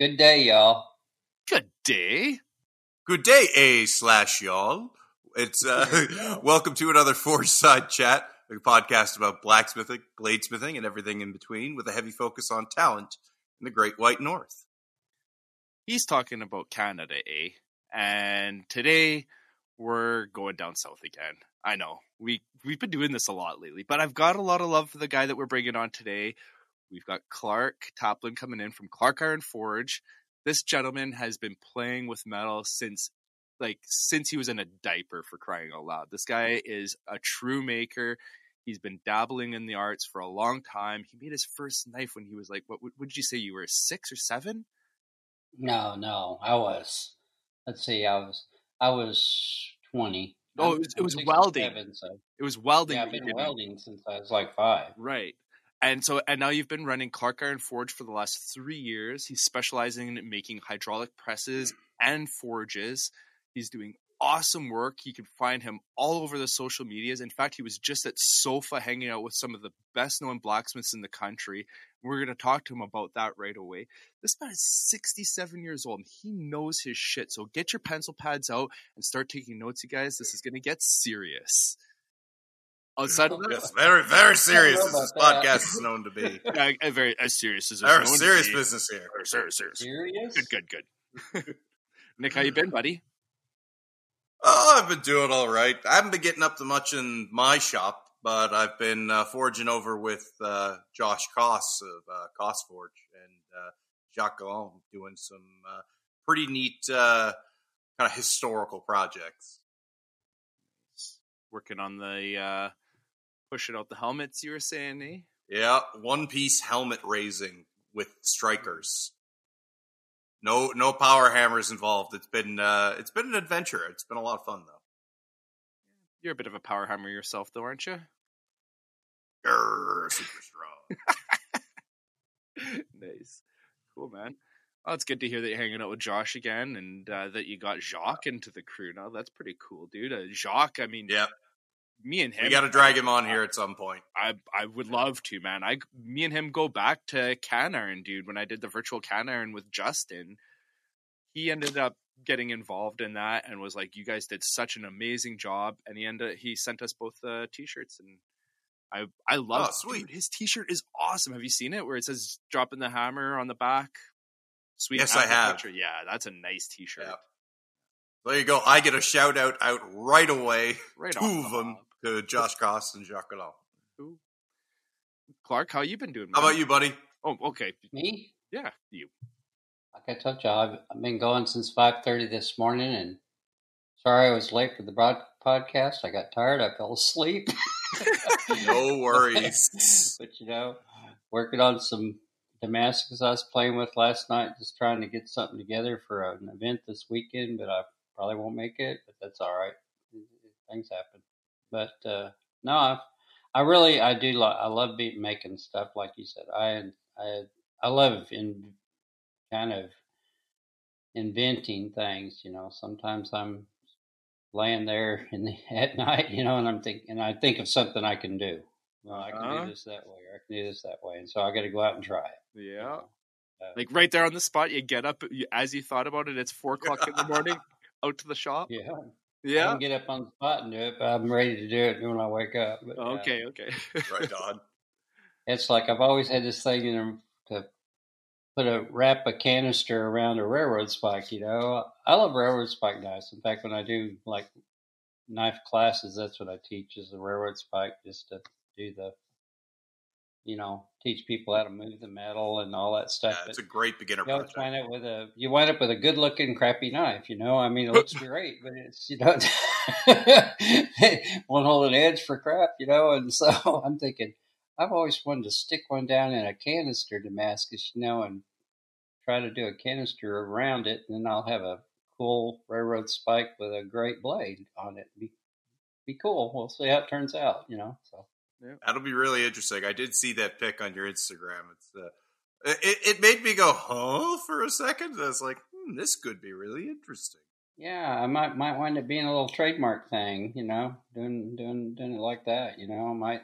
Good day, y'all. Good day. Good day, A slash y'all. It's uh, welcome to another Forge Side Chat, a podcast about blacksmithing, bladesmithing, and everything in between, with a heavy focus on talent in the Great White North. He's talking about Canada, eh? And today we're going down south again. I know we we've been doing this a lot lately, but I've got a lot of love for the guy that we're bringing on today. We've got Clark Taplin coming in from Clark Iron Forge. This gentleman has been playing with metal since like since he was in a diaper for crying out loud. This guy is a true maker. He's been dabbling in the arts for a long time. He made his first knife when he was like, what, what did you say? You were six or seven? No, no, I was. Let's see, I was I was twenty. Oh, it was, it was welding. seven, so It was welding. yeah, I've been welding since I was like five. Right. And so, and now you've been running Clark Iron Forge for the last three years. He's specializing in making hydraulic presses and forges. He's doing awesome work. You can find him all over the social medias. In fact, he was just at SOFA hanging out with some of the best known blacksmiths in the country. We're going to talk to him about that right away. This man is 67 years old and he knows his shit. So get your pencil pads out and start taking notes, you guys. This is going to get serious. Outside of that, Yes, very, very serious as this that. podcast is known to be. yeah, very as serious as it's Very known to serious be. business here. Very serious, serious. Serious? Good, good, good. Nick, how you been, buddy? Oh, I've been doing all right. I haven't been getting up to much in my shop, but I've been uh, forging over with uh, Josh Koss of uh, Koss Forge and uh, Jacques Gallon doing some uh, pretty neat uh, kind of historical projects. Working on the uh pushing out the helmets you were saying, eh? Yeah, one piece helmet raising with strikers. No, no power hammers involved. It's been uh, it's been an adventure. It's been a lot of fun though. You're a bit of a power hammer yourself though, aren't you? Grr, super strong. nice. Cool man. Oh, it's good to hear that you're hanging out with Josh again and uh, that you got Jacques into the crew now. That's pretty cool, dude. Uh, Jacques, I mean, Yep, me and him. we got to drag him on here at some point. I I would love to, man. I me and him go back to Can Iron, dude. When I did the virtual Can Iron with Justin, he ended up getting involved in that and was like, "You guys did such an amazing job." And he ended he sent us both the t-shirts, and I I love Oh, sweet. dude, his t-shirt is awesome. Have you seen it where it says "dropping the hammer" on the back? Sweet. Yes, I have. picture. Yeah, that's a nice t-shirt. Yeah. There you go. I get a shout out out right away. Right Two off of the them hop. To Josh Koss and Jacques Gallon. Cool. Clark, how you been doing? How about you, buddy? Oh, okay. Me? Yeah, you. Like I told you, I've, I've been going since five thirty this morning, and sorry I was late for the broad podcast. I got tired. I fell asleep. No worries. but you know, working on some Damascus I was playing with last night, just trying to get something together for an event this weekend, but I probably won't make it, but that's all right. Things happen. But uh, no, I, I really I do like I love be, making stuff like you said. I I I love in kind of inventing things. You know, sometimes I'm laying there in the, at night, you know, and I'm thinking, and I think of something I can do. Well, I can Uh-huh. do this that way, or I can do this that way, and so I got to go out and try it. you Yeah. know. Uh, Like right there on the spot, you get up you, as you thought about it. It's four o'clock in the morning. Out to the shop. yeah, I Yeah. can get up on the spot and do it, but I'm ready to do it when I wake up. But, uh, Okay. Okay. right on. it's like I've always had this thing in to put a wrap a canister around a railroad spike. You know, I love railroad spike knives. In fact, when I do like knife classes, that's what I teach is the railroad spike, just to do the, you know, teach people how to move the metal and all that Yeah, stuff. it's But a great beginner you project. wind up with a you wind up with a good looking crappy knife. You know, I mean, it looks great, but it's you know, won't hold an edge for crap. You know, and so I'm thinking. I've always wanted to stick one down in a canister Damascus, you know, and try to do a canister around it, and then I'll have a cool railroad spike with a great blade on it. Be be cool. We'll see how it turns out, you know. So That'll be really interesting. I did see that pic on your Instagram. It's uh, it, it made me go, huh, for a second. I was like, hmm, this could be really interesting. yeah, I might might wind up being a little trademark thing, you know, doing doing doing it like that, you know. I might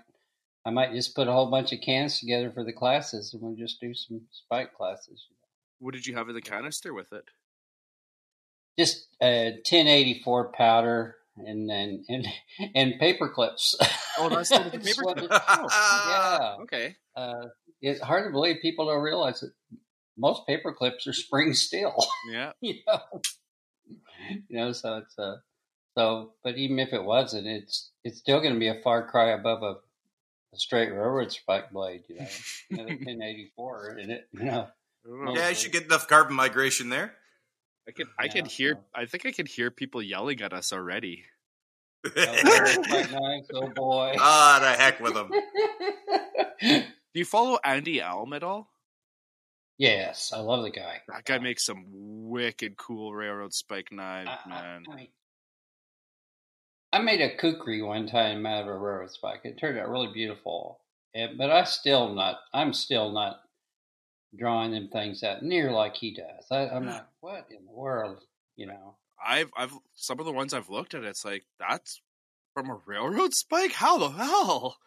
I might just put a whole bunch of cans together for the classes, and we'll just do some spike classes. What did you have in the canister with it? Just a 1084 powder and then and, and paper clips. Oh, that's still the Just paper wanted- clip. Oh, yeah. okay. Uh, it's hard to believe people don't realize that most paper clips are spring steel. Yeah. you know, you know. So it's uh, so, but even if it wasn't, it's it's still going to be a far cry above a, a straight railroad spike blade. You know, another 1084 in it. You know, I don't know. yeah, you should get enough carbon migration there. I can I Yeah, can hear so- I think I could hear people yelling at us already. Oh, spike knives, oh boy. ah, the heck with them. Do you follow Andy Elm at all? yes, I love the guy. That guy makes some wicked cool railroad spike knives, I- I- man. I, I made a kukri one time out of a railroad spike. It turned out really beautiful, And- but I still not. I'm still not drawing them things out near like he does. I, I'm not. What in the world? You know. I've I've some of the ones I've looked at, it's like that's from a railroad spike. How the hell?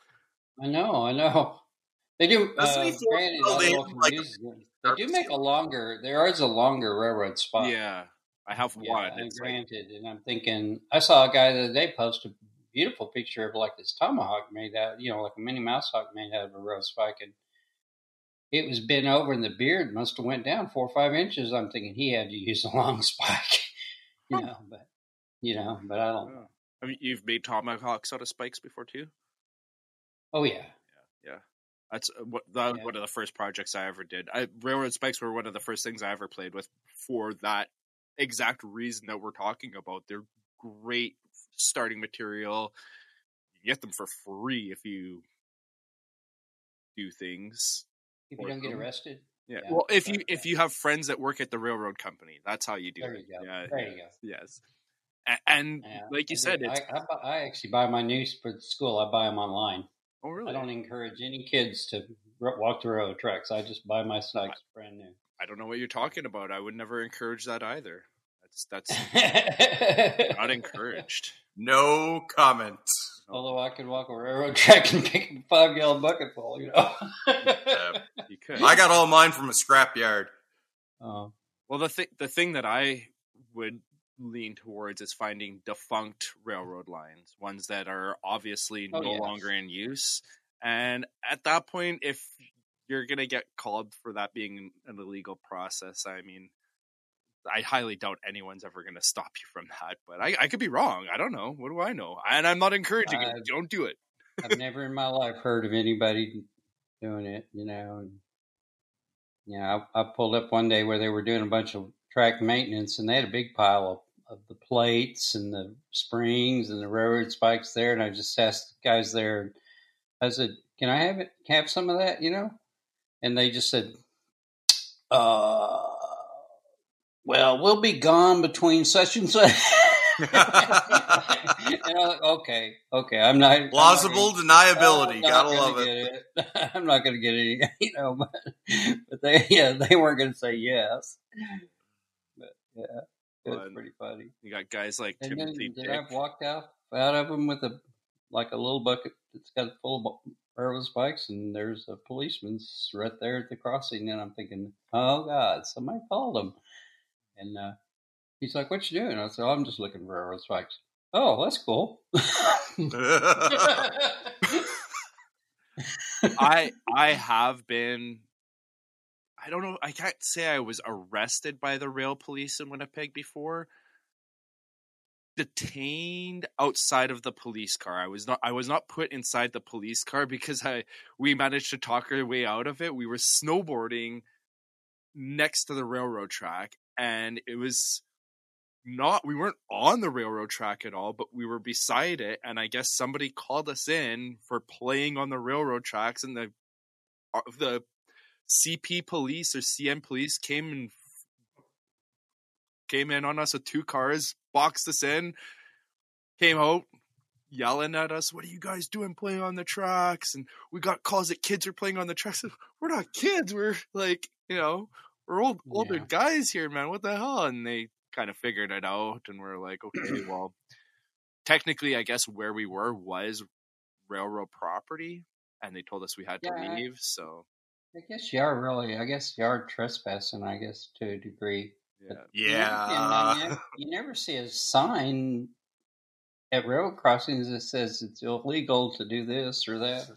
I know. I know. They do. Uh, granted, in local like they do make a longer. There is a longer railroad spike. Yeah, I have Yeah, one. and It's like, granted, and I'm thinking, I saw a guy the other day post a beautiful picture of like this tomahawk made out, you know, like a mini mouse hawk made out of a rose spike, and it was bent over, and the beard must have went down four or five inches. I'm thinking he had to use a long spike, you know, but you know, but I don't. I mean, you've made tomahawks out of spikes before too. Oh yeah, Yeah. yeah. That's uh, what that was Yeah. one of the first projects I ever did. I, railroad spikes were one of the first things I ever played with for that exact reason that we're talking about. They're great starting material. You get them for free if you do things. If you don't get arrested, Yeah. Yeah, Well, if you if you have friends that work at the railroad company, that's how you do there it. you go. Yeah. there yeah, you go. Yes. A- And, Yeah, like you I said, it's I, I, buy, I actually buy my news for school. I buy them online. oh really? I don't encourage any kids to r- walk the railroad tracks. I just buy my snipes brand new. I don't know what you're talking about. I would never encourage that either. That's that's not encouraged. No comment. Although I could walk a railroad track and pick a five gallon bucket full, you know. You could. I got all mine from a scrapyard. Oh, Well, the thing the thing that I would lean towards is finding defunct railroad lines, ones that are obviously Oh, no yes. longer in use. And at that point, if you're gonna get called for that being an illegal process, I mean, I highly doubt anyone's ever gonna stop you from that. But I, I could be wrong. I don't know. What do I know? And I'm not encouraging Uh, it. Don't do it. I've never in my life heard of anybody doing it, you know. And, you know, I, I pulled up one day where they were doing a bunch of track maintenance, and they had a big pile of, of the plates and the springs and the railroad spikes there. And I just asked the guys there, I said, "Can I have it? Can I have some of that?" You know, and they just said, "Uh, well, we'll be gone between such and such." and I was like, okay, okay, I'm not I'm not Plausible gonna- deniability. I'm not Gotta gonna love it. get it. I'm not going to get any, you know, but, but they, yeah, they weren't going to say yes. But yeah, it was pretty funny. You got guys like And then Timothy did Dick. I've walked out out of them with a like a little bucket that's got full of spikes, and there's a policeman right there at the crossing, and I'm thinking, oh God, somebody called him, and uh, he's like, "What you doing?" I said, oh, "I'm just looking for railroad spikes." Oh, that's cool. I I have been I don't know I can't say I was arrested by the rail police in Winnipeg before. Detained outside of the police car. I was not I was not put inside the police car because I we managed to talk our way out of it. We were snowboarding next to the railroad track and it was not we weren't on the railroad track at all but we were beside it and i guess somebody called us in for playing on the railroad tracks and the uh, the cp police or cn police came and came in on us with two cars boxed us in came out yelling at us what are you guys doing playing on the tracks? And we got calls that kids are playing on the tracks. We're not kids we're like you know we're old older Yeah. guys here man what the hell and they kind of figured it out and we're like okay well technically i guess where we were was railroad property and they told us we had Yeah. to leave so I guess you are really. I guess you are trespassing. I guess to a degree. Yeah. Yeah. you, never, you never see a sign at railroad crossings that says it's illegal to do this or that.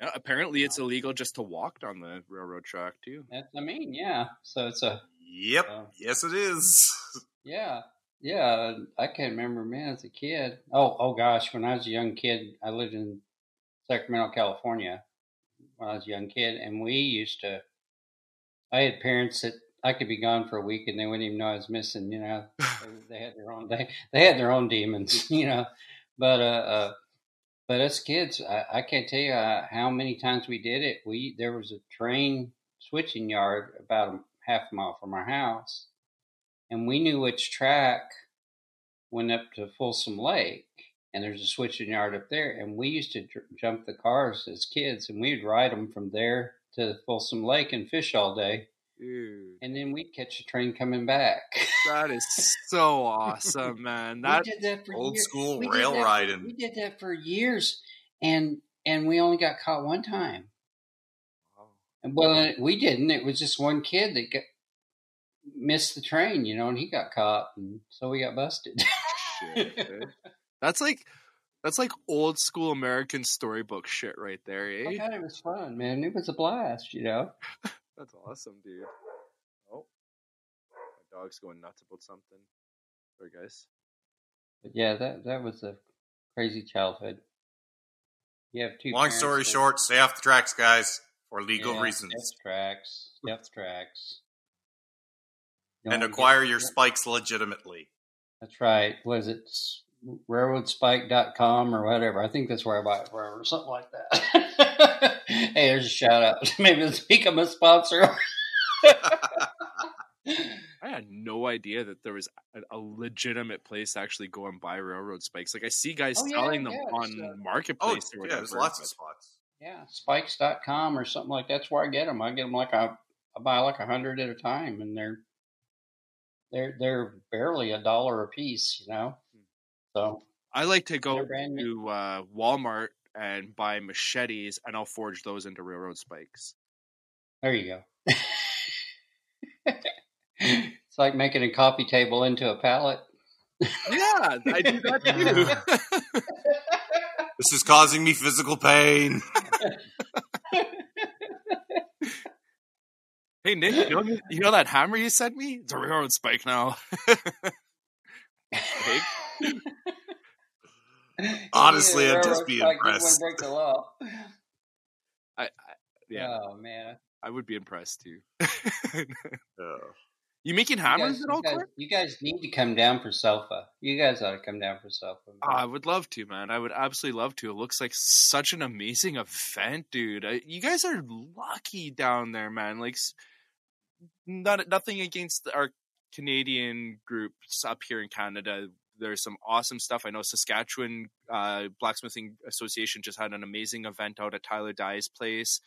Yeah, apparently it's illegal just to walk down the railroad track too. That's I mean, yeah. So it's a Yep. Oh. Yes, it is. yeah, yeah. I can't remember, man, as a kid. Oh, oh gosh, when I was a young kid, I lived in Sacramento, California. When I was a young kid, and we used to. I had parents that I could be gone for a week, and they wouldn't even know I was missing. You know, they, they had their own they they had their own demons. You know, but uh, uh but us kids, I, I can't tell you uh, how many times we did it. We there was a train switching yard about a half a mile from our house, and we knew which track went up to Folsom Lake, and there's a switching yard up there, and we used to jump the cars as kids, and we'd ride them from there to Folsom Lake and fish all day, Dude, and then we'd catch a train coming back. that is so awesome, man. That we did that for Old years. school We rail that for- riding. we did that for years, and and we only got caught one time. And well, we didn't. It was just one kid that got, missed the train, you know, and he got caught, and so we got busted. Shit. That's like that's like old school American storybook shit right there, I eh? thought it was fun, man. It was a blast, you know. That's awesome, dude. Oh, my dog's going nuts about something. Sorry, guys. But yeah, that that was a crazy childhood. You have two. Long story that- short, stay off the tracks, guys, for legal yeah, reasons, Death tracks, death tracks, and Don't acquire get- your spikes legitimately. That's right. Was it s- railroadspike.com or whatever? I think that's where I buy it from or something like that. hey, there's a shout out. Maybe let's become a sponsor. I had no idea that there was a, a legitimate place to actually go and buy railroad spikes. Like I see guys Oh, yeah, selling them yeah, on it's, Oh, marketplace or yeah, there's lots of but- spots. yeah, spikes.com or something like that's where I get them. I get them like I buy like a hundred at a time, and they're they're they're barely a dollar a piece, you know. So I like to go They're brand new. to uh, Walmart and buy machetes, and I'll forge those into railroad spikes. there you go. it's like making a coffee table into a pallet. Yeah, I do that too. This is causing me physical pain. hey Nick, you know, you know that hammer you sent me? It's a railroad spike now. Hey, Honestly, I'd just be spike, you impressed. break the law. I, I, yeah, Oh man. I would be impressed too. Oh. you making You hammers guys, at all, you, guys, you guys need to come down for Sofa. You guys ought to come down for Sofa. Oh, I would love to, man. I would absolutely love to. It looks like such an amazing event, dude. I, you guys are lucky down there, man. Like, not nothing against our Canadian groups up here in Canada. There's some awesome stuff. I know Saskatchewan uh, Blacksmithing Association just had an amazing event out at Tyler Dye's place.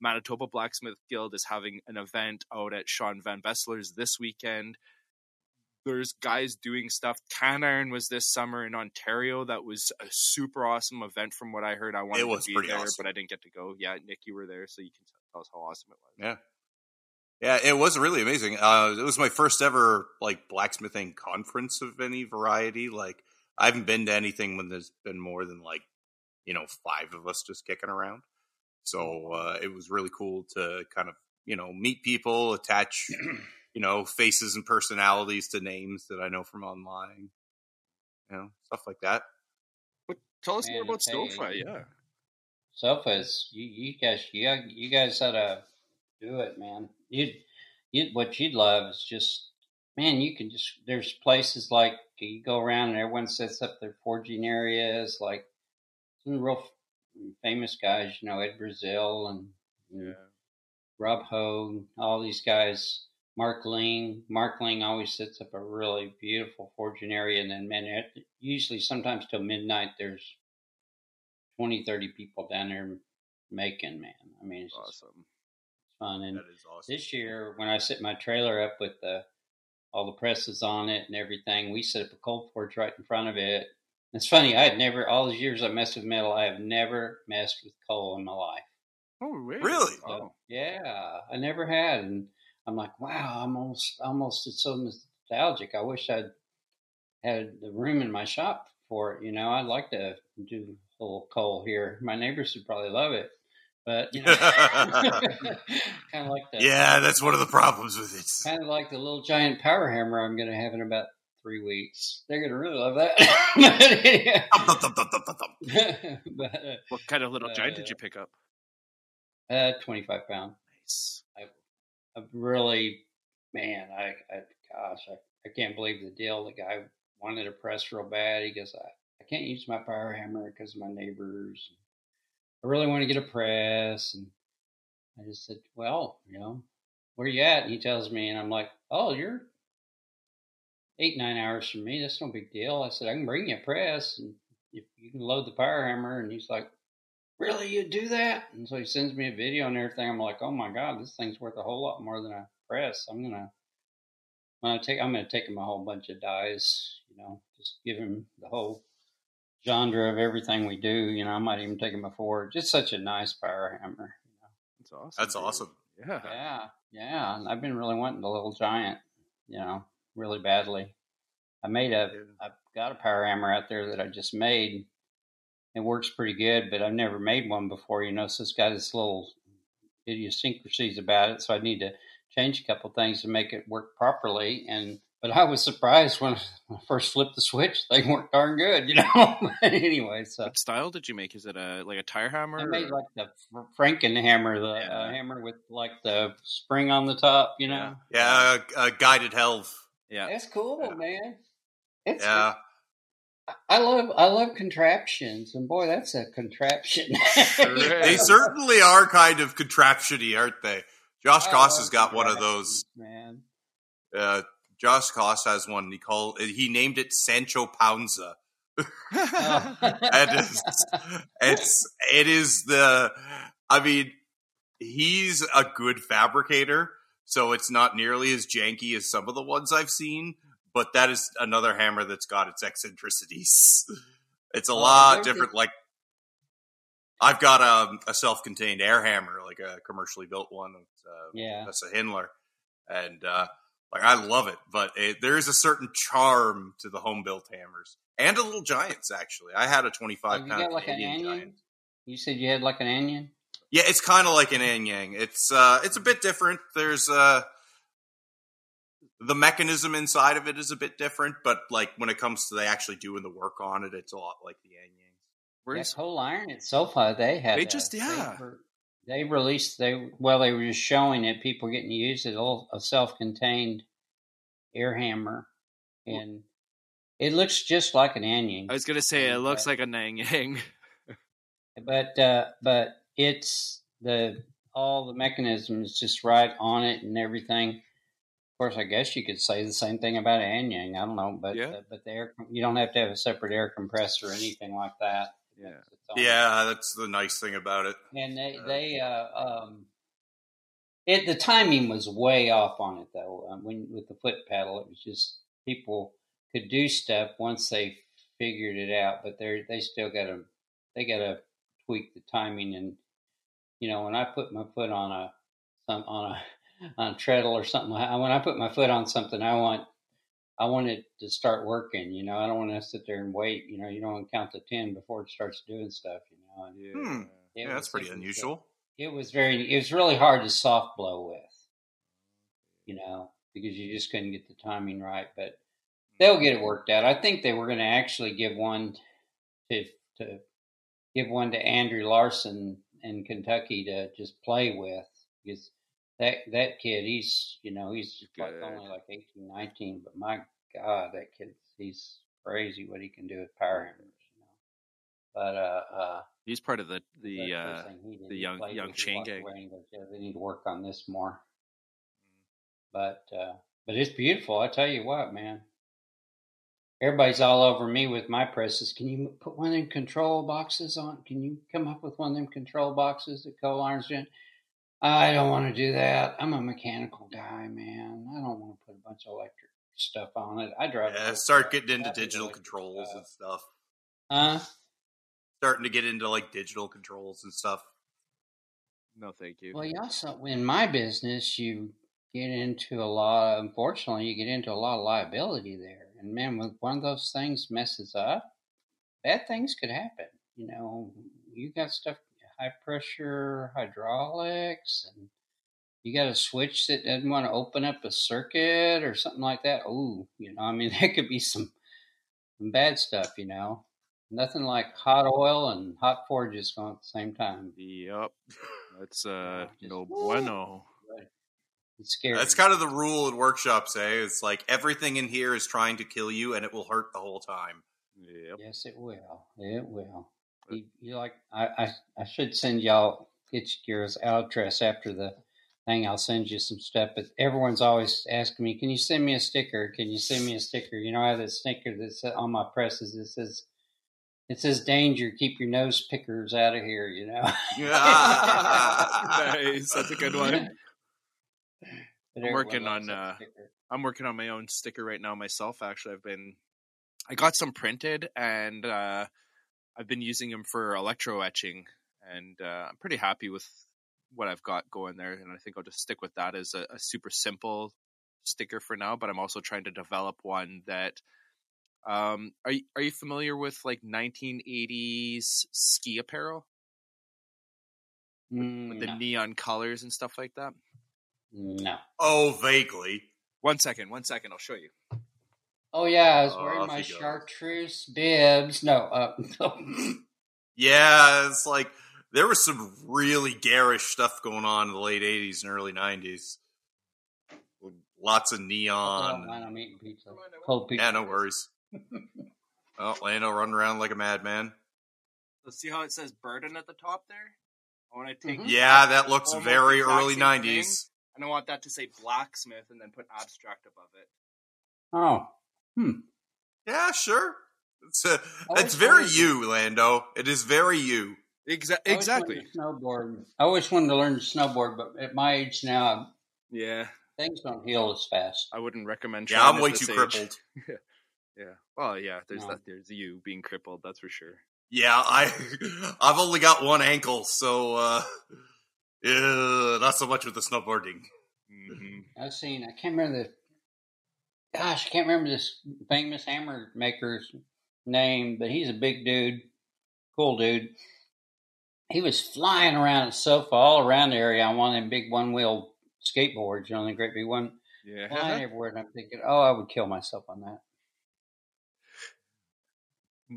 Manitoba Blacksmith Guild is having an event out at Sean Van Bessler's this weekend there's guys doing stuff. Can Iron was this summer in Ontario. That was a super awesome event from what I heard. I wanted It was to be there, awesome. but I didn't get to go. Yeah, Nick, you were there, so you can tell us how awesome it was. Yeah. Yeah, it was really amazing. Uh, it was my first ever like blacksmithing conference of any variety. Like I haven't been to anything when there's been more than like you know five of us just kicking around. So uh, it was really cool to kind of you know meet people, attach you know faces and personalities to names that I know from online, you know stuff like that. But tell us more about hey, Sofa. Yeah, Sofa's you, you guys you, you guys had to do it, man. You you what you'd love is just man. You can just there's places like you go around and everyone sets up their forging areas. Like some real f- famous guys, you know Ed Brazil and, and Rob Hogue, all these guys. Mark Ling, Mark Ling always sets up a really beautiful forging area, and then man, usually sometimes till midnight there's 20, 30 people down there making, man. I mean, it's just awesome. Fun. And That is awesome. this year, when I set my trailer up with the all the presses on it and everything, we set up a cold forge right in front of it. It's funny, I had never all these years I messed with metal, I have never messed with coal in my life. Oh, really? Really? So, Oh. yeah, I never had, and I'm like, wow, I'm almost, almost it's so nostalgic. I wish I'd had the room in my shop for it. You know, I'd like to do a little coal here. My neighbors would probably love it, but you know, kind of like the yeah, that's one of the problems with it. kind of like the little giant power hammer I'm going to have in about three weeks. They're going to really love that. but, uh, What kind of little giant did Uh, you pick up? uh, 25 pound. Nice. I really, man, I, I gosh, I, I can't believe the deal. The guy wanted to press real bad. He goes, I, I can't use my power hammer because of my neighbors. I really want to get a press. And I just said, well, you know, where you at? And he tells me, and I'm like, oh, you're eight, nine hours from me. That's no big deal. I said, I can bring you a press and if you can load the power hammer. And he's like, really, you do that? And so he sends me a video and everything. I'm like, oh my god, this thing's worth a whole lot more than a press. I'm gonna, when I take, I'm gonna take him a whole bunch of dies. You know, just give him the whole genre of everything we do. You know, I might even take him a Ford. Just such a nice power hammer. That's awesome. That's dude. awesome. Yeah. Yeah, yeah. And I've been really wanting the little giant. You know, really badly. I made a, I've got a power hammer out there that I just made. It works pretty good, but I've never made one before, you know, so it's got this little idiosyncrasies about it. So I need to change a couple things to make it work properly. And but I was surprised when I first flipped the switch, they weren't darn good, you know. anyway, so What style did you make? Is it a like a tire hammer? I made or- like the Fr- Franken hammer, the Yeah. uh, hammer with like the spring on the top, you know. Yeah, uh, guided helve. yeah. That's cool, Yeah. man. It's Yeah, I love I love contraptions, and boy, that's a contraption. Sure they certainly are kind of contraptiony, aren't they? Josh I Koss has got one of those. man. Uh, Josh Koss has one. He called. He named it Sancho Panza. Oh. and it's, it's it is the i mean he's a good fabricator so it's not nearly as janky as some of the ones i've seen but that is another hammer that's got its eccentricities it's a lot different like i've got a, a self-contained air hammer like a commercially built one uh, yeah. that's a Hindler, and uh, like I love it. But it, there is a certain charm to the home built hammers and a little giants. Actually, I had a twenty five pound pound got like an Canadian onion? giant. You said you had like an onion. Yeah, it's kind of like an Anyang. It's uh, it's a bit different. There's uh, the mechanism inside of it is a bit different, but like when it comes to they actually doing the work on it, it's a lot like the Anyang. Yeah, Where's Coal Iron at SoFa, they had They a- just- yeah. They, were- they released they well they were just showing it. People getting to use it. A, little- a self-contained air hammer, and it looks just like an anyang. I was gonna say it looks uh, like a Nang Yang. but uh, but it's the all the mechanisms just right on it and everything. Of course, I guess you could say the same thing about Anyang. I don't know, but Yeah. uh, but the air you don't have to have a separate air compressor or anything like that. Yeah. It's its own- Yeah, that's the nice thing about it. and they Uh, they uh, um, it the timing was way off on it though. Um, when with the foot pedal, it was just people could do stuff once they figured it out, but they they still got to they got to tweak the timing and you know when I put my foot on a some on a on a treadle or something, I- when I put my foot on something, I want I want it to start working. You know, I don't want to sit there and wait. You know, you don't want to count to ten before it starts doing stuff. You know, and Yeah. Hmm. it Yeah, that's pretty it was, unusual. it was very it was really hard to soft blow with you know because you just couldn't get the timing right but they'll get it worked out i think they were going to actually give one to to give one to andrew larson in kentucky to just play with because that that kid he's you know he's like only like 18 19 but my god that kid he's crazy what he can do with power hammers you know but uh uh He's part of the the uh the young- young chain gang. "Yeah, they need to work on this more. But uh, but it's beautiful. I tell you what, man. Everybody's all over me with my presses. Can you put one of them control boxes on? Can you come up with one of them control boxes that Coal Iron's doing? I don't want to do that. I'm a mechanical guy, man. I don't want to put a bunch of electric stuff on it. I drive. a Yeah, start truck. getting into digital controls stuff. and stuff. Huh? Starting to get into like digital controls and stuff. No, thank you. Well, you also in my business, you get into a lot. Unfortunately, you get into a lot of liability there. And man, when one of those things messes up, bad things could happen. You know, you got stuff high pressure hydraulics, and you got a switch that doesn't want to open up a circuit or something like that. Oh, you know, I mean, that could be some, some bad stuff. You know, nothing like hot oil and hot forges going at the same time. Yep. That's uh Just- no bueno. It's scary. That's kind of the rule in workshops, eh? It's like everything in here is trying to kill you, and it will hurt the whole time. Yep. Yes, it will. It will. You, you like? I, I I should send y'all get your address after the thing. I'll send you some stuff. But everyone's always asking me, "Can you send me a sticker? Can you send me a sticker?" You know, I have this sticker that's on my presses. It says, "It says danger. Keep your nose pickers out of here." You know. nice. That's a good one. I'm working on, uh. I'm working on my own sticker right now myself. Actually, I've been, I got some printed and uh, I've been using them for electro etching, and uh, I'm pretty happy with what I've got going there. And I think I'll just stick with that as a, a super simple sticker for now. But I'm also trying to develop one that. Um, are you, are you familiar with like 1980s ski apparel with Mm, the no. neon colors and stuff like that? no. oh, vaguely. One second, one second, I'll show you. Oh yeah, I was Oh, wearing off my chartreuse bibs. No, uh, Yeah, it's like there was some really garish stuff going on in the late '80s and early '90s. Lots of I don't neon. mind, I'm eating pizza. Cold pizza. Yeah, no worries. Oh, Lando running around like a madman. Let's see how it says burden at the top there. I want to take Mhm. Yeah, that looks Almost very early same '90s. and I want that to say blacksmith and then put abstract above it. Oh, Yeah, sure. It's uh, I it's very wanted to- you, Lando. It is very you. Exa- exactly. wanted to Snowboard. I always wanted to learn to snowboard, but at my age now, Yeah, things don't heal as fast. I wouldn't recommend. Yeah, I'm way too age. crippled. Yeah. Well, yeah. There's No. that. There's you being crippled. That's for sure. Yeah, I I've only got one ankle, so uh yeah, not so much with the snowboarding. hmm I've seen. I can't remember the. Gosh, I can't remember this famous hammer maker's name, but he's a big dude, cool dude. He was flying around at SoFa all around the area on one of them big one wheel skateboards, you know, the great big one, flying Yeah. everywhere. And I'm thinking, oh, I would kill myself on that.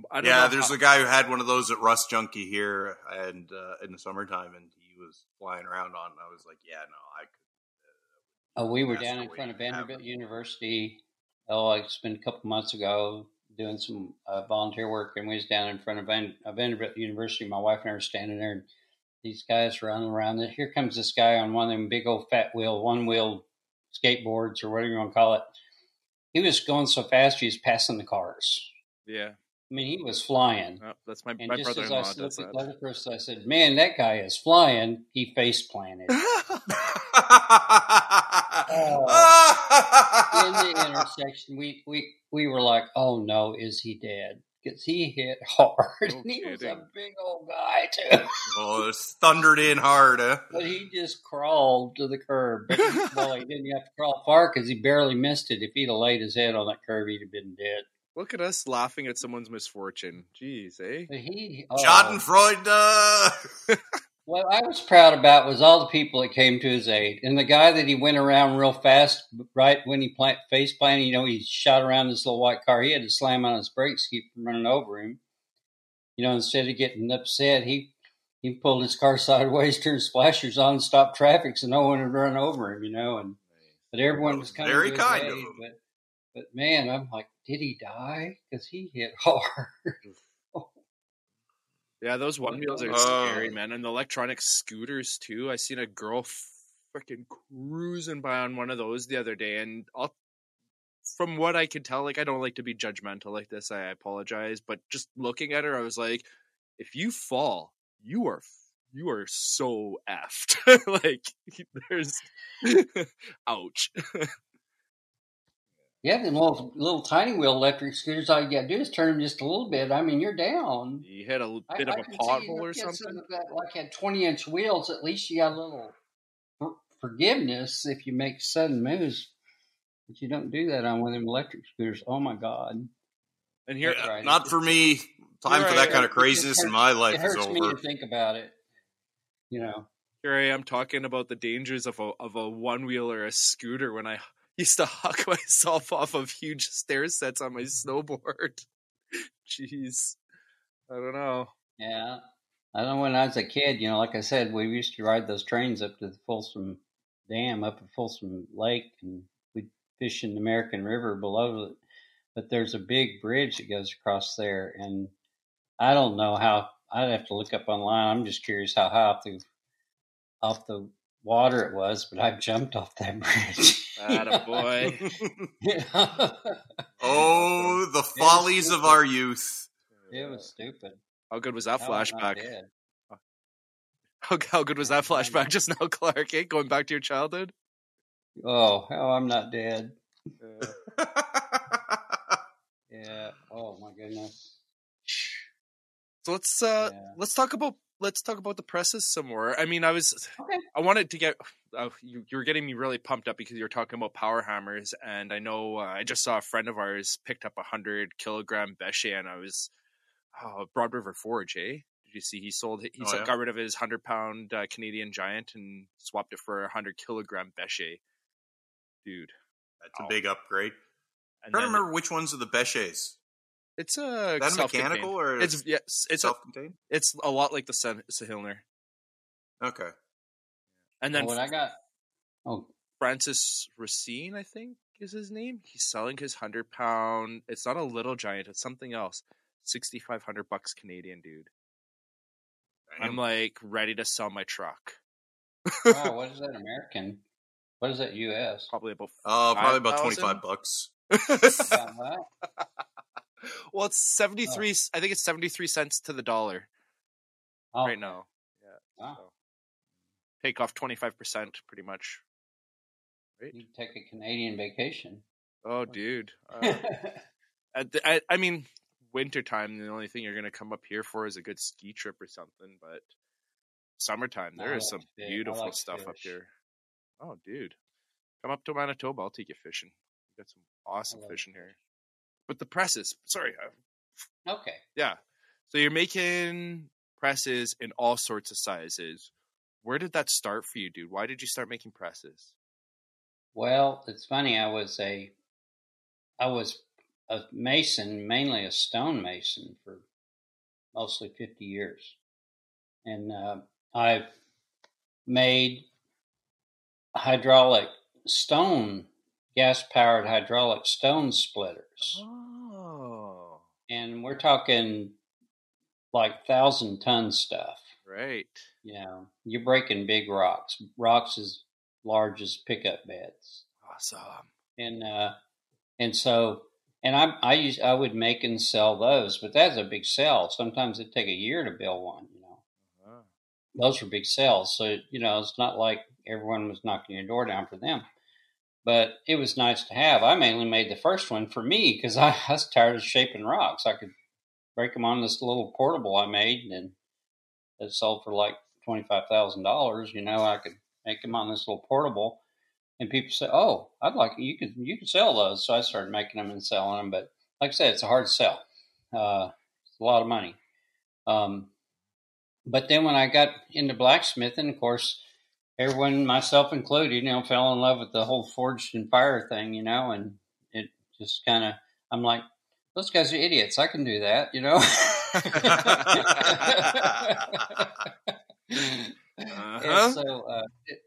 I don't Yeah, know there's how- a guy who had one of those at Rust Junkie here, and uh, in the summertime, and he was flying around on. and I was like, yeah, no, I could. Oh, we were That's down in front of Vanderbilt it. University. Oh, it's been a couple months ago doing some uh, volunteer work, and we was down in front of Van, uh, Vanderbilt University. My wife and I were standing there, and these guys were running around. Here comes this guy on one of them big old fat wheel, one wheel skateboards or whatever you want to call it. He was going so fast, he was passing the cars. Yeah. I mean, he was flying. Oh, that's my And my just as I brother-in-law looked at that. person, I said, "Man, that guy is flying." He face planted. in the intersection, we, we we were like, "Oh no, is he dead?" Because he hit hard. No and he was a big old guy too, oh, it's thundered in hard, huh? but he just crawled to the curb. Well, he didn't have to crawl far because he barely missed it. If he'd have laid his head on that curb, he'd have been dead. Look at us laughing at someone's misfortune. Jeez, eh? But he, Schadenfreude. what I was proud about was all the people that came to his aid, and the guy that he went around real fast right when he plant, face planted. You know, he shot around this little white car. He had to slam on his brakes to keep from running over him. You know, instead of getting upset, he he pulled his car sideways, turned his flashers on, stopped traffic, so no one would run over him. You know, and but everyone was kind Very to his kind of him. But but man, I'm like, did he die? Because he hit hard. Yeah, those one wheels are Oh. scary, man. And the electronic scooters too. I seen a girl freaking cruising by on one of those the other day, and I'll, from what I could tell, like I don't like to be judgmental like this. I apologize, but just looking at her, I was like, if you fall, you are you are so effed. like there's, ouch. Yeah, them little little tiny wheel electric scooters. All you got to do is turn them just a little bit. I mean, you're down. You hit a bit I of a can see pothole or something. some that like had twenty inch wheels. At least you got a little forgiveness if you make sudden moves. But you don't do that on one of them electric scooters. Oh my god! And here, uh, Right. Not for me. Time for that kind of craziness, and my life it is hurts me to over. think about it. You know. here I am talking about the dangers of a of a one wheel or a scooter when I used to huck myself off of huge stair sets on my snowboard. Jeez, I don't know. Yeah. I don't know when I was a kid, you know, like I said, we used to ride those trains up to the Folsom Dam, up at Folsom Lake, and we'd fish in the American River below it. But there's a big bridge that goes across there, and I don't know how. I'd have to look up online. I'm just curious how high off the off the water it was, but I've jumped off that bridge. Attaboy. You oh, the follies of our youth. it was stupid. How good was that How am I flashback? dead? How, how good was that flashback just now, Clark? Eh? Going back to your childhood? Oh, how I'm not dead. Uh, Yeah. Oh my goodness. so let's uh Yeah. let's talk about let's talk about the presses some more. I mean, I was Okay. I wanted to get uh, you you were getting me really pumped up because you were talking about power hammers, and I know uh, I just saw a friend of ours picked up a hundred kilogram Beche, and I was oh, Broad River Forge, eh? Did you see he sold he Oh, sold- yeah. got rid of his hundred pound uh, Canadian Giant and swapped it for a hundred kilogram Beche, dude. That's a Oh. big upgrade. And I don't remember which one's are the Beches. It's a that mechanical or It's yes, it's a, self-contained? it's a lot like the Sen- Sahinler. Okay. And then Oh, what I got? Oh, Francis Racine, I think is his name. He's selling his hundred pound. It's not a little giant. It's something else. Sixty five hundred bucks Canadian, dude. I'm like ready to sell my truck. wow, what is that American? What is that U.S.? Probably about. Uh, probably about twenty five bucks. About that? well, it's seventy three. I think it's seventy three cents to the dollar Oh, right now. Yeah. Wow. so Take off twenty five percent, pretty much. Right. You take a Canadian vacation. Oh, dude. Uh, I, I mean, wintertime, the only thing you're going to come up here for is a good ski trip or something. But summertime, I there is like some fish. Beautiful like stuff up here. Oh, dude. Come up to Manitoba. I'll take you fishing. We got some awesome fishing here. But the presses, sorry. okay. Yeah. So you're making presses in all sorts of sizes. Where did that start for you, dude? Why did you start making presses? Well, it's funny. I was a, I was a mason, mainly a stone mason for mostly fifty years, and uh, I've made hydraulic stone, gas powered hydraulic stone splitters. Oh, and we're talking like thousand ton stuff. right. You know, you're breaking big rocks, rocks as large as pickup beds, Awesome. and uh, and so and I I use I would make and sell those, but that's a big sell. Sometimes it take a year to build one. You know, Oh. those were big sales, so you know it's not like everyone was knocking your door down for them. But it was nice to have. I mainly made the first one for me because I, I was tired of shaping rocks. I could break them on this little portable I made, and it sold for like twenty five thousand dollars. You know, I could make them on this little portable, and people say, "Oh, I'd like you could you could sell those." So I started making them and selling them. But like I said, it's a hard sell. Uh, it's a lot of money. Um, but then when I got into blacksmithing, of course, everyone, myself included, you know, fell in love with the whole Forged in Fire thing, you know, and it just kind of, I'm like, those guys are idiots. I can do that, you know. Uh-huh. And so uh,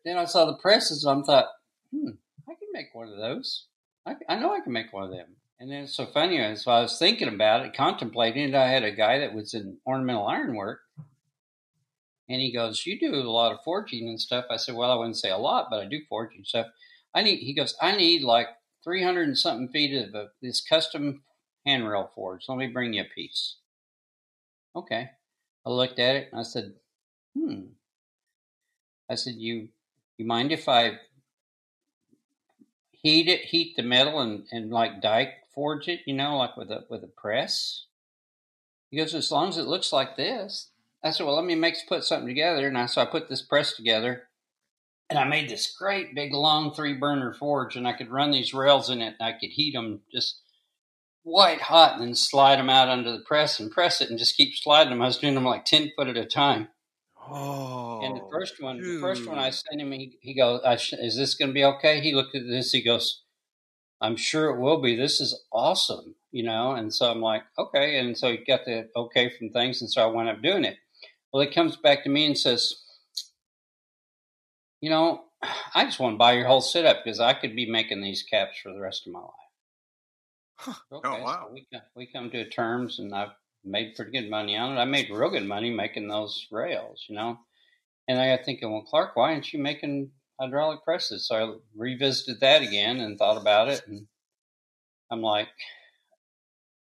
then I saw the presses, and I thought, hmm, I can make one of those. I, I know I can make one of them. And then it's so funny as I was thinking about it, contemplating it, I had a guy that was in ornamental ironwork, and he goes, "You do a lot of forging and stuff." I said, "Well, I wouldn't say a lot, but I do forging stuff." I need. He goes, "I need like three hundred and something feet of uh, this custom handrail forge. Let me bring you a piece." Okay. I looked at it and I said, "Hmm." I said, "You, you mind if I?" heat it, heat the metal, and and like dike forge it, you know, like with a with a press. He goes, as long as it looks like this. I said, well, let me make put something together, and I so I put this press together, and I made this great big long three burner forge, and I could run these rails in it, and I could heat them just white hot, and then slide them out under the press and press it, and just keep sliding them. I was doing them like ten foot at a time. Oh, And the oh, first one, the first one. I sent him, he, he goes, "Is this going to be okay?" He looked at this, he goes, "I'm sure it will be. This is awesome." You know, and so I'm like, okay, and so he got the okay from things, and so I went up doing it. Well, he comes back to me and says, "You know, I just want to buy your whole setup because I could be making these caps for the rest of my life." Huh. Okay, Oh, wow. so we co- we come to terms, and I've made pretty good money on it. I made real good money making those rails, you know. And I got thinking, well, Clark, why aren't you making hydraulic presses? So I revisited that again and thought about it, and I'm like,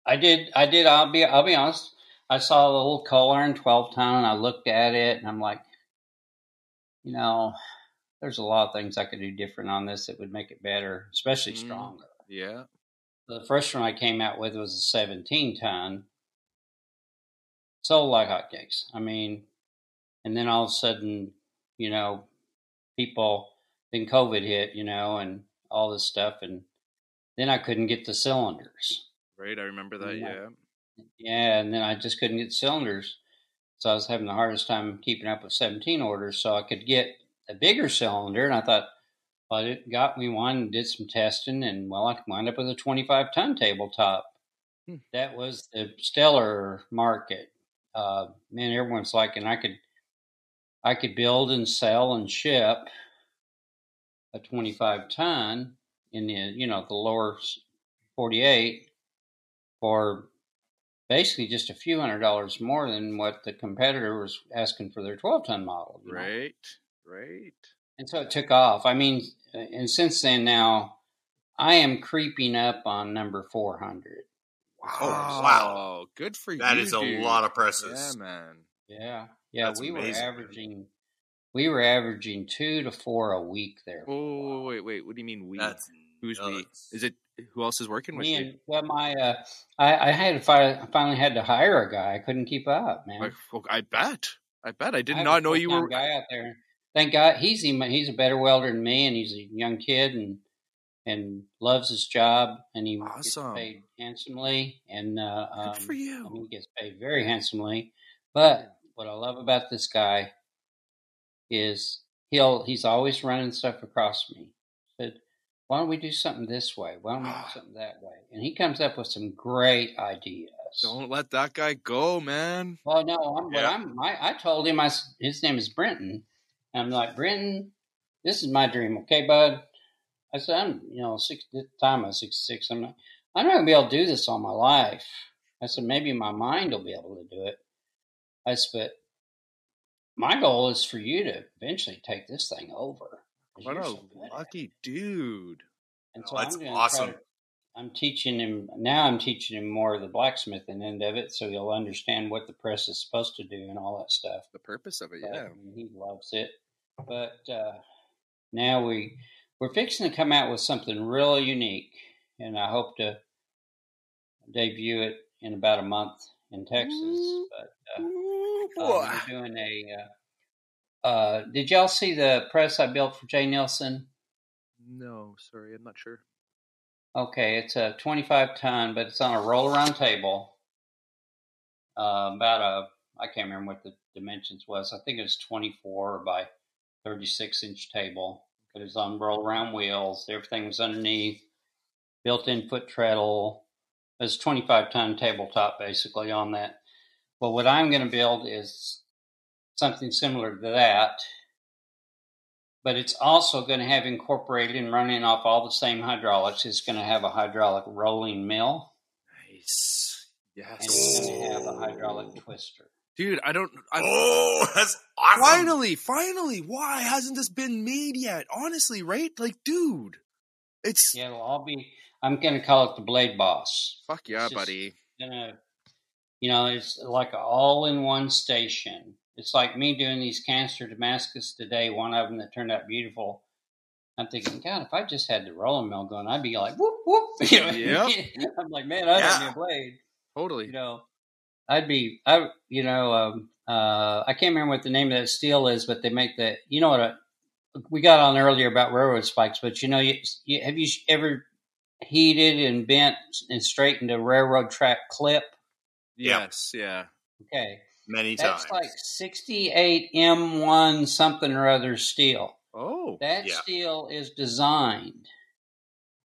I did, I did. I'll be, I'll be honest. I saw the little coal iron twelve ton, and I looked at it, and I'm like, you know, there's a lot of things I could do different on this that would make it better, especially Mm. stronger. Yeah. The first one I came out with was a 17 ton. Sold like hotcakes. I mean, and then all of a sudden, you know, people, then COVID hit, you know, and all this stuff. And then I couldn't get the cylinders. Right. I remember that. Yeah. Yeah. Yeah. And then I just couldn't get cylinders. So I was having the hardest time keeping up with 17 orders. So I could get a bigger cylinder. And I thought, well, it got me one, and did some testing, and well, I wound up with a 25 ton tabletop. Hmm. That was the stellar market. Uh, man, everyone's like, and I could, I could build and sell and ship a 25 ton in the, you know, the lower 48 for basically just a few hundred dollars more than what the competitor was asking for their 12 ton model. you know? Right. Right. And so it took off. I mean, and since then now, I am creeping up on number 400. Oh, wow. Good for you. That is a dude. lot of Yeah, presses. man. Yeah. Yeah. That's we were amazing, dude. averaging, we were averaging two to four a week there. Oh, wait, wait. What do you mean we? That's Who's we? Is it who else is working with Me you? and, well, my, uh, I, I had fi- finally had to hire a guy. I couldn't keep up, man. Well, I bet. I bet. I did I not know you were. guy out there. Thank God he's even, he's a better welder than me, and he's a young kid and and loves his job, and he Awesome. gets paid handsomely, and uh, um, Good for you. I he gets paid very handsomely. But what I love about this guy is he'll he's always running stuff across me. Why don't we do something this way? Why don't we do something that way? And he comes up with some great ideas. Don't let that guy go, man. Well, no, I'm, but Yeah. I'm, I, I told him I, his name is Brenton. And I'm like, Brenton, this is my dream, okay, bud? I said, I'm, you know, six, time I was 66. I'm not, I'm not going to be able to do this all my life. I said, maybe my mind will be able to do it. I said, but my goal is for you to eventually take this thing over. What a so good at it." lucky dude. And Oh, that's I'm awesome. To, I'm teaching him now. I'm teaching him more of the blacksmithing end of it, so he'll understand what the press is supposed to do and all that stuff. The purpose of it, But, yeah. I mean, he loves it. But uh, now we we're fixing to come out with something really unique, and I hope to debut it in about a month in Texas. But uh, boy. we're doing a. Uh, uh, did y'all see the press I built for Jay Nelson? No, sorry, I'm not sure. Okay, it's a 25 ton, but it's on a roll around table. Uh, about a, I can't remember what the dimensions was. I think it was 24 by 36 inch table. It it's on roll around wheels. Everything was underneath. Built in foot treadle. It's 25 ton tabletop basically on that. But what I'm going to build is something similar to that. But it's also going to have incorporated and running off all the same hydraulics. It's going to have a hydraulic rolling mill Nice. Yes. and Yes. it's going to have a hydraulic twister. Dude, I don't. I, Oh, that's awesome. Finally, finally, why hasn't this been made yet? Honestly, right? Like, dude, it's Yeah, it'll all be. I'm going to call it the Blade Boss. fuck yeah, buddy. Gonna, you know, it's like an all-in-one station. It's like me doing these canister Damascus today. One of them that turned out beautiful. I'm thinking, God, if I just had the rolling mill going, I'd be like, whoop whoop. You know, Yep. I'm like, man, I don't Yeah. need a blade. Totally. You know, I'd be, I, you know, um, uh, I can't remember what the name of that steel is, but they make that. You know what? I, we got on earlier about railroad spikes, but you know, you, you, have you ever heated and bent and straightened a railroad track clip? Yeah. Yes. Yeah. Okay, Many that's times. like 68 M1 something or other steel. Oh. That Yeah. steel is designed.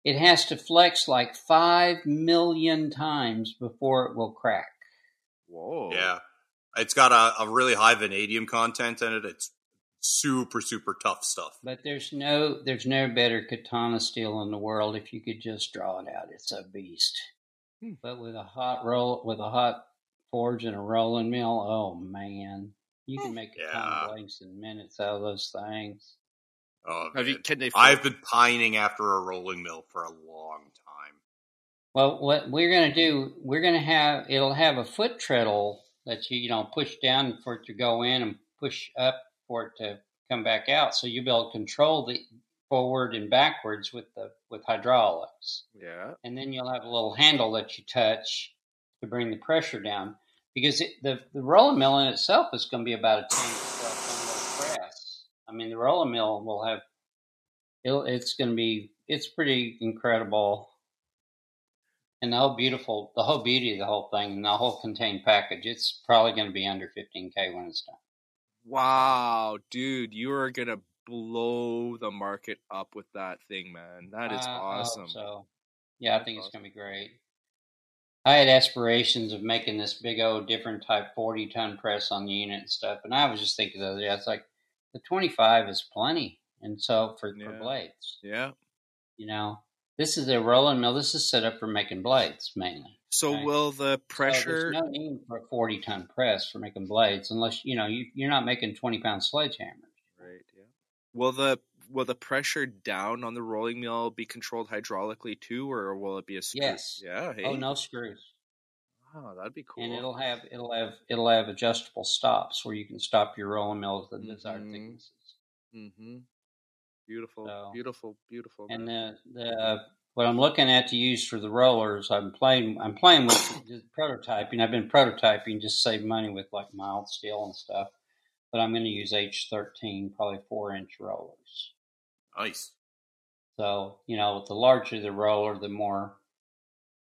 It has to flex like five million times before it will crack. Whoa. yeah. It's got a, a really high vanadium content in it. It's super, super tough stuff. But there's no there's no better katana steel in the world if you could just draw it out. It's a beast. Hmm. But with a hot roll with a hot forge and a rolling mill, oh man. You can eh. make a ton of blanks in minutes out of those things. Oh, Have you? Can they? I've been pining after a rolling mill for a long time. Well, what we're going to do, we're going to have it'll have a foot treadle that you you know push down for it to go in and push up for it to come back out. So you'll be able to control the forward and backwards with the with hydraulics, Yeah. and then you'll have a little handle that you touch to bring the pressure down. Because it, the the rolling mill in itself is going to be about a ten to twelve ton load press. I mean, the roller mill will have it's going to be it's pretty incredible and the whole beautiful, the whole beauty of the whole thing, and the whole contained package, it's probably going to be under 15k when it's done. Wow, dude, you are gonna blow the market up with that thing, man. That is awesome. So, yeah, I think it's going to be great. I had aspirations of making this big old different type 40 ton press on the unit and stuff, and I was just thinking the other day, I was like, the 25 is plenty, and so for, for blades, Yeah. you know, this is a rolling mill. This is set up for making blades mainly. So Right. will the So pressure? there's no need for a 40 ton press for making blades unless, you know, you, you're not making 20 pound sledgehammers. Right. Yeah. Will the will the pressure down on the rolling mill be controlled hydraulically too, or will it be a screw? Yes. Yeah. Hey. Oh, no screws. Wow, that'd be cool. And it'll have it'll have it'll have adjustable stops where you can stop your rolling mill at the desired Mhm. thicknesses. Mm-hmm. Beautiful. So- beautiful. Beautiful. And the the what I'm looking at to use for the rollers, I'm playing I'm playing with prototyping. I've been prototyping just to save money with like mild steel and stuff. But I'm going to use H13, probably four inch rollers. Nice. So you know, the larger the roller, the more,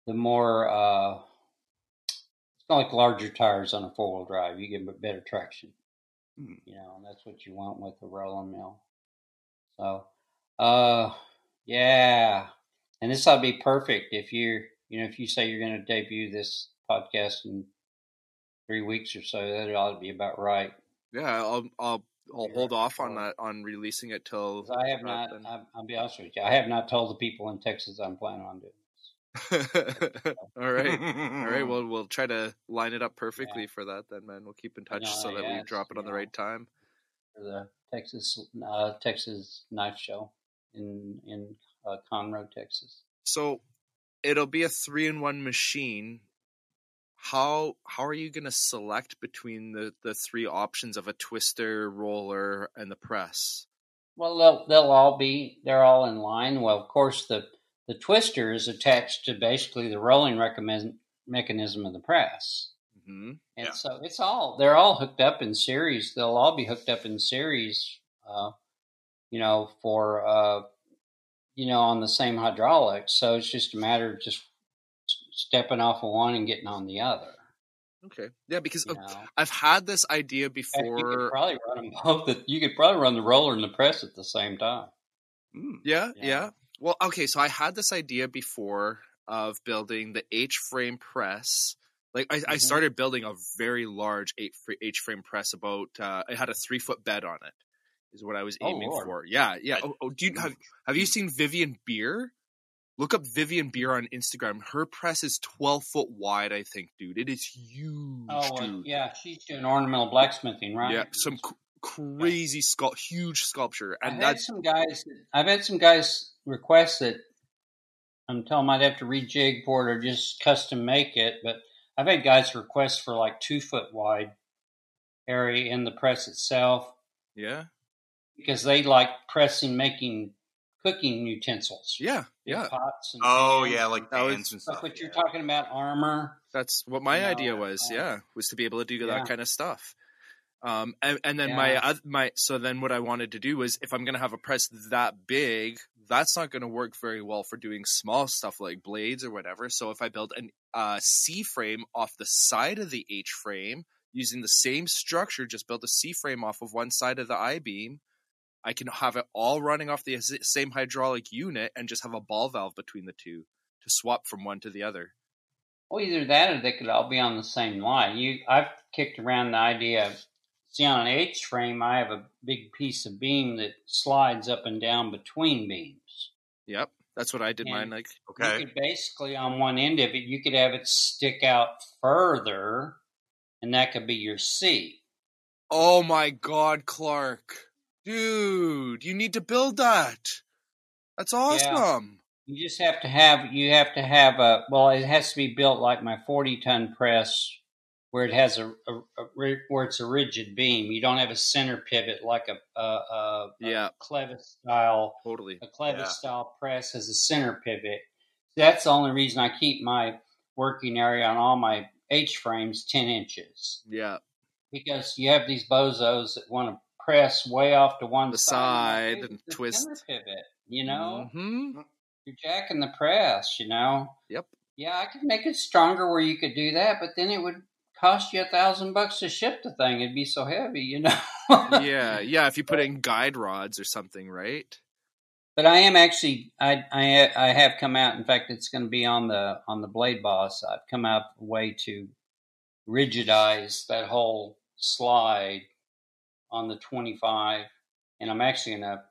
the more. uh It's not like larger tires on a four wheel drive. You get better traction. Hmm. You know, and that's what you want with a rolling mill. So, uh, yeah, and this ought to be perfect if you're, you know, if you say you're going to debut this podcast in three weeks or so, that ought to be about right. yeah, I'll I'll I'll hold off on that on releasing it till. I have not. then. I'll, be honest with you. I have not told the people in Texas I'm planning on doing this. All right. All right. Well, we'll try to line it up perfectly for that. Then, man, we'll keep in touch know, so that we drop it on the know. right time. for the Texas uh, Texas Knife Show in in uh, Conroe, Texas. So it'll be a three-in-one machine. How how are you going to select between the the three options of a twister, roller, and the press? Well, they'll they'll all be they're all in line. Well, of course the the twister is attached to basically the rolling recommend, mechanism of the press, hmm and Yeah. so it's all they're all hooked up in series. They'll all be hooked up in series. Uh, you know, for uh, you know on the same hydraulics. So it's just a matter of just stepping off of one and getting on the other. Okay. Yeah, because You know. I've had this idea fact, You could before. probably run them both. The, you could probably run the roller and the press at the same time. Hmm. Yeah, Yeah. yeah. Well, okay, so I had this idea before of building the H frame press. Like I, I Mhm. started building a very large H frame press. About uh, it had a three foot bed on it. Is what I was Oh, aiming Lord. for. Yeah, yeah. Oh, oh, do you have have you seen Vivian Beer? Look up Vivian Beer on Instagram. Her press is twelve foot wide. I think, dude. It is huge, Oh, uh, dude. yeah, she's doing ornamental blacksmithing, right? Yeah, some c- crazy sculpt, huge sculpture, I've and had that's some guys. I've had some guys request that I'm telling them I'd have to rejig for it or just custom make it. But I've had guys request for like two foot wide area in the press itself yeah. because they like pressing, making cooking utensils. Yeah, yeah. Pots and Oh pans yeah, like and pans and stuff. stuff. What you're talking about, armor. That's what my No, idea was. um, yeah, was to be able to do yeah. that kind of stuff. Um, and, and then my Yeah. oth- my so then what I wanted to do was if I'm gonna have a press that big, that's not gonna work very well for doing small stuff like blades or whatever. So if I build an uh, C frame off the side of the H frame using the same structure, just build a C frame off of one side of the I beam. I can have it all running off the same hydraulic unit and just have a ball valve between the two to swap from one to the other. Well, either that or they could all be on the same line. You, I've kicked around the idea. Of, see, on an H frame, I have a big piece of beam that slides up and down between beams. Yep, that's what I did And- mine like. Okay. You could basically, on one end of it, you could have it stick out further, and that could be your C. Oh my god, Clark. Dude, you need to build that. That's awesome. You just have to have you have to have a well. It has to be built like my forty ton press, where it has a, a, a where it's a rigid beam. You don't have a center pivot like a a, a, Yeah. a Clevis style Totally. a Clevis Yeah. style press has a center pivot. That's the only reason I keep my working area on all my H frames ten inches Yeah. because you have these bozos that want to press way off to one The side, side and twist. pivot. You know, hmm you're jacking the press. You know. Yep. Yeah, I could make it stronger where you could do that, but then it would cost you a thousand bucks to ship the thing. It'd be so heavy, you know. yeah, yeah. If you put in guide rods or something, right? But I am actually I I I have come out. In fact, it's going to be on the on the Blade Boss. I've come out a way to rigidize that whole slide on the 25, and I'm actually going to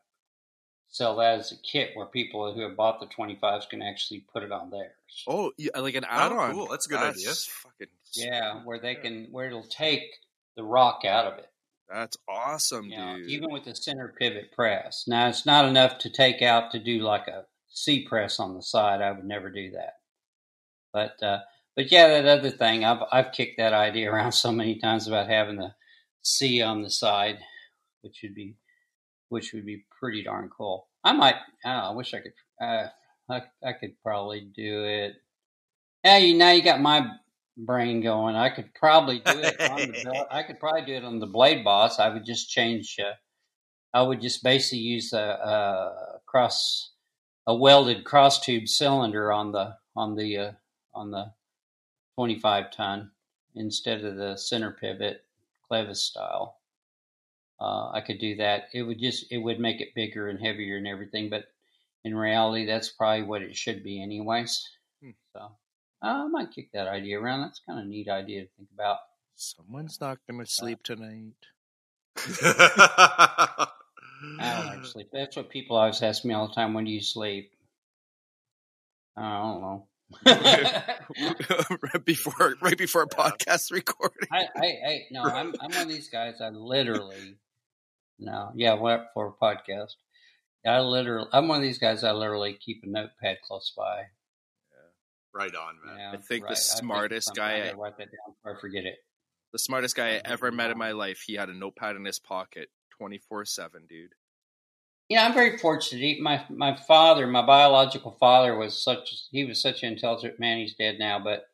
sell that as a kit where people who have bought the 25s can actually put it on theirs. Oh, yeah, like an add-on. cool. That's a good idea. Fucking yeah, where they can where it'll take the rock out of it. That's awesome, You know, dude. even with the center pivot press. Now it's not enough to take out to do like a C press on the side. I would never do that. But uh, but yeah, that other thing I've I've kicked that idea around so many times about having the C on the side, which would be which would be pretty darn cool. I might. I, know, I wish I could. Uh, I I could probably do it. Yeah, you now you got my brain going. I could probably do it on the. I could probably do it on the Blade Boss. I would just change. Uh, I would just basically use a, a cross, a welded cross tube cylinder on the on the uh, on the twenty five ton instead of the center pivot Clevis style. Uh, I could do that. It would just it would make it bigger and heavier and everything, but in reality, that's probably what it should be, anyways. Hmm. So uh, I might kick that idea around. That's kind of a neat idea to think about. Someone's not gonna sleep tonight. I don't like sleep. That's what people always ask me all the time. When do you sleep? I don't know. right before, right before a podcast recording. I, I, I, no, I'm, I'm one of these guys. I literally, no, yeah, what for a podcast? I literally, I'm one of these guys. I literally keep a notepad close by. right on, man. Yeah, I think the right. I smartest guy I I- write that down before I forget it. The smartest guy I ever met in my life. He had a notepad in his pocket, twenty four seven, dude. You know, I'm very fortunate. He- My my father, my biological father, was such he was such an intelligent man. He's dead now, but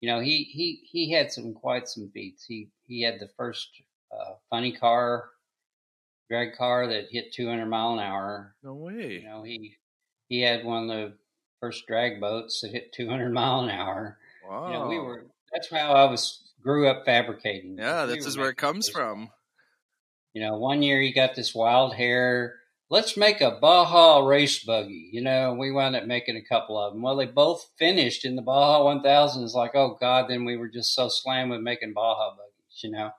you know, he he he had some quite some feats. He he had the first uh, funny car, drag car that hit 200 mile an hour. No way. You know, he he had one of the first drag boats that hit 200 mile an hour. wow. You know, we were that's how I was grew up fabricating. Yeah, We this is where it comes from. you know, one year he got this wild hair. Let's make a Baja race buggy. You know, we wound up making a couple of them. Well, they both finished in the Baja 1000. It's like, oh God, then we were just so slammed with making Baja buggies, you know.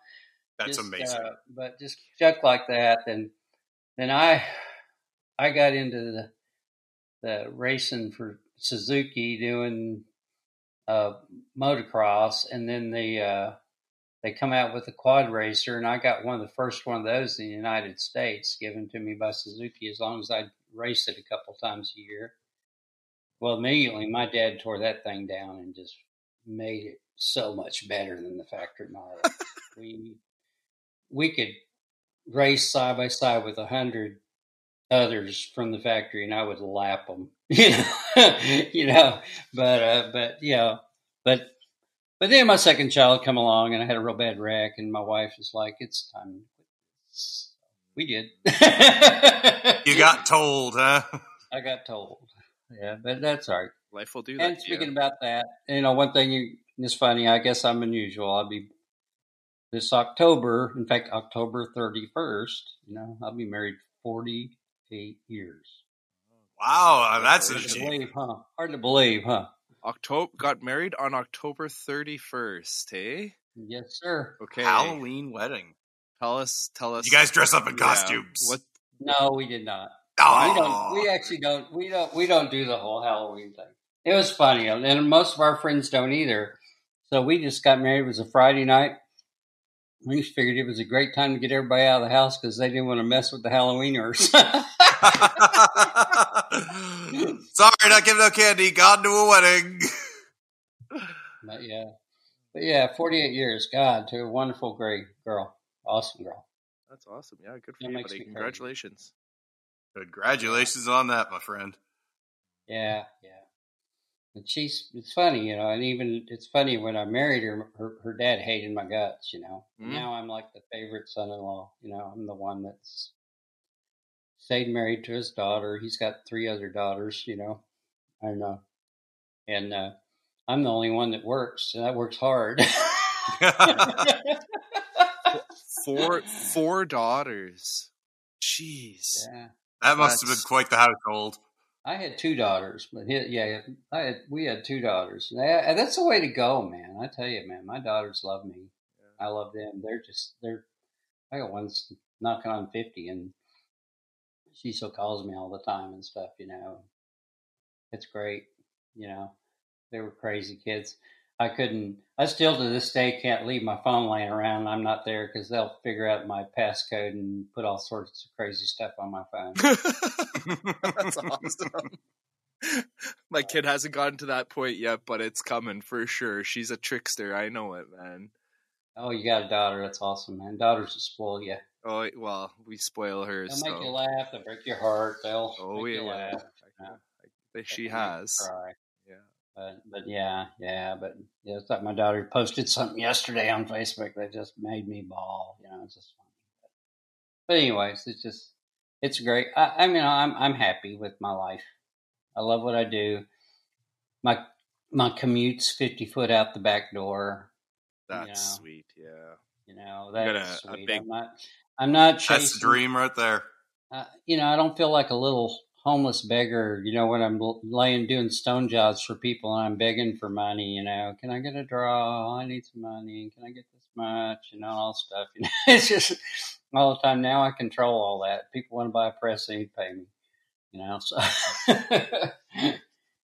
That's Just, amazing. uh, but just stuck like that. And then I, I got into the, the racing for Suzuki doing, uh, motocross and then the, uh, they come out with a quad racer, and I got one of the first one of those in the United States, given to me by Suzuki. As long as I race it a couple times a year. Well, immediately my dad tore that thing down and just made it so much better than the factory model. we we could race side by side with a hundred others from the factory, and I would lap them, you know, you know. But uh, but you know, but but then my second child come along, and I had a real bad wreck, and my wife was like, "It's time." We did. you got told, huh? I got told. Yeah, but that's all right. Life will do that. And speaking about that, you know, one thing you, is funny. I guess I'm unusual. I'll be this October. In fact, October 31st. You know, I'll be married 48 years. Wow, that's hard a to believe, huh? Hard to believe, huh? October got married on October 31st, eh? Yes, sir. Okay. Halloween wedding. Tell us, tell us. You guys dress up in yeah, costumes. What? No, we did not. Oh. We don't. We actually don't. We don't. We don't do the whole Halloween thing. It was funny, and most of our friends don't either. So we just got married. It was a Friday night. We just figured it was a great time to get everybody out of the house because they didn't want to mess with the Halloweeners. Sorry, not giving no candy. Gone to a wedding. but yeah, but yeah, forty-eight years. God, to a wonderful, great girl, awesome girl. That's awesome. Yeah, good for That you, buddy. me crazy. Congratulations. Congratulations on that, my friend. Yeah, yeah. And she's it's funny, you know, and even it's funny when I married her, her, her dad hated my guts, you know. Mm. Now I'm like the favorite son-in-law, you know. I'm the one that's stayed married to his daughter. He's got three other daughters, you know. I know, and uh, I'm the only one that works, and that works hard. Four, four daughters. Jeez. yeah. that must have been quite the household. I had two daughters, but he, yeah, I had we had two daughters. And and that's the way to go, man. I tell you, man, my daughters love me. I love them. They're just they're. I got one's knocking on fifty, and she still calls me all the time and stuff. You know, it's great. You know, they were crazy kids. I couldn't. I still to this day can't leave my phone laying around. I'm not there because they'll figure out my passcode and put all sorts of crazy stuff on my phone. That's awesome. My kid hasn't gotten to that point yet, but it's coming for sure. She's a trickster. I know it, man. Oh, you got a daughter. That's awesome, man. Daughters will spoil you. Oh well, we spoil her. They'll so. make you laugh. They'll break your heart. They'll Oh make yeah, you laugh. I- Yeah. I- she you has. Yeah. But but yeah, yeah. But yeah, it's like my daughter posted something yesterday on Facebook that just made me bawl. You know, it's just funny. But, but anyways, it's just it's great. I, I mean, I'm I'm happy with my life. I love what I do. My my commute's fifty foot out the back door. That's Yeah. sweet. Yeah. You know, got that's a- a sweet. big- not I'm not chasing. That's the dream right there. uh, you know, I don't feel like a little homeless beggar, you know, when I'm laying doing stone jobs for people and I'm begging for money, you know, can I get a draw? I need some money. Can I get this much? You know, all stuff. You know, it's just all the time. Now I control all that. People want to buy a press, they pay me, you know, so.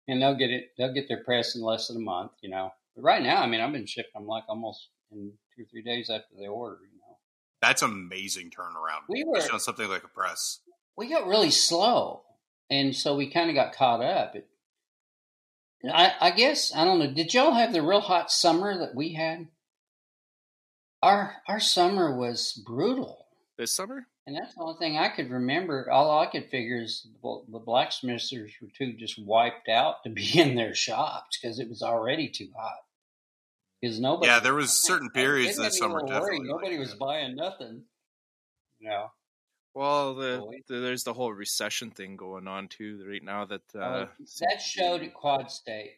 and they'll get it, they'll get their press in less than a month, you know. But right now, I mean, I've been shipping them like almost in two or three days after they order, you know. That's amazing turnaround. We were- on something like a press. we got really slow, and so we kind of got caught up. It, I, I guess I don't know. Did y'all have the real hot summer that we had? Our our summer was brutal, This summer? and that's the only thing I could remember. All I could figure is well, the blacksmiths were too just wiped out to be in their shops because it was already too hot. Because nobody, Yeah, there was certain periods made that me summer definitely. Nobody was buying nothing. You know. Well, the, the there's the whole recession thing going on too right now. That uh, Oh, that showed at Quad State.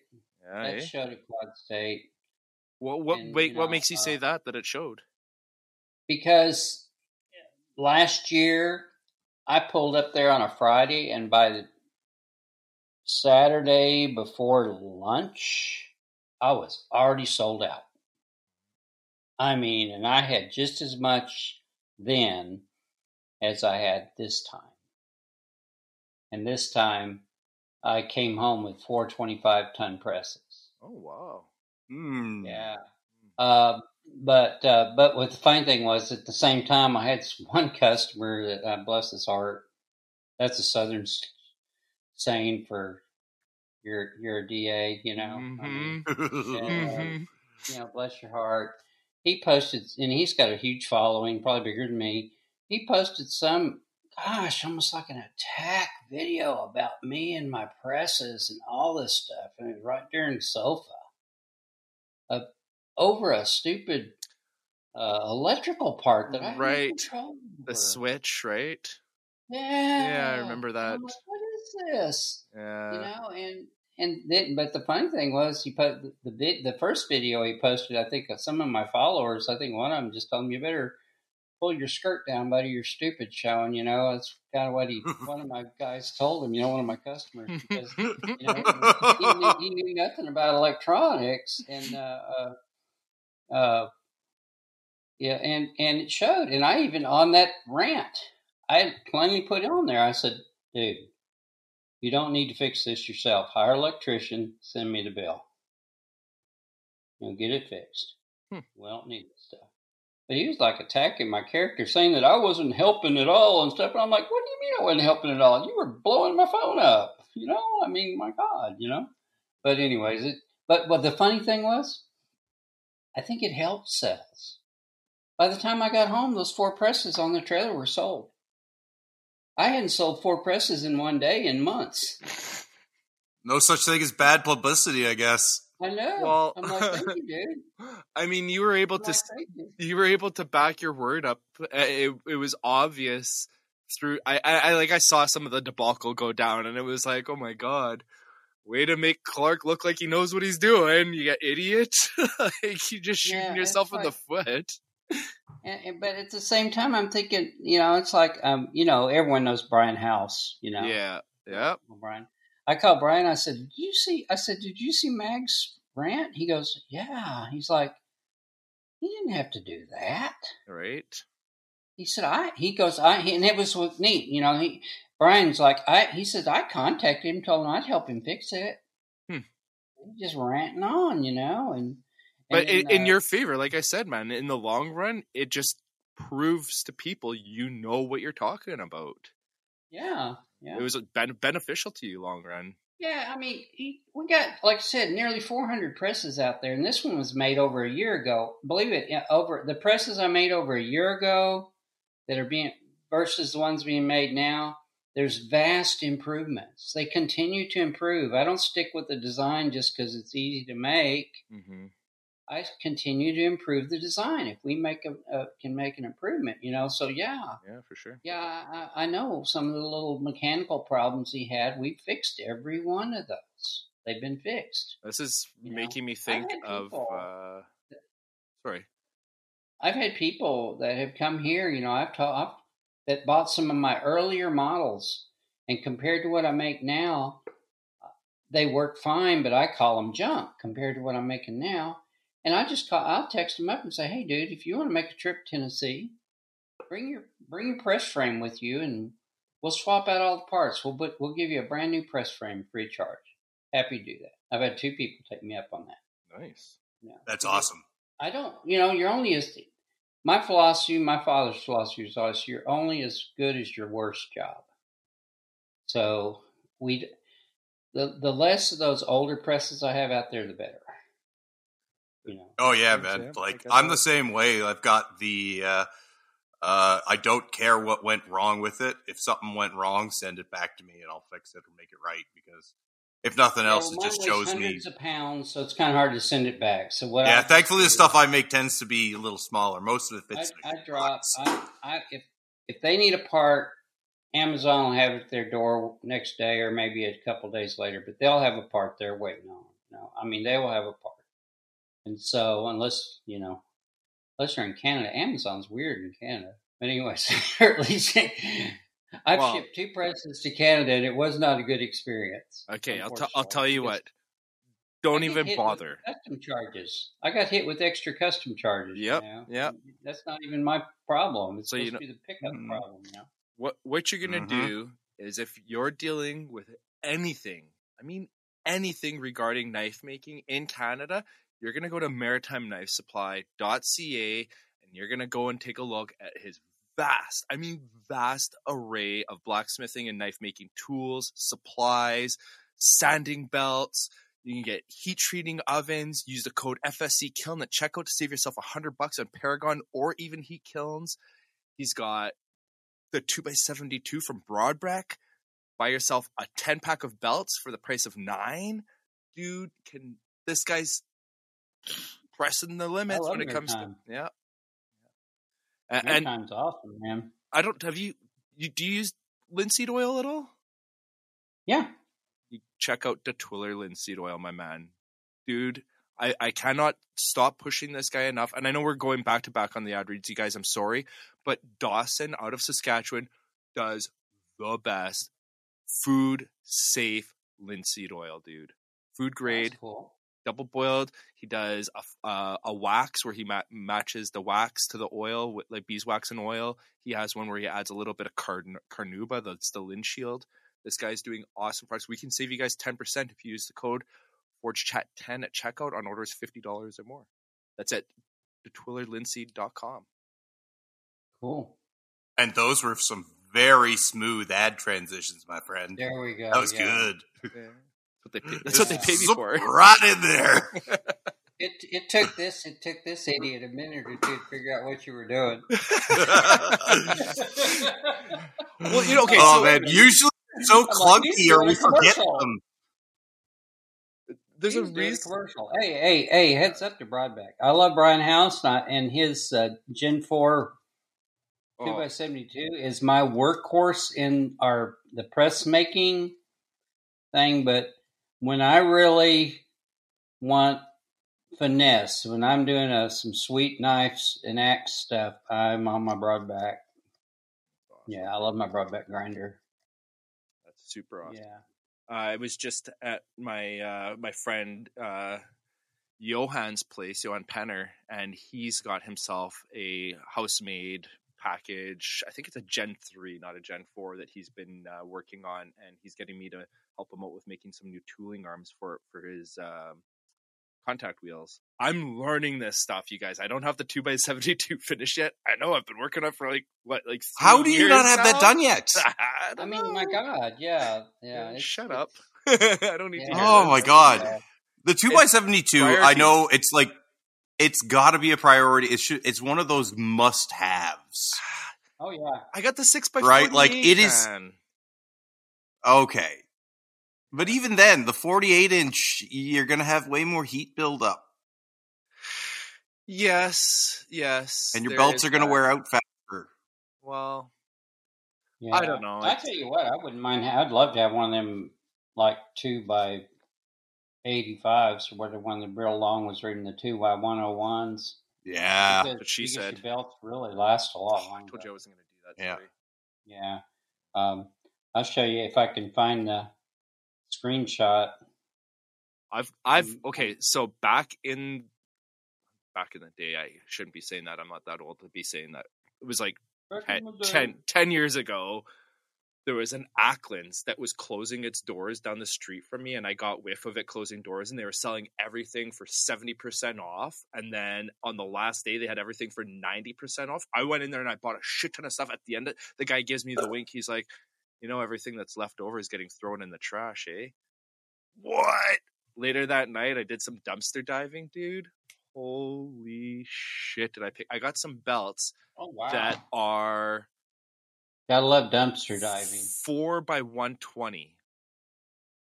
Yeah, That eh? showed at Quad State. What what and, wait? you what makes you say uh, that that it showed? because last year I pulled up there on a Friday, and by the Saturday before lunch, I was already sold out. I mean, and I had just as much then as I had this time. And this time, I came home with four 25 ton presses. Oh wow! Hmm. Yeah. Uh, but uh, but what the funny thing was, at the same time, I had one customer that uh, bless his heart. That's a Southern saying for you're you're a DA, you know. I mean, Mhm. you know, bless your heart. He posted, and he's got a huge following, probably bigger than me. He posted some gosh, almost like an attack video about me and my presses and all this stuff. And it was right during SoFa. Uh, over a stupid uh, electrical part that I Right. control The switch, right? Yeah. Yeah, I remember that. I'm like, what is this? Yeah. you know, and and then, but the funny thing was, he put the the, the first video he posted. I think some of my followers, I think one of them just told him, "You better pull your skirt down, buddy. You're stupid showing." You know, that's kind of what he. one of my guys told him. You know, one of my customers because you know he, knew, he knew nothing about electronics and uh, uh, uh, yeah, and and it showed. And I even on that rant, I had plainly put on there. I said, "Dude, you don't need to fix this yourself. Hire an electrician. Send me the bill. You'll get it fixed. Hmm. We don't need this stuff." But he was like attacking my character, saying that I wasn't helping at all and stuff. And I'm like, "What do you mean I wasn't helping at all? You were blowing my phone up. You know, I mean, my God, you know." But anyways, it. But what the funny thing was, I think it helped sales. By the time I got home, those four presses on the trailer were sold. I hadn't sold four presses in one day in months. no such thing as bad publicity, I guess. I know. Well- I'm like, thank you, dude. I mean, you were able I'm to like, you. you were able to back your word up. Uh, It it was obvious through. I, I I like I saw some of the debacle go down, and it was like, oh my god, way to make Clark look like he knows what he's doing. You got idiot. like you just shooting Yeah, yourself in it's the foot. And, and- but at the same time, I'm thinking, you know, it's like, um, you know, everyone knows Brian House, you know. Yeah. Yeah. Brian. I called Brian. I said, "Did you see?" I said, "Did you see Mag's rant?" He goes, "Yeah." He's like, "He didn't have to do that." Right. He said, "I." He goes, "I," and it was neat. You know, he Brian's like, "I." He says, "I contacted him, told him I'd help him fix it." Hmm. Just ranting on, you know, and. But in, in uh, your favor, like I said, man, in the long run, it just proves to people you know what you're talking about. yeah, yeah, It was ben- beneficial to you long run. Yeah, I mean, we got, like I said, nearly 400 presses out there, and this one was made over a year ago. Believe it, over the presses I made over a year ago that are being versus the ones being made now. There's vast improvements. They continue to improve. I don't stick with the design just because it's easy to make. Mm-hmm. I continue to improve the design. If we make a, can make an improvement, you know. So yeah, Yeah, for sure. yeah, I, I know some of the little mechanical problems he had. We fixed every one of those. They've been fixed. This is You know, making me think of. uh Sorry. I've had people that have come here. You know, I've taught that bought some of my earlier models, and compared to what I make now, they work fine. But I call them junk compared to what I'm making now. And I just call. I'll text them up and say, "Hey, dude, if you want to make a trip to Tennessee, bring your bring your press frame with you, and we'll swap out all the parts. We'll put, we'll give you a brand new press frame free of charge. Happy to do that. I've had two people take me up on that. Nice. Yeah. That's awesome. I don't, you know, you're only as my philosophy, my father's philosophy was always you're only as good as your worst job. So we, the the less of those older presses I have out there, the better. You know, Oh yeah, man. Like I'm the same way. I've got the uh uh I don't care what went wrong with it. If something went wrong, send it back to me and I'll fix it or make it right because if nothing else, Well, it just shows me. hundreds of pounds, so it's kind of hard to send it back. So what? Yeah, I, thankfully the stuff I make tends to be a little smaller. Most of it I, fits. I like drop. I, I if if they need a part, Amazon will have it at their door next day or maybe a couple days later. But they'll have a part they're waiting on. No, I mean they will have a part. And so unless you know, unless you're in Canada, Amazon's weird in Canada. But anyways, or at least I've Well- shipped two presses to Canada and it was not a good experience. Okay, I'll, t- I'll tell you what. Don't even bother. Custom charges. I got hit with extra custom charges. Yep, You know? yep. That's not even my problem. It's So supposed you know- to be the pickup Mhm. problem. You know. What what you're gonna Mhm. do is if you're dealing with anything, I mean anything regarding knife making in Canada, you're gonna go to maritimeknifesupply.ca and you're gonna go and take a look at his vast, I mean vast array of blacksmithing and knife making tools, supplies, sanding belts. You can get heat treating ovens. Use the code FSC Kiln at checkout to save yourself a hundred bucks on Paragon or Evenheat Kilns. He's got the 2x72 from Brodbeck, buy yourself a 10 pack of belts for the price of nine. Dude, can this guy's pressing the limits when it comes Time. to yeah. And, time's awesome, man. I don't have you, you do you use linseed oil at all? Yeah. You check out Detwiller linseed oil, my man. Dude, I, I cannot stop pushing this guy enough. And I know we're going back to back on the ad reads, you guys. I'm sorry. But Dawson out of Saskatchewan does the best food safe linseed oil, dude. Food grade, cool. Double boiled. He does a, uh, a wax where he ma- matches the wax to the oil with like beeswax and oil. He has one where he adds a little bit of carn- carnauba, that's the Lin Shield. This guy's doing awesome products. We can save you guys 10% if you use the code ForgeChat10 at checkout on orders $50 or more. That's at detwillerlinseed.com. Cool. And those were some very smooth ad transitions, my friend. There we go. That was yeah. good. That's what they pay, that's what they pay me Zip for. Right in there. It it took this it took this idiot a minute or two to figure out what you were doing. Well, you know, okay, oh so man, usually so I'm like, he's clunky or we a forget commercial. them. there's a He's doing reason. commercial. Hey, hey, hey! Heads up to Brodbeck. I love Brian House and his uh, Gen Two by Seventy Two is my workhorse in our the press making thing. But when I really want finesse, when I'm doing uh, some sweet knives and axe stuff, I'm on my Brodbeck. Yeah, I love my Brodbeck grinder. that's super awesome. Yeah. Uh, I was just at my uh, my friend uh, Johann's place, Johan Penner, and he's got himself a house-made package. I think it's a Gen three, not a Gen four, that he's been uh, working on, and he's getting me to help him out with making some new tooling arms for for his um, contact wheels. I'm learning this stuff, you guys. I don't have the two x seventy two finished yet. I know I've been working on it for like what, like How do you years not have that done yet? I, I don't mean, my. God, yeah, yeah. Yeah, shut up. I don't need to yeah. hear Oh this. my God. Yeah. The two It's by seventy two, I know it's like it's got to be a priority. It should. It's one of those must haves. Oh yeah. I got the six by Right, like, 48, it is- man. Okay, but even then, the forty eight inch, you're gonna have way more heat build up, Yes, yes. and your belts are gonna wear out faster. Well, Yeah. I don't know. I tell you what, I wouldn't mind. I'd love to have one of them, like two by eighty fives, or whether one of the real long was reading the two by one hundred ones. Yeah, what she said. Your belts really last a lot I told you I wasn't going to do that. Yeah. Sorry. Yeah. Um, I'll show you if I can find the screenshot. I've, I've, okay. So back in, back in the day, I shouldn't be saying that. I'm not that old to be saying that. It was like ten, day. 10, 10 years ago, there was an Acklands that was closing its doors down the street from me, and I got whiff of it closing doors, and they were selling everything for 70% off. And then on the last day, they had everything for 90% off. I went in there and I bought a shit ton of stuff. At the end, of, the guy gives me the wink. He's like, You know, everything that's left over is getting thrown in the trash, eh? What? Later that night, I did some dumpster diving, dude. Holy shit! Did I pick? I got some belts Oh wow! that are Gotta love dumpster diving. four by one twenty,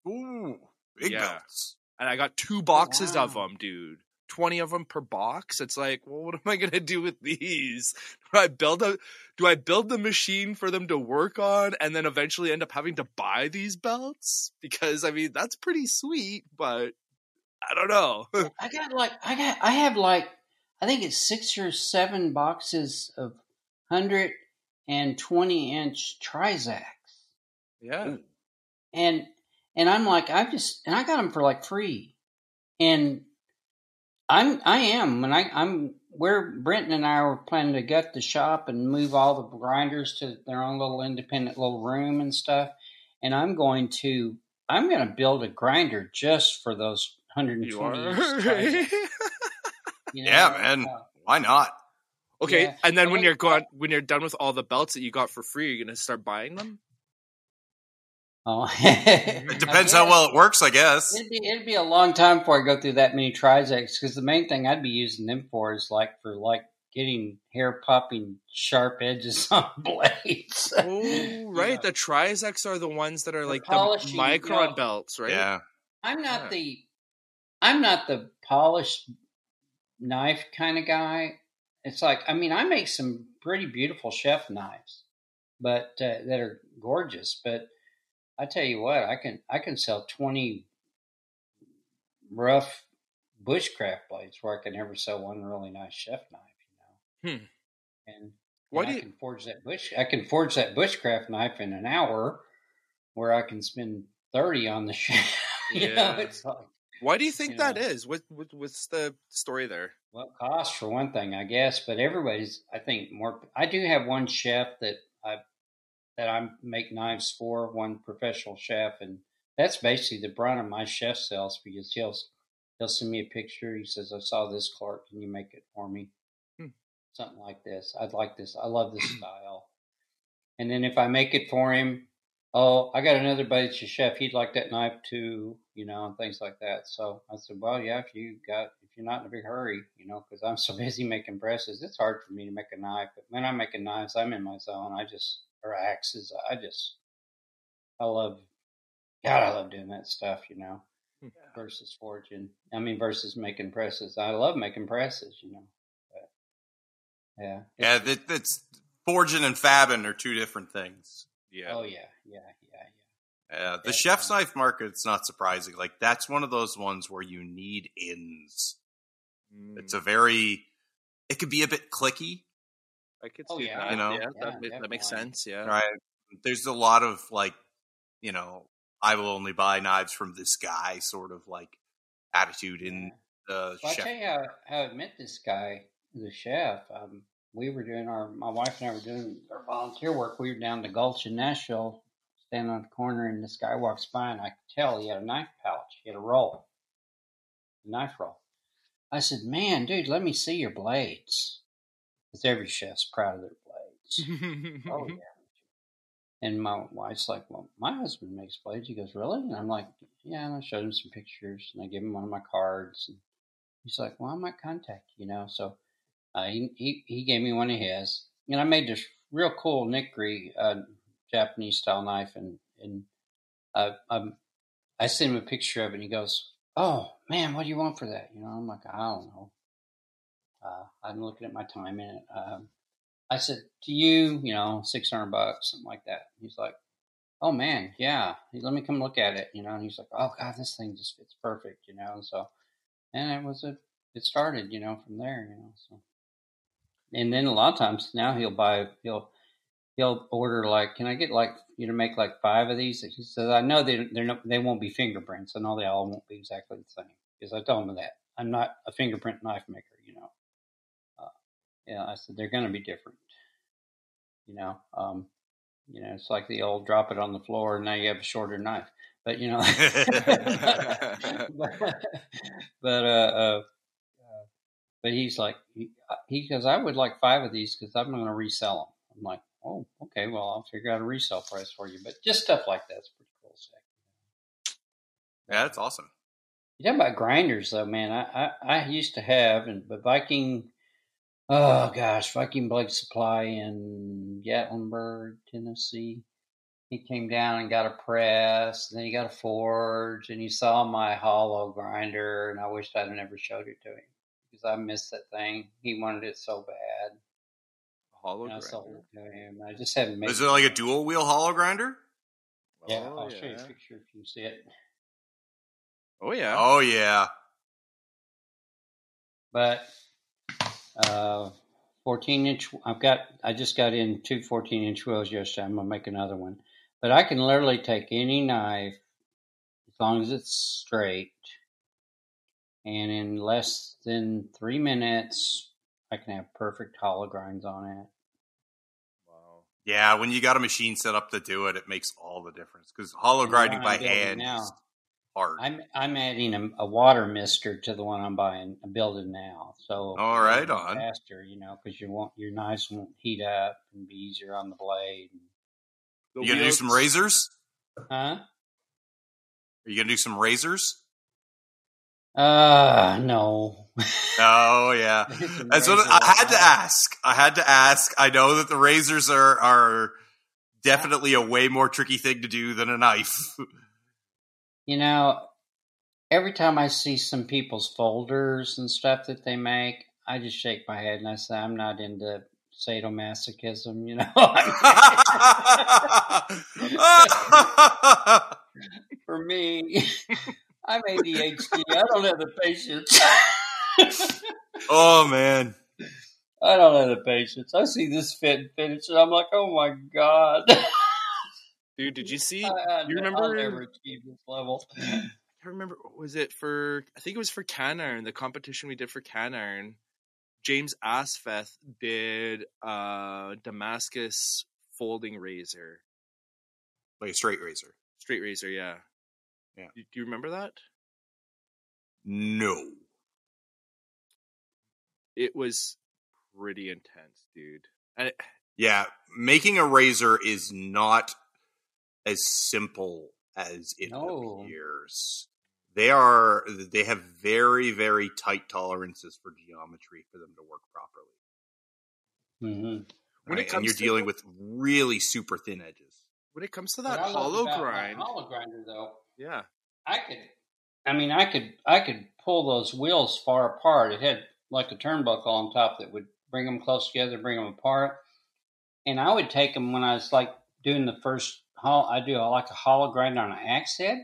ooh, big Yeah. belts. and I got two boxes of wow. them, dude. Twenty of them per box. It's like, well, what am I gonna do with these? Do I build a? Do I build the machine for them to work on, and then eventually end up having to buy these belts? Because I mean, that's pretty sweet, but I don't know. I got like I got I have like I think it's six or seven boxes of hundred and twenty inch Trizacts, yeah, and and I'm like I've just and I got them for like free, and I'm I am when I I'm where Brenton and I were planning to gut the shop and move all the grinders to their own little independent little room and stuff, and I'm going to I'm going to build a grinder just for those hundred and you twenty are. inch Trizacts. You know, Yeah, man. uh, Why not? Okay, Yeah. and then I when like you're that. gone, when you're done with all the belts that you got for free, you're gonna start buying them. Oh, It depends how well it works, I guess. It'd be, it'd be a long time before I go through that many Trizacts because the main thing I'd be using them for is like for like getting hair popping sharp edges on blades. Oh, right. Yeah. The Trizact are the ones that are The like the polishing, micron no. belts, right? Yeah. I'm not Yeah. the I'm not the polished knife kind of guy. It's like I mean I make some pretty beautiful chef knives, but uh, that are gorgeous. But I tell you what, I can I can sell twenty rough bushcraft blades where I can never sell one really nice chef knife. You know, Hmm. and Why and do I you- can forge that bush. I can forge that bushcraft knife in an hour, where I can spend thirty on the shaft. you know, Yeah. it's like Why do you think You that know. is? What, what what's the story there? well, cost for one thing, I guess. But everybody's, I think, more. I do have one chef that I that I make knives for, one professional chef, and that's basically the brunt of my chef sales because he'll he'll send me a picture. He says, "I saw this, Clark. Can you make it for me?" Hmm. Something like this. I'd like this. I love this style. And then if I make it for him, oh, I got another buddy that's a chef. He'd like that knife too, you know, and things like that. So I said, well, yeah, if you got, if you're not in a big hurry, you know, because I'm so busy making presses, it's hard for me to make a knife. But when I'm making knives, I'm in my zone. I just, or axes, I just, I love, God, I love doing that stuff, you know, Hmm. versus forging. I mean, versus making presses. I love making presses, you know. But, yeah. Yeah, that, that's forging and fabbing are two different things. Yeah. Oh yeah, yeah, yeah, yeah. Uh, the Yeah. chef's knife market, it's not surprising. Like that's one of those ones where you need ins. Mm, It's a very, it could be a bit clicky, I could Oh, see yeah. that. You know? yeah, Yeah, that, ma- that makes sense. Yeah. right? There's a lot of like, you know, I will only buy knives from this guy sort of like attitude in Yeah. the Well, I chef. tell you how, how I met this guy, the chef. Um, we were doing our, my wife and I were doing our volunteer work. We were down the Gulch in Nashville, standing on the corner, and this guy walks by, and I could tell he had a knife pouch. He had a roll, a knife roll. I said, "Man, dude, let me see your blades." Because every chef's proud of their blades. oh yeah. And my wife's like, "Well, my husband makes blades." He goes, "Really?" And I'm like, "Yeah." And I showed him some pictures, and I gave him one of my cards. And he's like, "Well, I might contact you," you know. So uh, he, he he gave me one of his, and I made this real cool Nakiri uh, Japanese style knife, and and uh, um, I sent him a picture of it, and he goes, "Oh man, what do you want for that?" You know, I'm like, "I don't know." Uh, I'm looking at my time and. Um, I said to you, you know, six hundred bucks, something like that. He's like, "Oh man, yeah, let me come look at it," you know. And he's like, "Oh god, this thing just fits perfect," you know. And so, and it was a, it started, you know, from there, you know. So, and then a lot of times now he'll buy, he'll he'll order like, "Can I get like you to make like five of these?" He says, "I know they they're not, they won't be fingerprints. I know they all won't be exactly the same because I told him that I'm not a fingerprint knife maker, know." Yeah, I said they're going to be different. You know, um, you know, it's like the old drop it on the floor, and now you have a shorter knife. But you know, but, but uh, uh, uh, but he's like he, he goes, I would like five of these because I'm going to resell them. I'm like, oh, okay, well, I'll figure out a resale price for you. But just stuff like that's pretty cool. Stuff. yeah, that's awesome. You talk about grinders, though, man. I, I, I used to have, and but Viking, oh gosh, Viking Blade Supply in Gatlinburg, Tennessee. He came down and got a press, and then he got a forge, and he saw my hollow grinder, and I wished I'd never showed it to him because I missed that thing. He wanted it so bad, Hollow and I grinder. sold it to him. I just haven't made. Is it like a dual wheel hollow grinder? Yeah, Oh, I'll show you a yeah. picture if you see it. Oh yeah. Oh yeah. but uh, 14 inch i've got i just got in two 14 inch wheels yesterday. I'm gonna make another one. But i can literally take any knife as long as it's straight. And in less than three minutes i can have perfect hollow grinds on it. Wow. Yeah, when you got a machine set up to do it, it makes all the difference. Because hollow grinding by hand now- is hard. i'm i'm adding a, a water mister to the one i'm buying I'm building now so All right, on. faster you know because you want your knives won't heat up and be easier on the blade The you gonna do some razors? huh Are you gonna do some razors? Uh, no, Oh yeah, that's what I had to ask. I had to ask. I know that the razors are are definitely a way more tricky thing to do than a knife. You know, every time I see some people's folders and stuff that they make, I just shake my head and I say, I'm not into sadomasochism, you know. For me, I'm ADHD. I don't have the patience. oh man. I don't have the patience. I see this fit and finish, and I'm like, oh my god. Dude, did you see? I, I, you remember? I'll never achieve this level. I remember. Was it for? I think it was for Can Iron, the competition we did for Can Iron. James Asfeth did uh Damascus folding razor, like a straight razor. Straight razor, yeah. Yeah. Do, do you remember that? No. It was pretty intense, dude. And it, yeah, making a razor is not as simple as it No. appears. They are they have very very tight tolerances for geometry for them to work properly. hmm When it right? and you're to dealing the- with really super thin edges. when it comes to that hollow grind, hollow grinder, though, yeah, I could. I mean, I could. I could pull those wheels far apart. It had like a turnbuckle on top that would bring them close together, bring them apart. And I would take them when I was like doing the first. Hol- I do like a hollow grind on an axe head.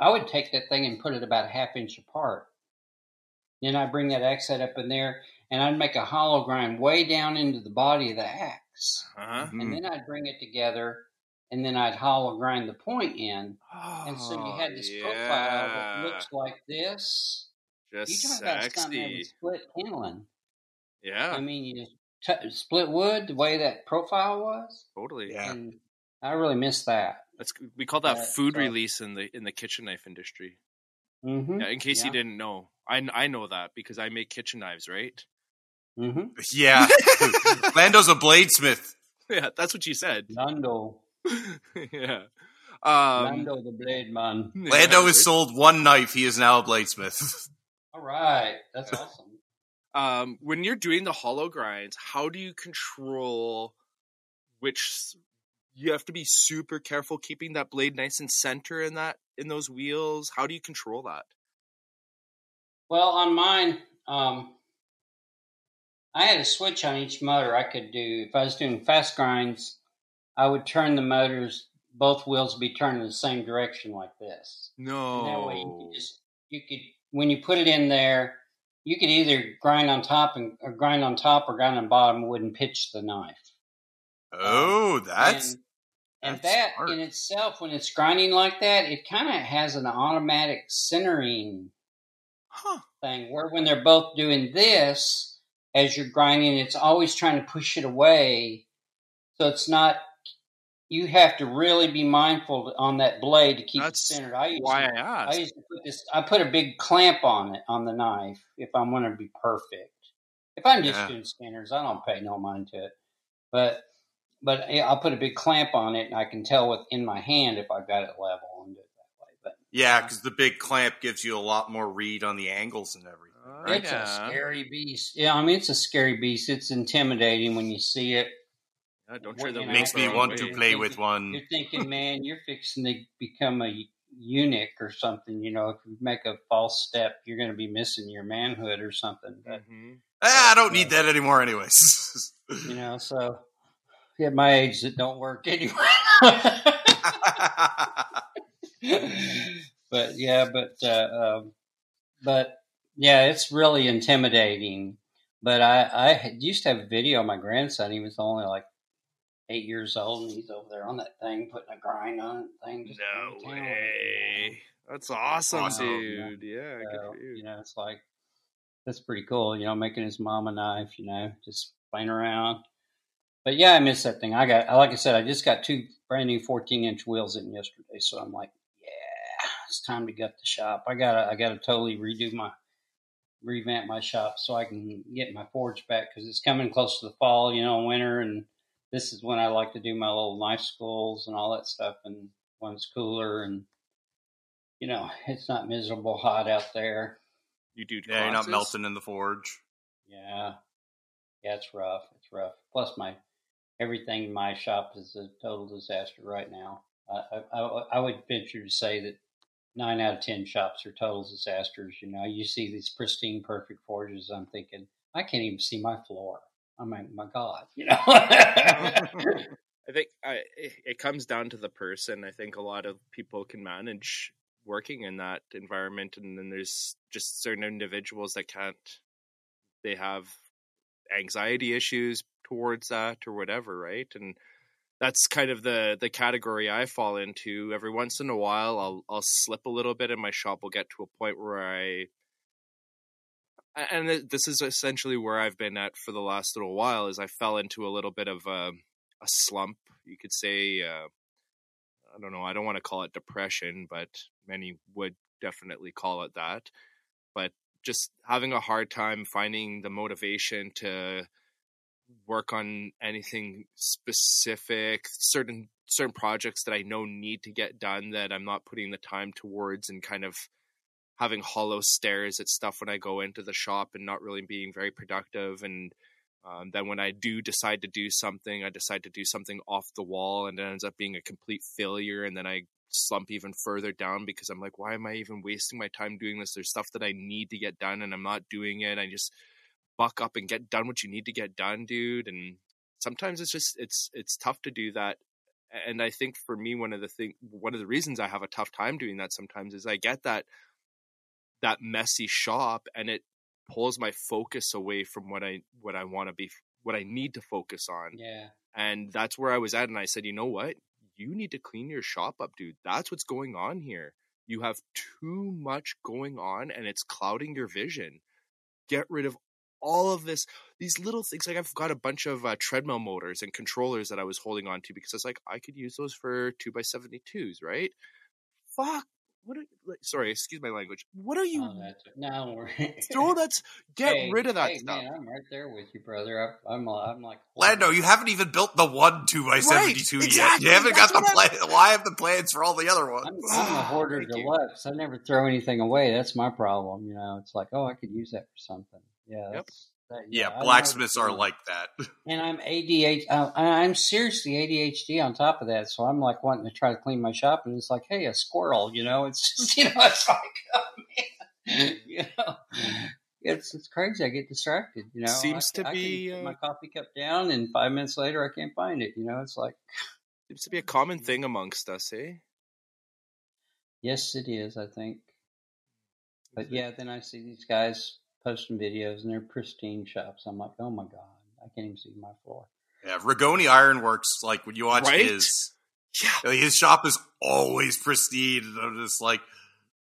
I would take that thing and put it about a half inch apart. Then I'd bring that axe head up in there, and I'd make a hollow grind way down into the body of the axe. uh-huh. Mhm. And then I'd bring it together, and then I'd hollow grind the point in. And so you had Oh, this profile that looks like this. You just talk about something that sexy. split handling. Yeah, I mean, you just t- split wood the way that profile was, totally. Yeah. and I really miss that. That's we call that Yeah, food so- release in the in the kitchen knife industry. Mm-hmm. Yeah, in case you didn't know, I I know that because I make kitchen knives, right? Mm-hmm. Yeah, Lando's a bladesmith. Yeah, that's what you said. Lando, yeah. Um, Lando the Blade Man. yeah, Lando has right? sold one knife. He is now a bladesmith. All right, that's awesome. um, when you're doing the hollow grinds, how do you control which s- you have to be super careful keeping that blade nice and center in that in those wheels? How do you control that? Well, on mine, um, I had a switch on each motor. I could do if I was doing fast grinds, I would turn the motors. Both wheels would be turned in the same direction, like this. No. And that way, you could just you could when you put it in there, you could either grind on top and or grind on top or grind on bottom. Wouldn't pitch the knife. Um, oh, that's and, and that's that smart. in itself, when it's grinding like that, it kind of has an automatic centering huh. thing where when they're both doing this as you're grinding, it's always trying to push it away. So it's not. You have to really be mindful on that blade to keep That's it centered. I used Why to, I I used to put this. I put a big clamp on it on the knife if I want to be perfect. If I'm just Yeah. doing spinners, I don't pay no mind to it. But but I'll put a big clamp on it, and I can tell with in my hand if I've got it level and do it that way. But yeah, because the big clamp gives you a lot more read on the angles and everything. Oh, right? It's yeah. a scary beast. Yeah, I mean it's a scary beast. It's intimidating when you see it. Yeah, don't try the You know, Makes me want to Right. play with one. You're thinking, man, you're fixing to become a eunuch or something. You know, if you make a false step, you're going to be missing your manhood or something. But Mhm. Ah, I don't need that anymore, anyways. you know, so at my age, that don't work anyway. but yeah, but uh, um, but yeah, it's really intimidating. But I I used to have a video of my grandson. He was only like eight years old, and he's over there on that thing, putting a grind on it. Thing, just No going to town. way. That's awesome, Awesome. dude. Yeah, So, you know, it's like that's pretty cool. You know, making his mom a knife. You know, just playing around. But yeah, I miss that thing. I got, like I said, I just got two brand new 14 inch wheels in yesterday, so I'm like, yeah, it's time to gut the shop. I gotta, I gotta totally redo my, revamp my shop so I can get my forge back because it's coming close to the fall, you know, winter, and this is when I like to do my little knife schools and all that stuff, and when it's cooler and you know it's not miserable hot out there. You do. Yeah, you're not melting in the forge. Yeah, yeah, it's rough. It's rough. Plus, my everything in my shop is a total disaster right now. I, I, I- would venture to say that nine out of ten shops are total disasters. You know, you see these pristine, perfect forges. I'm thinking, I can't even see my floor. I'm like, my God, you know. I think I, it comes down to the person. I think a lot of people can manage working in that environment, and then there's just certain individuals that can't. They have anxiety issues towards that or whatever, right? And that's kind of the the category I fall into. Every once in a while, I'll I'll slip a little bit, and my shop will get to a point where I. And this is essentially where I've been at for the last little while. Is I fell into a little bit of a, a slump, you could say. Uh, I don't know. I don't want to call it depression, but many would definitely call it that. But just having a hard time finding the motivation to work on anything specific, certain certain projects that I know need to get done that I'm not putting the time towards, and kind of having hollow stares at stuff when I go into the shop and not really being very productive and um, then when I do decide to do something, I decide to do something off the wall, and it ends up being a complete failure. And then I slump even further down because I'm like, why am I even wasting my time doing this? There's stuff that I need to get done, and I'm not doing it. I just buck up and get done what you need to get done, dude. And sometimes it's just it's it's tough to do that. And I think for me, one of the thing, one of the reasons I have a tough time doing that sometimes is I get that that messy shop, and it pulls my focus away from what I what I want to be what I need to focus on. yeah, And that's where I was at and I said, "You know what? You need to clean your shop up, dude. That's what's going on here. You have too much going on and it's clouding your vision. Get rid of all of this these little things like I've got a bunch of uh, treadmill motors and controllers that I was holding on to because I was like I could use those for 2 by 72s, right? Fuck. What are, like, sorry, excuse my language. What are you oh, that's it. No, we're- throw that get Hey, rid of that hey, stuff. Man, I'm right there with you, brother. I, I'm, I'm like Lando, you haven't even built the one two by seventy two yet. exactly, You haven't got that's the what plan. Why have the plans for all the other ones? I'm, I'm a hoarder deluxe. I never throw anything away. That's my problem. You know, it's like, oh, I could use that for something. Yeah. Yep. That's, that, yeah, I blacksmiths are like that. And I'm ADHD. Uh, I'm seriously ADHD on top of that. So I'm like wanting to try to clean my shop, and it's like, hey, a squirrel. You know, it's just, you know, it's like, oh man, you know, it's it's crazy. I get distracted. You know, Seems I, to I can be, put uh, my coffee cup down, and five minutes later, I can't find it. You know, it's like, Seems to be a common thing amongst us, eh? yes, it is. I think. But yeah, then I see these guys posting videos and they're pristine shops. I'm like, oh my god, I can't even see my floor. Yeah, Rigoni Ironworks, like when you watch Right? his Yeah. like, his shop is always pristine. And I'm just like,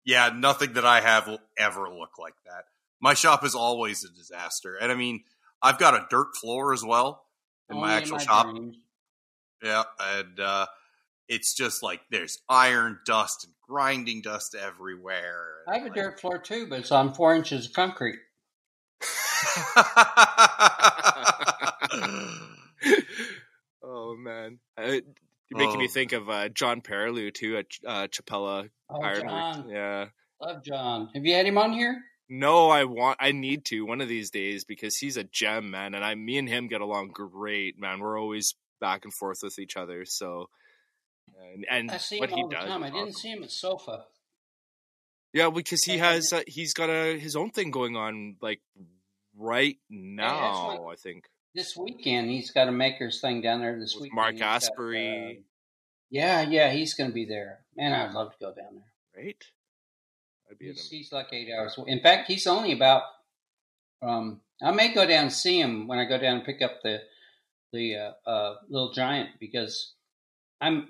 yeah, nothing that I have will ever look like that. My shop is always a disaster. And I mean, I've got a dirt floor as well in Only my actual my shop. dreams. Yeah, and uh, it's just like there's iron dust and grinding dust everywhere. I have a Like- dirt floor too, but it's on four inches of concrete. oh man, uh, you're making me Oh. think of uh, John Perilou too at uh, Chapella Oh, Ironworks. John, Yeah. love John. Have you had him on here? No, I want. I need to one of these days because he's a gem, man, and I, me and him get along great, man. We're always back and forth with each other. So, and, and I see what him he the does, time. I didn't see him at Sofa. Yeah, because he has uh, he's got a his own thing going on like right now. what- I think. This weekend, he's got a makers thing down there this weekend. Mark He's got, uh, yeah, yeah, he's going to be there. Man, I'd love to go down there. Right. I'd be He's, he's like eight hours. In fact, he's only about. Um, I may go down and see him when I go down and pick up the the uh, uh, little giant because I'm.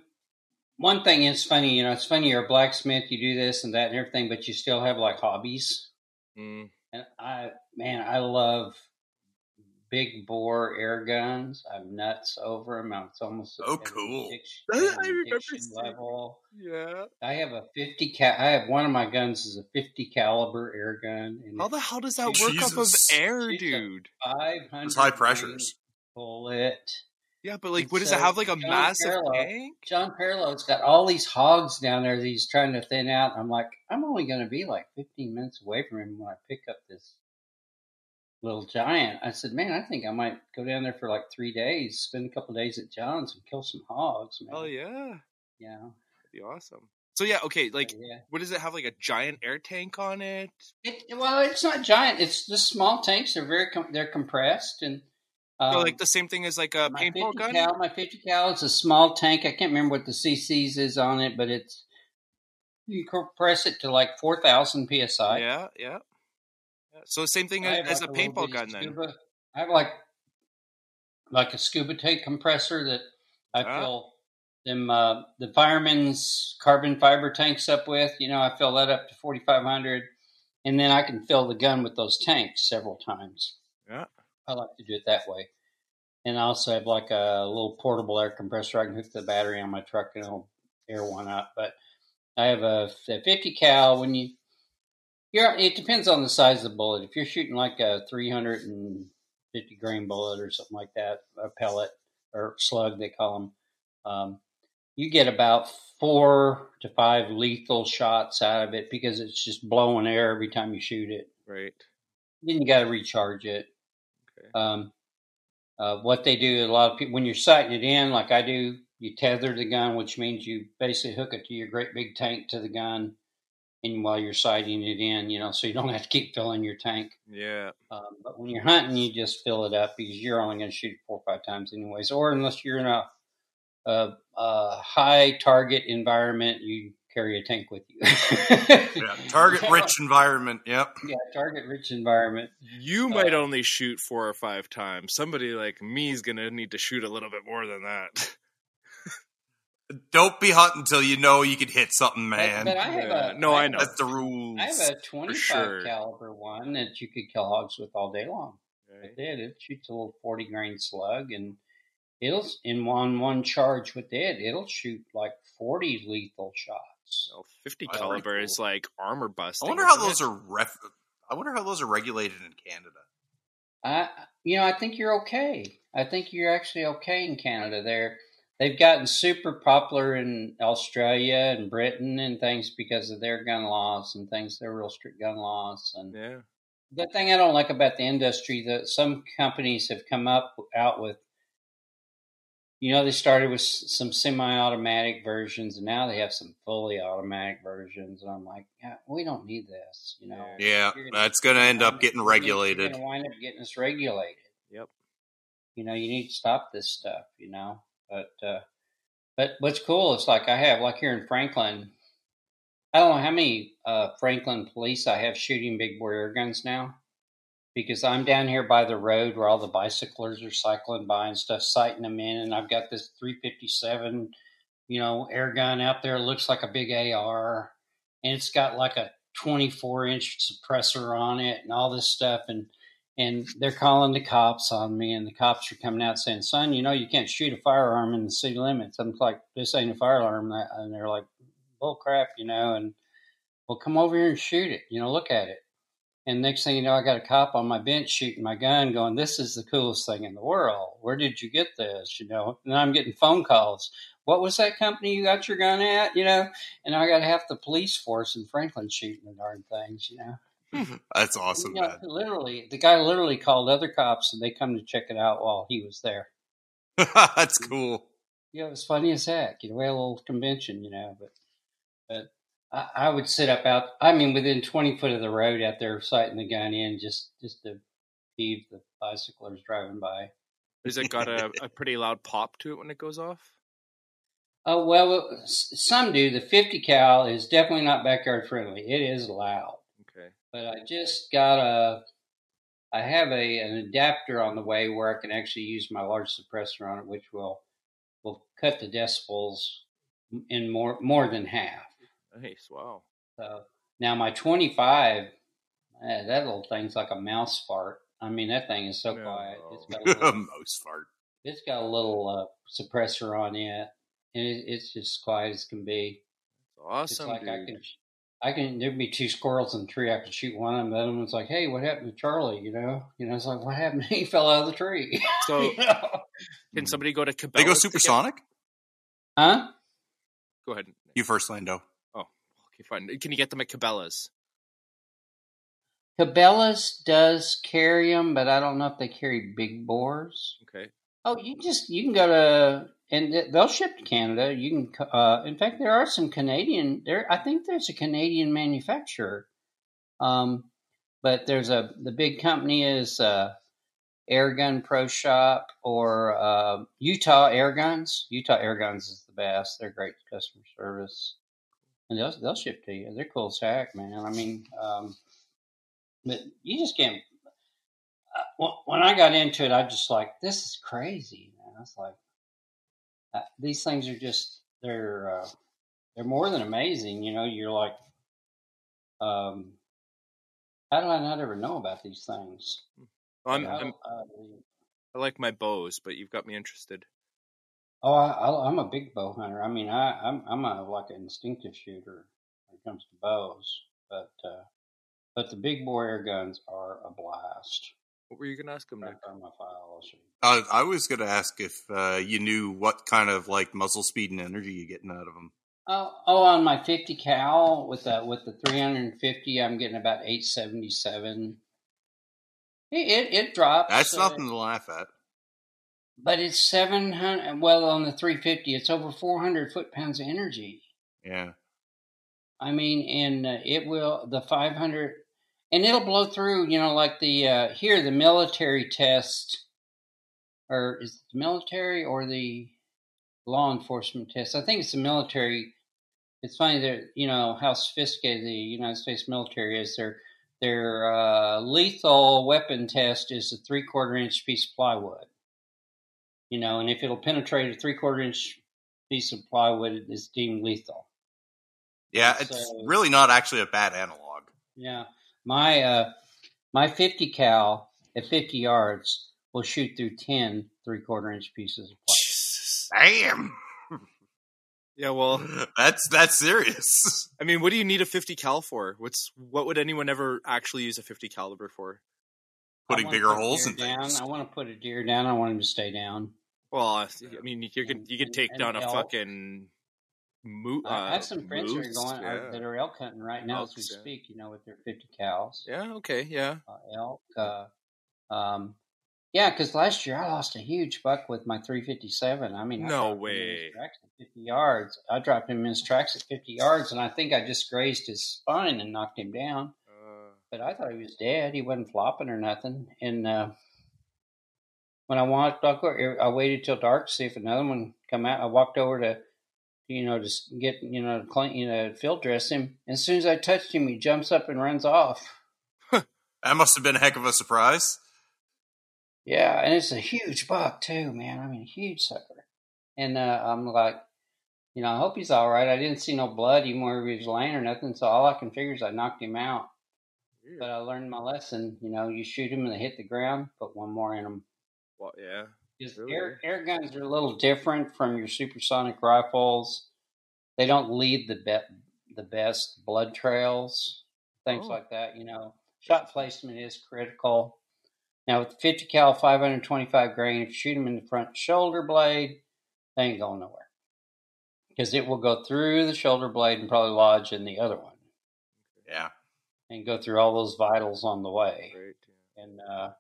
One thing is funny, you know, it's funny. You're a blacksmith, you do this and that and everything, but you still have like hobbies. Mm. And I, man, I love big bore air guns. I'm nuts over them. It's almost Oh, cool. addiction- I remember level. Yeah. I have a 50 cal. I have one of my guns is a 50 caliber air gun, and How the hell does that work off of air, dude? 500 It's high pressures. bullet. Yeah, but like, And what does it have? Like a John massive Carlo- tank? John Parallow's got all these hogs down there that he's trying to thin out. I'm like, I'm only going to be like 15 minutes away from him when I pick up this little giant. I said, man, I think I might go down there for like three days, spend a couple days at John's and kill some hogs. Oh, man. Oh yeah, Yeah. that'd be awesome. So yeah, okay, like, yeah. what does it have? Like a giant air tank on it? It, well, it's not giant. It's just small tanks. They're very com- they're compressed and. Um, Or like the same thing as like a my paintball 50 gun? Cal, my 50 cal is a small tank. I can't remember what the CCs is on it, but it's you compress it to like 4,000 psi. Yeah, yeah. So same thing as like a paintball gun then. I have like like a scuba tank compressor that I Ah. fill them uh, the fireman's carbon fiber tanks up with. You know, I fill that up to 4,500, and then I can fill the gun with those tanks several times. Yeah. I like to do it that way. And I also have like a little portable air compressor. I can hook the battery on my truck and it'll air one up. But I have a, a 50 cal. When you, you're, it depends on the size of the bullet. If you're shooting like a 350 grain bullet or something like that, a pellet or slug, they call them, um, you get about four to five lethal shots out of it because it's just blowing air every time you shoot it. Right. Then you got to recharge it. Um, uh, what they do, a lot of people, when you're sighting it in, like I do, you tether the gun, which means you basically hook it to your great big tank to the gun, and while you're sighting it in, you know, so you don't have to keep filling your tank. Yeah. Um, but when you're hunting, you just fill it up because you're only going to shoot it four or five times anyways. Or unless you're in a, a, a high target environment, you carry a tank with you. Yeah, target rich environment. Yep. Yeah, target rich environment. You might Uh, only shoot four or five times. Somebody like me is gonna need to shoot a little bit more than that. Don't be hunting until you know you could hit something, man. But, I have Yeah. a No, I have know. That's the rules. I have a 25 sure. caliber one that you could kill hogs with all day long. Right. It did. It shoots a little 40 grain slug, and it'll in one one charge with it, it'll shoot like 40 lethal shots. No, Fifty That's caliber pretty is like armor busting. I wonder how isn't those it? are ref. I wonder how those are regulated in Canada. I, you know, I think you're okay. I think you're actually okay in Canada. They're they've gotten super popular in Australia and Britain and things because of their gun laws and things. Their real strict gun laws and Yeah. the thing I don't like about the industry that some companies have come up out with. You know, they started with some semi-automatic versions, and now they have some fully automatic versions. And I'm like, yeah, we don't need this. You know, Yeah, You're that's going to end up getting regulated. Going to wind up getting us regulated. Yep. You know, you need to stop this stuff. You know, but uh, but what's cool is like I have like here in Franklin. I don't know how many uh, Franklin police I have shooting big bore air guns now, because I'm down here by the road where all the bicyclers are cycling by and stuff, sighting them in, and I've got this 357, you know, air gun out there. It looks like a big AR, and it's got like a 24 inch suppressor on it and all this stuff, and and they're calling the cops on me, and the cops are coming out saying, "Son, you know you can't shoot a firearm in the city limits." I'm like, "This ain't a firearm," and they're like, "Bull crap," you know, and well, come over here and shoot it. You know, look at it. And next thing you know, I got a cop on my bench shooting my gun, going, "This is the coolest thing in the world. Where did you get this?" You know, and I'm getting phone calls. What was that company you got your gun at? You know, and I got half the police force in Franklin shooting the darn things. You know. Hmm. That's awesome, You know, man. literally, the guy literally called other cops, and they come to check it out while he was there. that's cool. Yeah, it was funny as heck. You know, we had a little convention, you know, but but I, would sit up out. I mean, within twenty foot of the road out there, sighting the gun in, just just to peeve the bicyclers driving by. Has it got a, a pretty loud pop to it when it goes off? Oh well, some do. The fifty cal is definitely not backyard friendly. It is loud. Okay. but I just got a. I have a an adapter on the way where I can actually use my large suppressor on it, which will will cut the decibels in more more than half. Nice. Wow. So now my 25, eh, that little thing's like a mouse fart. I mean, that thing is so No. quiet. It's got a little, Most fart. it's got a little uh, suppressor on it, and it, it's just quiet as can be. Awesome, it's like dude. I can I can there'd be two squirrels in the tree. I could shoot one of them. The other one's like, "Hey, what happened to Charlie?" You know, you know, it's like, "What happened? He fell out of the tree." So You know? can somebody go to Cabela's? They go supersonic. huh? Go ahead. You first, Lando. Fine. Can you get them at Cabela's? Cabela's does carry them, but I don't know if they carry big bores. Okay. Oh, you just you can go to and they'll ship to Canada. You can, uh, in fact, there are some Canadian. There, I think there's a Canadian manufacturer. Um, but there's a the big company is uh, Airgun Pro Shop or uh, Utah Air Guns. Utah Air Guns is the best. They're great customer service, and they'll they'll ship to you. They're cool as heck, man. I mean, um, but you just can't. Uh, when I got into it, I just like this is crazy, man. I was like, uh, these things are just they're uh, they're more than amazing. You know, you're like, um, how did I not ever know about these things? I'm, I I'm, uh, I like my bows, but you've got me interested. Oh, I, I, I'm a big bow hunter. I mean, I, I'm I'm a like an instinctive shooter when it comes to bows, but uh, but the big bore air guns are a blast. What were you going to ask him, Nick? My file, I'll show you. Uh, I was going to ask if uh, you knew what kind of like muzzle speed and energy you're getting out of them. Oh, oh, on my 50 cal with the with the 350, I'm getting about 877. It it, it drops. That's uh, nothing to laugh at. But it's 700. Well, on the 350, it's over 400 foot pounds of energy. Yeah. I mean, and uh, it will the 500, and it'll blow through. You know, like the uh, here the military test, or is it the military or the law enforcement test? I think it's the military. It's funny that you know how sophisticated the United States military is. Their their uh, lethal weapon test is a three quarter inch piece of plywood. You know, and if it'll penetrate a three quarter inch piece of plywood, it is deemed lethal. Yeah, it's So- really not actually a bad analog. Yeah, my uh, my fifty cal at fifty yards will shoot through ten three quarter inch pieces of plywood. Jesus. Damn. Yeah, well, That's that's serious. I mean, what do you need a 50 cal for? What's what would anyone ever actually use a 50 caliber for? Putting bigger put holes deer in down. things. I want to put a deer down. I want him to stay down. Well, I mean, you could you could And- take and down a elk. fucking moot. Uh, I have some friends who are going uh, yeah. that are elk hunting right now as we yeah. speak. You know, with their fifty cows, Yeah. Okay. Yeah. uh, elk. Uh, um, yeah, because last year I lost a huge buck with my three fifty seven. I mean, I No dropped him in his way. tracks at fifty yards. I dropped him in his tracks at fifty yards, and I think I just grazed his spine and knocked him down. Uh, but I thought he was dead. He wasn't flopping or nothing. And uh, when I walked, I waited till dark to see if another one come out. I walked over to, you know, just get you know clean, you know, field dress him. And as soon as I touched him, he jumps up and runs off. That must have been a heck of a surprise. Yeah, and it's a huge buck too, man. I mean, huge sucker. And uh, I'm like, you know, I hope he's all right. I didn't see no blood even where he was laying or nothing. So all I can figure is I knocked him out. weird. But I learned my lesson. You know, you shoot him and they hit the ground, put one more in them. Well, yeah. Because Really? air, air guns are a little different from your supersonic rifles. They don't lead the be- the best blood trails, things Oh. like that. You know, shot placement is critical. Now with the 50 cal 525 grain, if you shoot them in the front shoulder blade, they ain't going nowhere because it will go through the shoulder blade and probably lodge in the other one Yeah. and go through all those vitals on the way. Great. And uh,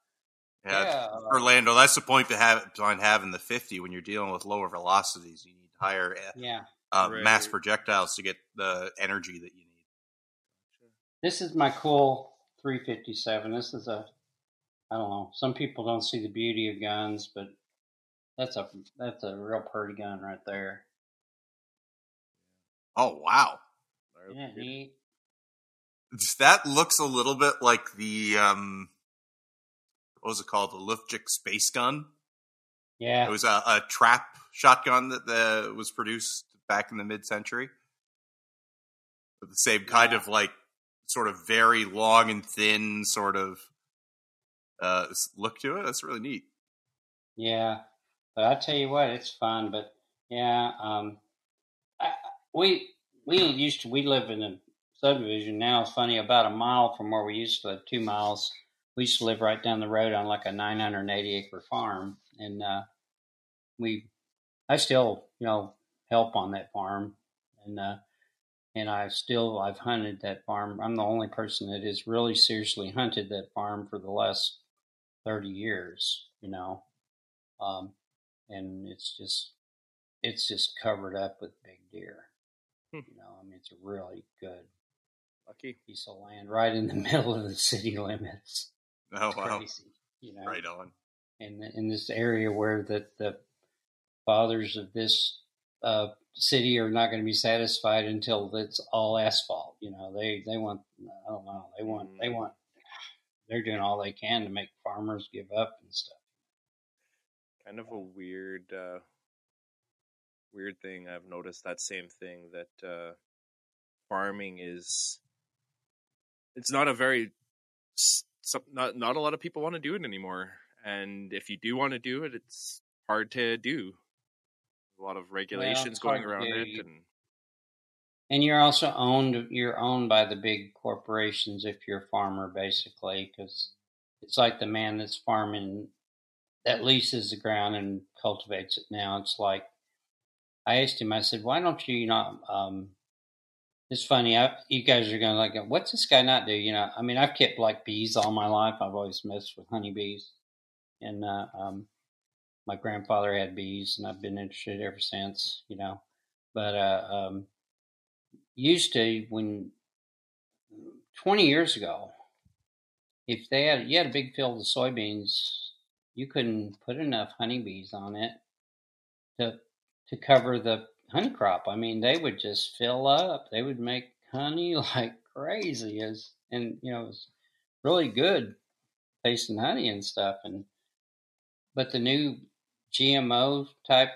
Yeah. yeah, uh, Orlando, that's the point to have behind having the 50 when you're dealing with lower velocities. You need higher uh, yeah. uh, Right. mass projectiles to get the energy that you need. This is my cool 357. This is a, I don't know. Some people don't see the beauty of guns, but that's a that's a real pretty gun right there. Oh, wow. Neat? That looks a little bit like the, um, what was it called? The Ljutic space gun. Yeah, It was a, a trap shotgun that the, was produced back in the mid century. The same kind Yeah. of like, sort of very long and thin sort of uh, look to it. That's really neat. yeah. But I tell you what, it's fun. But yeah, um, I, we we used to we live in a subdivision now. It's funny about a mile from where we used to live, two miles. We used to live right down the road on like a 980 acre farm, and uh, we, I still, you know, help on that farm, and uh, and I still I've hunted that farm. I'm the only person that has really seriously hunted that farm for the last 30 years, you know, um, and it's just it's just covered up with big deer. Hmm. You know, I mean, it's a really good Lucky. piece of land right in the middle of the city limits. Oh wow! crazy, you know, Right on. in in this area where the the fathers of this uh, city are not going to be satisfied until it's all asphalt. You know, they they want I don't know they want they Mm. want they're doing all they can to make farmers give up and stuff. Kind of a weird, uh, weird thing. I've noticed that same thing that uh, farming is. It's not a very, some, not not a lot of people want to do it anymore, and if you do want to do it, it's hard to do. A lot of regulations it's going around it, and And you're also owned. You're owned by the big corporations if you're a farmer, basically, because it's like the man that's farming that leases the ground and cultivates it. Now it's like I asked him. I said, "Why don't you not?" Um, it's funny. I, you guys are going to like, "What's this guy not do?" You know, I mean, I've kept like bees all my life. I've always messed with honeybees, and uh, um, my grandfather had bees, and I've been interested ever since. You know, but uh, um, used to when 20 years ago if they had you had a big field of soybeans you couldn't put enough honeybees on it to to cover the honey crop i mean they would just fill up they would make honey like crazy as and you know it was really good tasting honey and stuff and but the new gmo type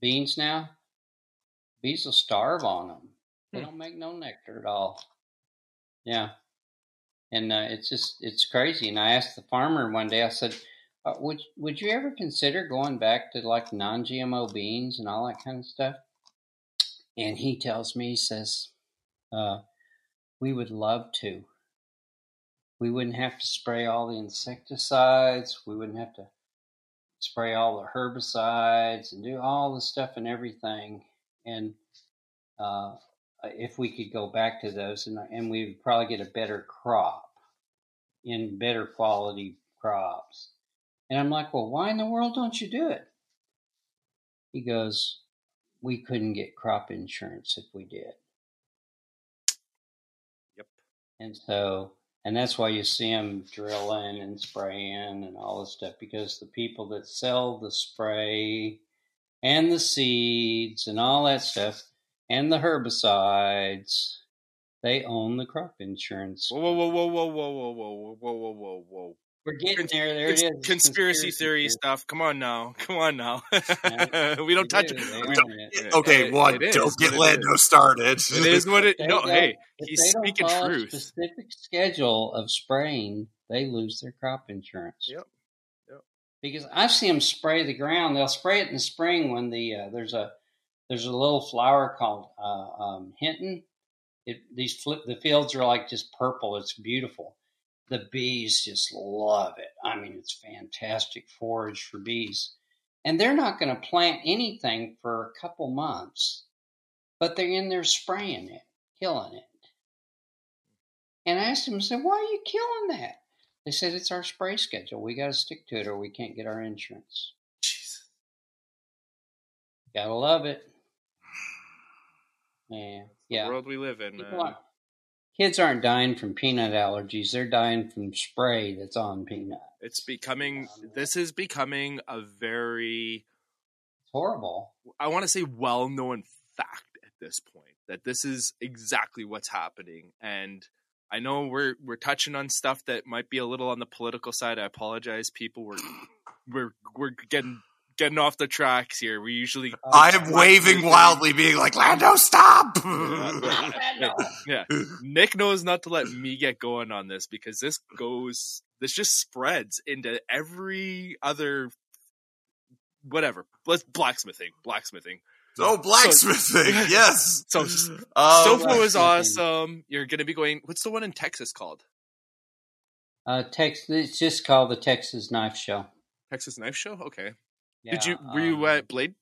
beans now bees will starve on them they Hmm. don't make no nectar at all. Yeah, and uh, it's just it's crazy. And I asked the farmer one day. I said, uh, "Would would you ever consider going back to like non-GMO beans and all that kind of stuff?" And he tells me, he says, uh, "We would love to. We wouldn't have to spray all the insecticides. We wouldn't have to spray all the herbicides and do all the stuff and everything." And uh, if we could go back to those, and, and we would probably get a better crop in better quality crops. And I'm like, well, why in the world don't you do it? He goes, we couldn't get crop insurance if we did. Yep. And so, and that's why you see them drilling and spraying and all this stuff because the people that sell the spray and the seeds and all that stuff and the herbicides, they own the crop insurance. whoa, whoa, whoa, whoa, whoa, whoa, whoa, whoa, whoa, whoa, whoa, whoa. We're getting there. There Cons- it is. Conspiracy, theory theory. stuff. Come on now. Come on now. Yeah, we don't They touch do. it. We don't- it. it- Okay, it- one, it is don't get what it Lando started. It is what it. No, hey, if he's they don't speaking follow truth. A specific schedule of spraying, they lose their crop insurance. Yep. Yep. Because I see them spray the ground. They'll spray it in the spring when the uh, there's a there's a little flower called uh, um, henbit. It these flip the fields are like just purple. It's beautiful. The bees just love it. I mean, it's fantastic forage for bees. And they're not going to plant anything for a couple months, but they're in there spraying it, killing it. And I asked them, I said, why are you killing that? They said, it's our spray schedule. We got to stick to it or we can't get our insurance. Jeez. Gotta love it. Yeah. The Yeah. world we live in, man. aren't, kids aren't dying from peanut allergies. They're dying from spray that's on peanut. It's becoming. This is becoming a very. It's horrible. I want to say well-known fact at this point that this is exactly what's happening, and I know we're we're touching on stuff that might be a little on the political side. I apologize, people. We're we're we're getting getting off the tracks here. We usually I am waving wildly, being like, Lando, stop! yeah. Nick knows not to let me get going on this because this goes this just spreads into every other whatever. Let's blacksmithing, blacksmithing. Oh, blacksmithing, yes. So Um, Sofa was awesome. You're gonna be going. What's the one in Texas called? Uh, Texas. it's just called the Texas Knife Show. Texas Knife Show. Okay. Yeah, Did you were you um, at Blade?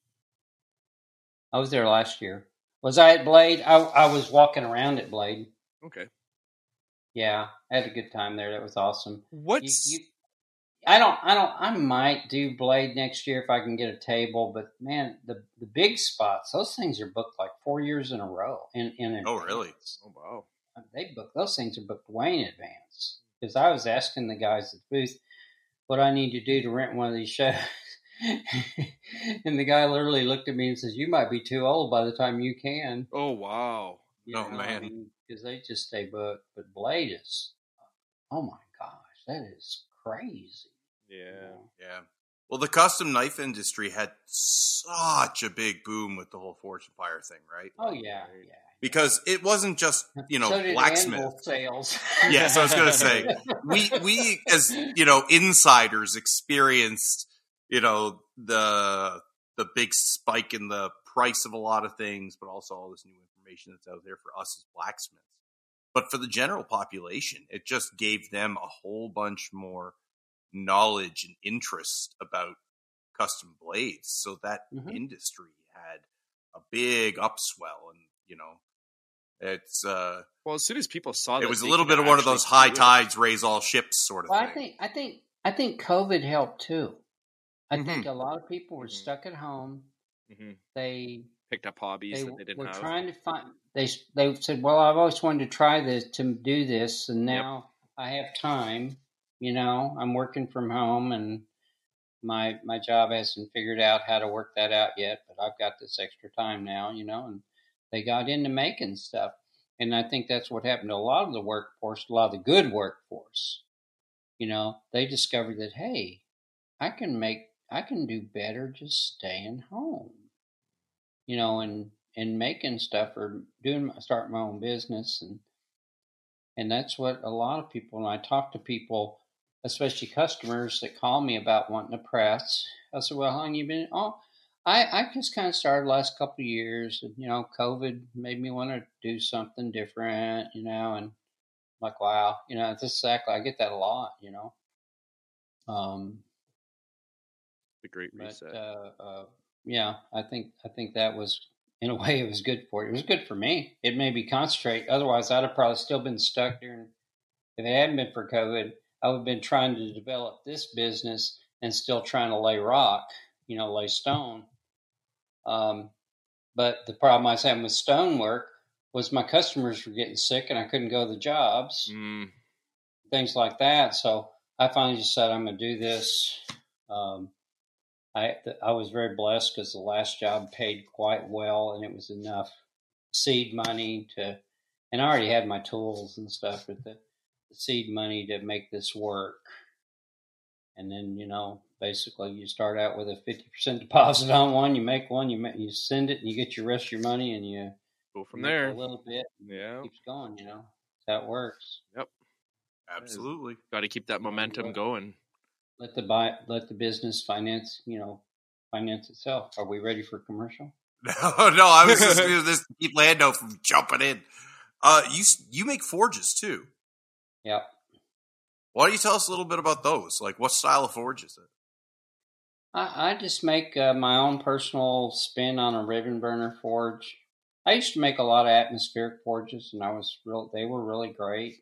I was there last year. Was I at Blade? I, I was walking around at Blade. Okay. Yeah, I had a good time there. That was awesome. What's you, I don't, I don't, I might do Blade next year if I can get a table. But man, the the big spots, those things are booked like four years in a row. In in Oh, really? oh wow. They book those things are booked way in advance. Because I was asking the guys at the booth what I need to do to rent one of these shows. and the guy literally looked at me and says, "You might be too old by the time you can." Oh wow. Oh, man. because they just stay booked. But Blade is, oh my gosh, that is crazy. you Yeah. know? Yeah. Well, the custom knife industry had such a big boom with the whole Forged in Fire thing, right? Oh yeah, yeah. Because it wasn't just you know so blacksmith. Sales. Yes, I was going to say we we as you know insiders experienced you know the the big spike in the price of a lot of things, but also all this new information that's out there for us as blacksmiths. But for the general population, it just gave them a whole bunch more knowledge and interest about custom blades. So that Mhm. industry had a big upswell, and you know, it's uh, Well, as soon as people saw that it was a little bit of one of those high tides raise all ships sort of Well, thing. I think I think I think COVID helped too. I Mm-hmm. think a lot of people were Mhm. stuck at home. Mhm. They picked up hobbies they that they didn't were have. trying to find. They they said, "Well, I've always wanted to try this to do this, and now I have time. You know, I'm working from home, and my my job hasn't figured out how to work that out yet. But I've got this extra time now. You know, and they got into making stuff, and I think that's what happened to a lot of the workforce, a lot of the good workforce. You know, they discovered that hey, I can make, I can do better just staying home you know, and and making stuff or doing starting my own business and and that's what a lot of people when I talk to people, especially customers that call me about wanting to press, I said, Well, how long you been oh I, I just kind of started last couple of years and you know, COVID made me want to do something different, you know, and I'm like wow, you know, it's exactly I get that a lot, you know. Um the Great but Reset. uh, uh, yeah, I think I think that was in a way it was good for it. It was good for me. It made me concentrate. Otherwise, I'd have probably still been stuck during. If it hadn't been for COVID, I would have been trying to develop this business and still trying to lay rock, you know, lay stone. Um, but the problem I was having with stonework was my customers were getting sick and I couldn't go to the jobs Mm, things like that. So I finally just said I'm going to do this. Um, I I was very blessed because the last job paid quite well, and it was enough seed money to, and I already had my tools and stuff, but the, the seed money to make this work. And then you know, basically, you start out with a fifty percent deposit on one. You make one, you make, you send it, and you get your rest of your money, and you go from make there. a little bit. Yeah. Keeps going, you know. that how it works. Absolutely. Got to keep that momentum going. Let the buy let the business finance you know finance itself are we ready for commercial No, no, I was just going to keep Lando from jumping in. Uh, you you make forges too. yeah Why don't you tell us a little bit about those? Like, what style of forge is it? i, I just make uh, my own personal spin on a ribbon burner forge i used to make a lot of atmospheric forges and i was real they were really great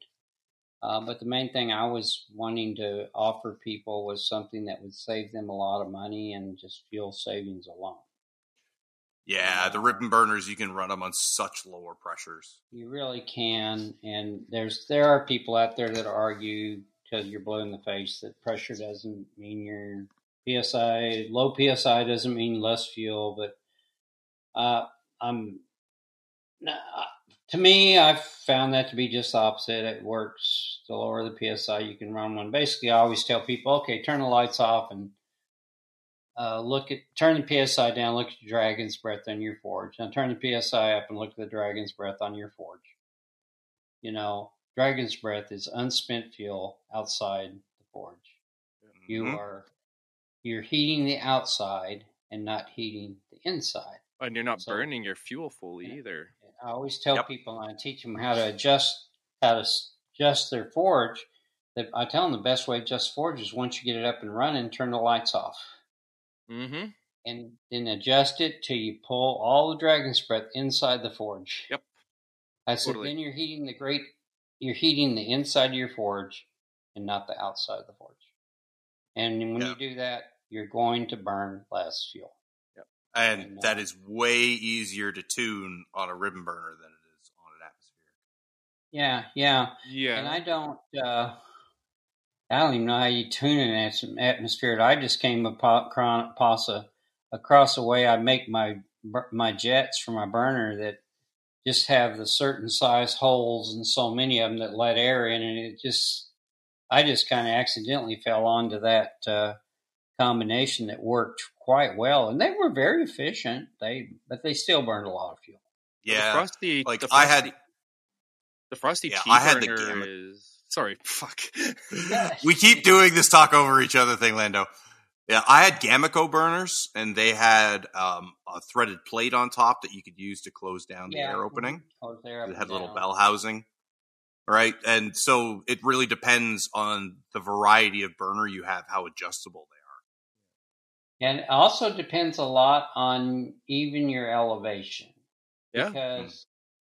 uh, but the main thing i was wanting to offer people was something that would save them a lot of money and just fuel savings alone Yeah, the ribbon burners you can run them on such lower pressures. You really can, and there's there are people out there that argue till you're blue in the face that pressure doesn't mean your psi low psi doesn't mean less fuel, but uh, I'm to me I've found that to be just the opposite. It works. The lower the psi you can run one. Basically, I always tell people, okay, turn the lights off and uh, look at turn the psi down. Look at your dragon's breath on your forge. Now turn the psi up and look at the dragon's breath on your forge. You know, dragon's breath is unspent fuel outside the forge. You Mhm. are you're heating the outside and not heating the inside. And you're not So- burning your fuel fully Yeah. either. I always tell Yep. people and I teach them how to adjust how to adjust their forge. That I tell them the best way to adjust forge is once you get it up and running, turn the lights off Mm-hmm. and then adjust it till you pull all the dragon's breath inside the forge. Yep. I said Totally. then you're heating the great, you're heating the inside of your forge and not the outside of the forge. And when Yeah. you do that, you're going to burn less fuel. And And, that is way easier to tune on a ribbon burner than it is on an atmospheric. Yeah, yeah. Yeah. And I don't, uh, I don't even know how you tune an atm- atmosphere. I just came across a, across the way I make my my jets for my burner that just have the certain size holes and so many of them that let air in, and it just, I just kind of accidentally fell onto that uh, combination that worked quite well, and they were very efficient. They, but they still burned a lot of fuel. Yeah, The Yeah. frosty, like the I had the frosty Yeah, tea I had the burner gamut. is sorry, fuck. we keep doing this talk over each other thing, Lando. Yeah, I had Gamico burners, and they had um, a threaded plate on top that you could use to close down the air opening. Close air It had a little down. bell housing, right? And so it really depends on the variety of burner you have, how adjustable they are. And it also depends a lot on even your elevation. Yeah. Because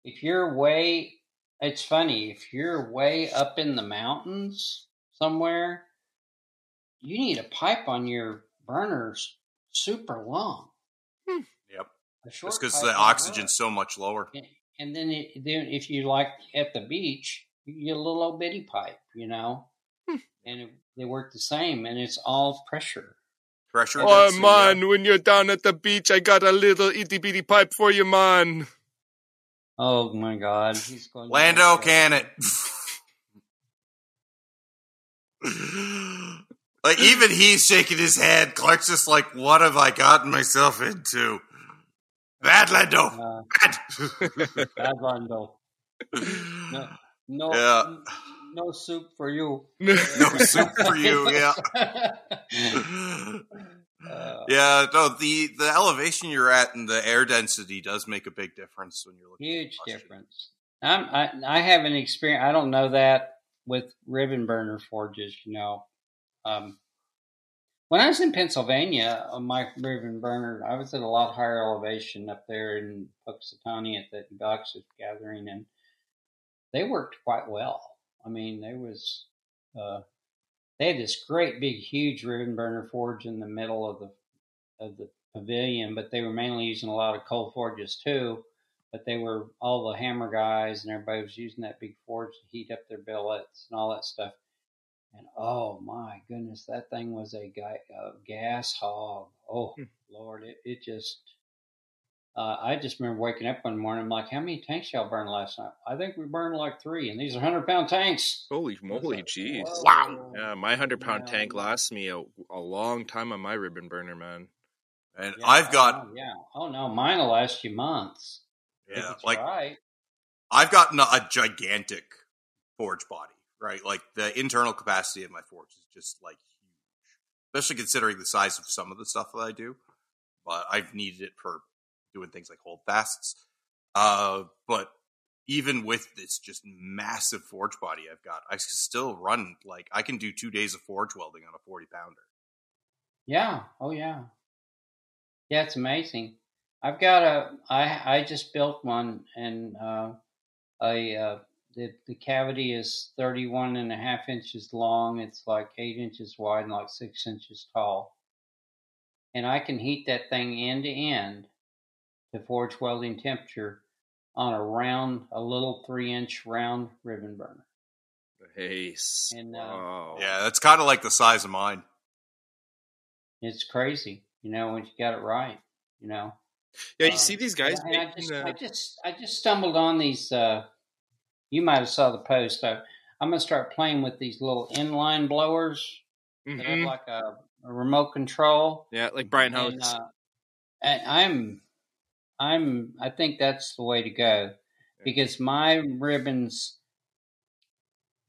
if you're way, it's funny, if you're way up in the mountains somewhere, you need a pipe on your burners super long. Yep, A just because the oxygen's so much lower. And- And then, it, then if you like at the beach, you get a little old bitty pipe, you know, Hmm. and it, they work the same, and it's all pressure. Pressure. Oh density, yeah. man, when you're down at the beach, I got a little itty bitty pipe for you, man. Oh my God, he's going. to Lando go- can it. like even he's shaking his head. Clark's just like, "What have I gotten myself into?" Bad Lando. Uh, Bad. bad Lando. No, no, Yeah. No soup for you. no soup for you. Yeah. Uh, yeah. No. The the elevation you're at and the air density does make a big difference when you're looking. huge difference. I'm, I I haven't experienced. I don't know that with ribbon burner forges. You know, um, when I was in Pennsylvania, on my ribbon burner, I was at a lot higher elevation up there in Punxsutawney at the Doxus gathering, and they worked quite well. I mean, there was uh, they had this great big huge ribbon burner forge in the middle of the of the pavilion, but they were mainly using a lot of coal forges too. But they were all the hammer guys and everybody was using that big forge to heat up their billets and all that stuff. And oh my goodness, that thing was a, guy, a gas hog. Oh Hmm. Lord, it, it just. Uh, I just remember waking up one morning. I'm like, "How many tanks y'all burned last night?" I think we burned like three, and these are hundred pound tanks. Holy moly, like, jeez. "Whoa." Wow. Yeah, my hundred pound Yeah. tank lasts me a, a long time on my ribbon burner, man. And Yeah, I've oh, got no, yeah. Oh no, mine will last you months. yeah, like right. I've got a- a gigantic forge body, right? Like the internal capacity of my forge is just like huge, especially considering the size of some of the stuff that I do. But I've needed it for doing things like hold fasts. Uh, but even with this just massive forge body I've got, I still run like I can do two days of forge welding on a forty pounder. Yeah. Oh yeah. Yeah, it's amazing. I've got a. I I just built one, and uh, I uh, the the cavity is 31 and a half inches long. It's like eight inches wide and like six inches tall. And I can heat that thing end to end to forge welding temperature on a round, a little three inch round ribbon burner. Hey, And, uh, wow. Yeah, that's kind of like the size of mine. It's crazy, you know, when you got it right, you know. Yeah, you Um, see these guys and I just, uh, I just, I just stumbled on these. Uh, you might have saw the post. I, I'm gonna start playing with these little inline blowers that have mhm. like a, a remote control. yeah, like Brian And, uh, and I'm, I'm, I think that's the way to go because my ribbons,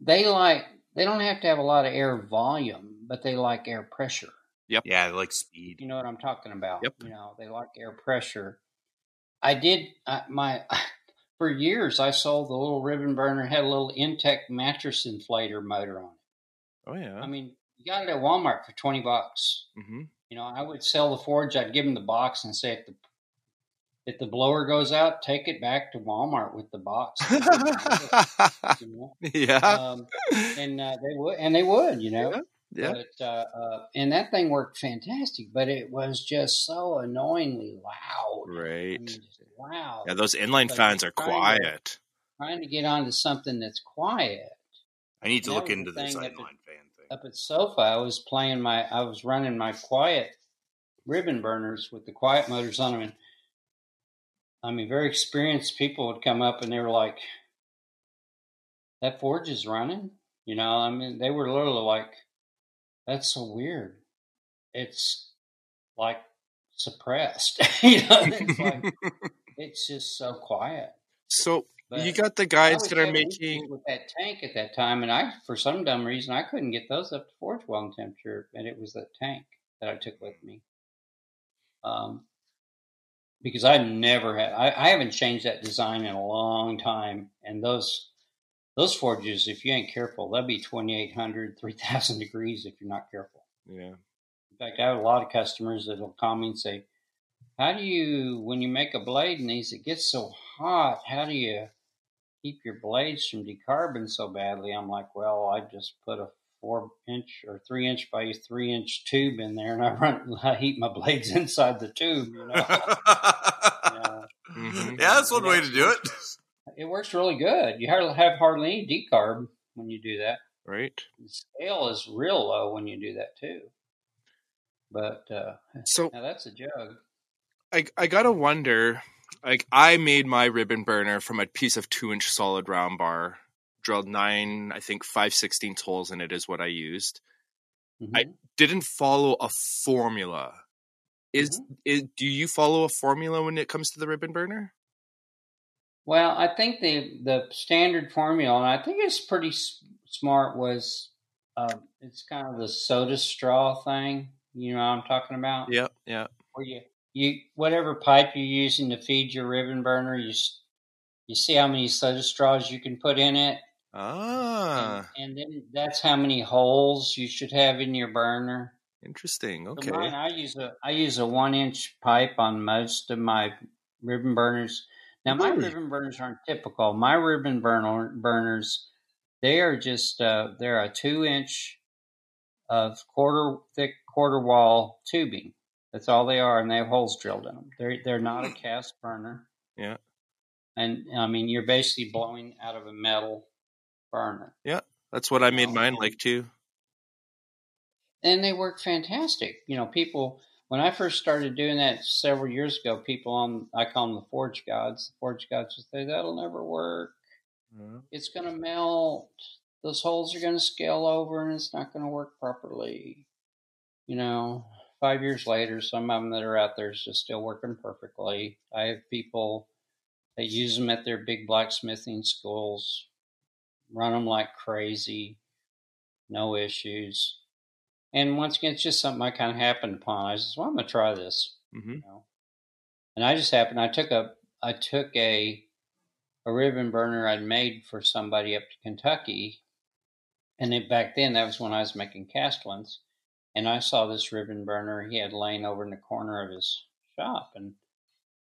they like, they don't have to have a lot of air volume, but they like air pressure. Yep. Yeah, they like speed. You know what I'm talking about? Yep. You know, they like air pressure. I did uh, my for years. I sold the little ribbon burner had a little Intex mattress inflator motor on it. Oh yeah. I mean, you got it at Walmart for twenty bucks. hmm You know, I would sell the forge. I'd give them the box and say, if the if the blower goes out, take it back to Walmart with the box. you know? yeah. um, and uh, they would, and they would, you know. Yeah. But uh, uh, and that thing worked fantastic, but it was just so annoyingly loud. I Right. mean, just loud. Yeah, those inline Like, fans are trying to- quiet. Trying to get onto something that's quiet. I need to That look into this inline fan thing. Up at Sofa, I was playing my, I was running my quiet ribbon burners with the quiet motors on them, and I mean, very experienced people would come up and they were like, "That forge is running," you know. I mean, they were literally like, "That's so weird." It's like suppressed, you know. It's like it's just so quiet. so But you got the guides that are making. with that tank at that time, and I, for some dumb reason, I couldn't get those up to forge welding temperature, and it was that tank that I took with me. Um, because I've never had, I, I haven't changed that design in a long time, and those those forges, if you ain't careful, they'll be 2,800, 3,000 degrees if you're not careful. Yeah. In fact, I have a lot of customers that'll call me and say, "How do you, when you make a blade in these, it gets so hot? How do you keep your blades from decarbon so badly?" I'm like, "Well, I just put a four inch or three inch by three inch tube in there, and I run, I heat my blades inside the tube. You know, Uh, Mhm. yeah, that's one way to do it. it works really good. You hardly have hardly any decarb when you do that. Right. The scale is real low when you do that too. But uh, So now that's a jug. I I gotta wonder. Like I made my ribbon burner from a piece of two inch solid round bar, drilled nine, I think five sixteenths holes in it is what I used. I- Mhm. Didn't follow a formula. Is, Mm-hmm. is do you follow a formula when it comes to the ribbon burner? Well, I think the the standard formula, and I think it's pretty s- smart, was uh, it's kind of the soda straw thing. You know what I'm talking about? Yeah, yeah. Where you you whatever pipe you're using to feed your ribbon burner, you you see how many soda straws you can put in it, Ah, and, and then that's how many holes you should have in your burner. interesting. So Okay. mine, I use a I use a one inch pipe on most of my ribbon burners. Now my Really? ribbon burners aren't typical. My ribbon burner burners, they are just uh, they're a two inch of quarter thick quarter wall tubing. That's all they are, and they have holes drilled in them. They're they're not a cast burner. Yeah. And I mean, you're basically blowing out of a metal burner. That's what I made No, mine like too. and they work fantastic. You know, people when I first started doing that several years ago, people on I call them the forge gods. The forge gods would say that'll never work. It's going to melt. Those holes are going to scale over, and it's not going to work properly. You know, five years later, some of them that are out there is just still working perfectly. I have people that use them at their big blacksmithing schools, run them like crazy, no issues. And once again, it's just something I kind of happened upon. I said, "Well, I'm gonna try this," hmm you know. And I just happened. I took a I took a a ribbon burner I'd made for somebody up to Kentucky, and it, back then that was when I was making cast ones. And I saw this ribbon burner he had laying over in the corner of his shop, and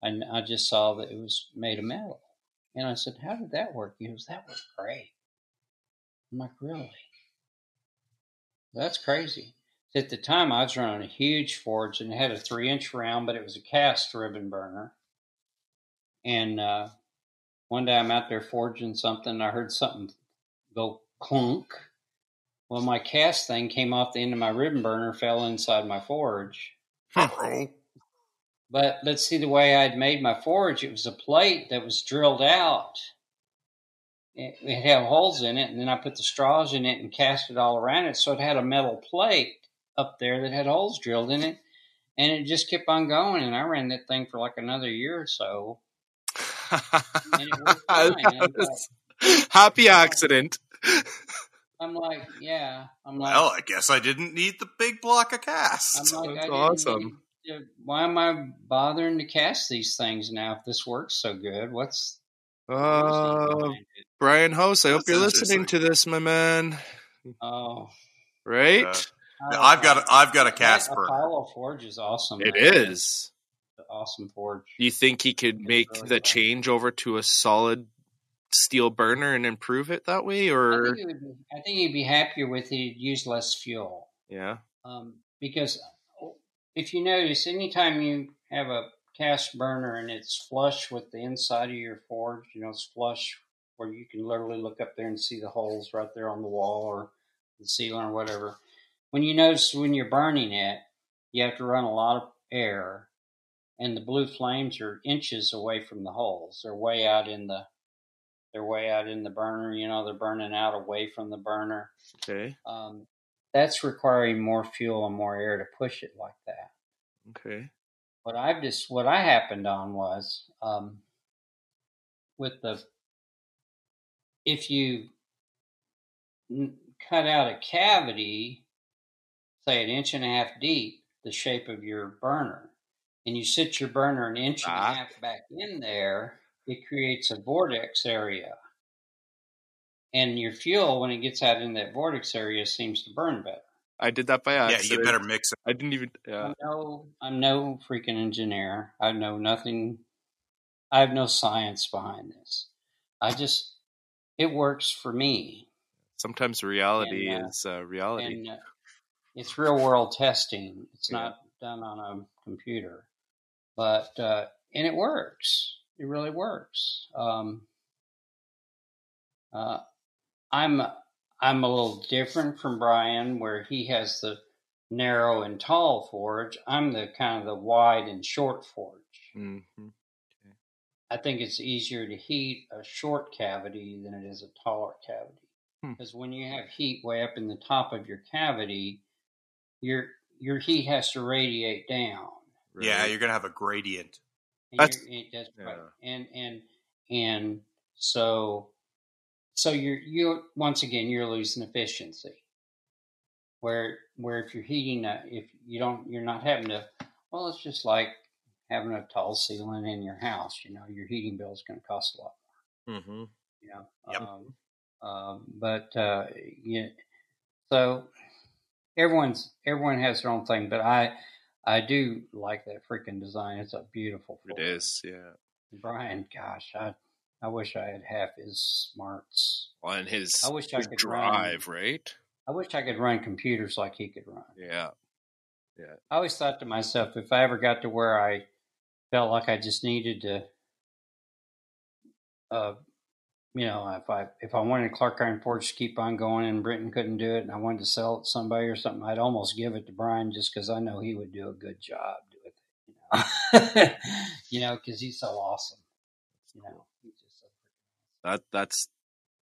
and I just saw that it was made of metal. And I said, "How did that work?" He goes, "That worked great." I'm like, "Really?" That's crazy. At the time, I was running a huge forge and it had a three inch round, but it was a cast ribbon burner. And uh, one day I'm out there forging something, and I heard something go clunk. Well, my cast thing came off the end of my ribbon burner, fell inside my forge. But let's see the way I'd made my forge. It was a plate that was drilled out. It, it had holes in it, and then I put the straws in it and cast it all around it. So it had a metal plate up there that had holes drilled in it, and it just kept on going. And I ran that thing for like another year or so. And it worked fine. That was- Happy accident. I'm like, yeah. I'm like, Well, I guess I didn't need the big block of cast. I'm like, That's awesome. need- why am I bothering to cast these things now if this works so good? What's the Uh, reasoning behind it? Brian House, I hope That's you're listening to this, my man. Oh, Right? Uh, I've got a, I've got a That cast burner. Apollo Forge is awesome. it man. is. It's awesome forge. You think he could It's make really the fun. change over to a solid steel burner and improve it that way? I Or think, would be, I think he'd be happier with it. He'd use less fuel. yeah, Um, because if you notice, anytime you have a cast burner and it's flush with the inside of your forge, you know, it's flush where you can literally look up there and see the holes right there on the wall or the ceiling or whatever. When you notice when you're burning it, you have to run a lot of air, and the blue flames are inches away from the holes. They're way out in the they're way out in the burner. You know, they're burning out away from the burner okay, um, that's requiring more fuel and more air to push it like that. okay, What I've just what I happened on was um, with the if you cut out a cavity, say an inch and a half deep, the shape of your burner, and you sit your burner an inch and a Ah. half back in there, it creates a vortex area. And your fuel, when it gets out in that vortex area, seems to burn better. I did that by accident. Yeah, you better mix it. I didn't even. Yeah, no, I'm no freaking engineer. I know nothing. I have no science behind this. I just, it works for me, sometimes reality And, uh, is uh, reality. and uh, it's real world testing. It's Yeah. not done on a computer, but uh, and it works. It really works. Um, uh, I'm I'm a little different from Brian, where he has the narrow and tall forge. I'm the kind of the wide and short forge. hmm I think it's easier to heat a short cavity than it is a taller cavity. Hmm. Because when you have heat way up in the top of your cavity, your your heat has to radiate down. Yeah, you're gonna have a gradient. And That's- you're- that's yeah. right. And and and so so you're you once again you're losing efficiency. Where where if you're heating a, if you don't you're not having to well it's just like having a tall ceiling in your house. You know your heating bill is going to cost a lot. Mm-hmm. You know. Yep. Um, um, but uh, yeah, so everyone's everyone has their own thing, but I I do like that freaking design. It's a beautiful. It floor. is. Yeah. Brian. Gosh, I I wish I had half his smarts. On his, I wish I could drive, run. right? I wish I could run computers like he could run. Yeah. Yeah. I always thought to myself, if I ever got to where I felt like I just needed to, uh, you know, if I if I wanted Clark Iron Forge to keep on going and Britain couldn't do it, and I wanted to sell it to somebody or something, I'd almost give it to Brian just because I know he would do a good job with it. You know, you know, because he's so awesome. You know, he's just so That that's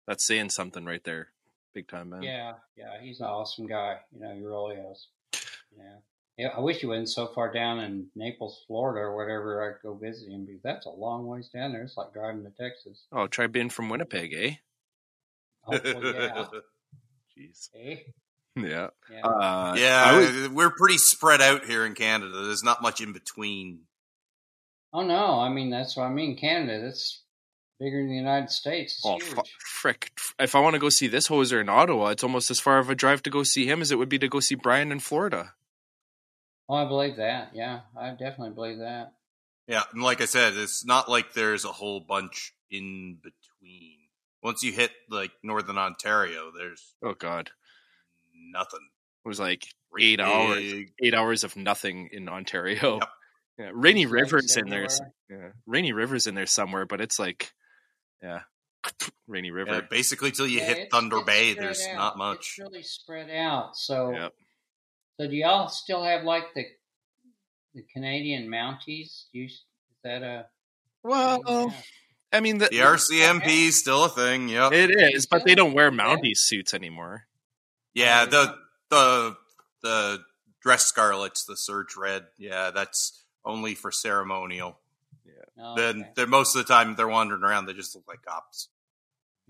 that's saying something right there, big time, man. Yeah, yeah, he's an awesome guy. You know, he really is. Yeah. Yeah, I wish he wasn't so far down in Naples, Florida, or whatever. I could go visit him because that's a long ways down there. It's like driving to Texas. Oh, try being from Winnipeg, eh? Hopefully, yeah. Jeez. Eh? Yeah. Yeah. Uh, yeah, was- we're pretty spread out here in Canada. There's not much in between. oh no, I mean that's what I mean. Canada, that's bigger than the United States. It's oh, huge. fu- frick! If I want to go see this hoser in Ottawa, it's almost as far of a drive to go see him as it would be to go see Brian in Florida. Oh, I believe that. Yeah, I definitely believe that. Yeah, and like I said, it's not like there's a whole bunch in between. Once you hit like Northern Ontario, there's Oh God, nothing. it was like eight hours, eight hours of nothing in Ontario. Yep. Yeah, Rainy It's River's in there. Yeah, Rainy River's in there somewhere, but it's like, yeah, Rainy River. Yeah, basically till you Yeah, hit Thunder Bay, there's out. not much. It's really spread out. So, Yep. So do y'all still have like the the Canadian Mounties? Do you, is that a Well, Yeah. I mean, the, The RCMP is still a thing. Yep. it is, but they don't wear Yeah. Mountie suits anymore. yeah, the the the dress scarlets, the surge red. Yeah, that's only for ceremonial. Oh, Then okay. they're most of the time they're wandering around. They just look like cops.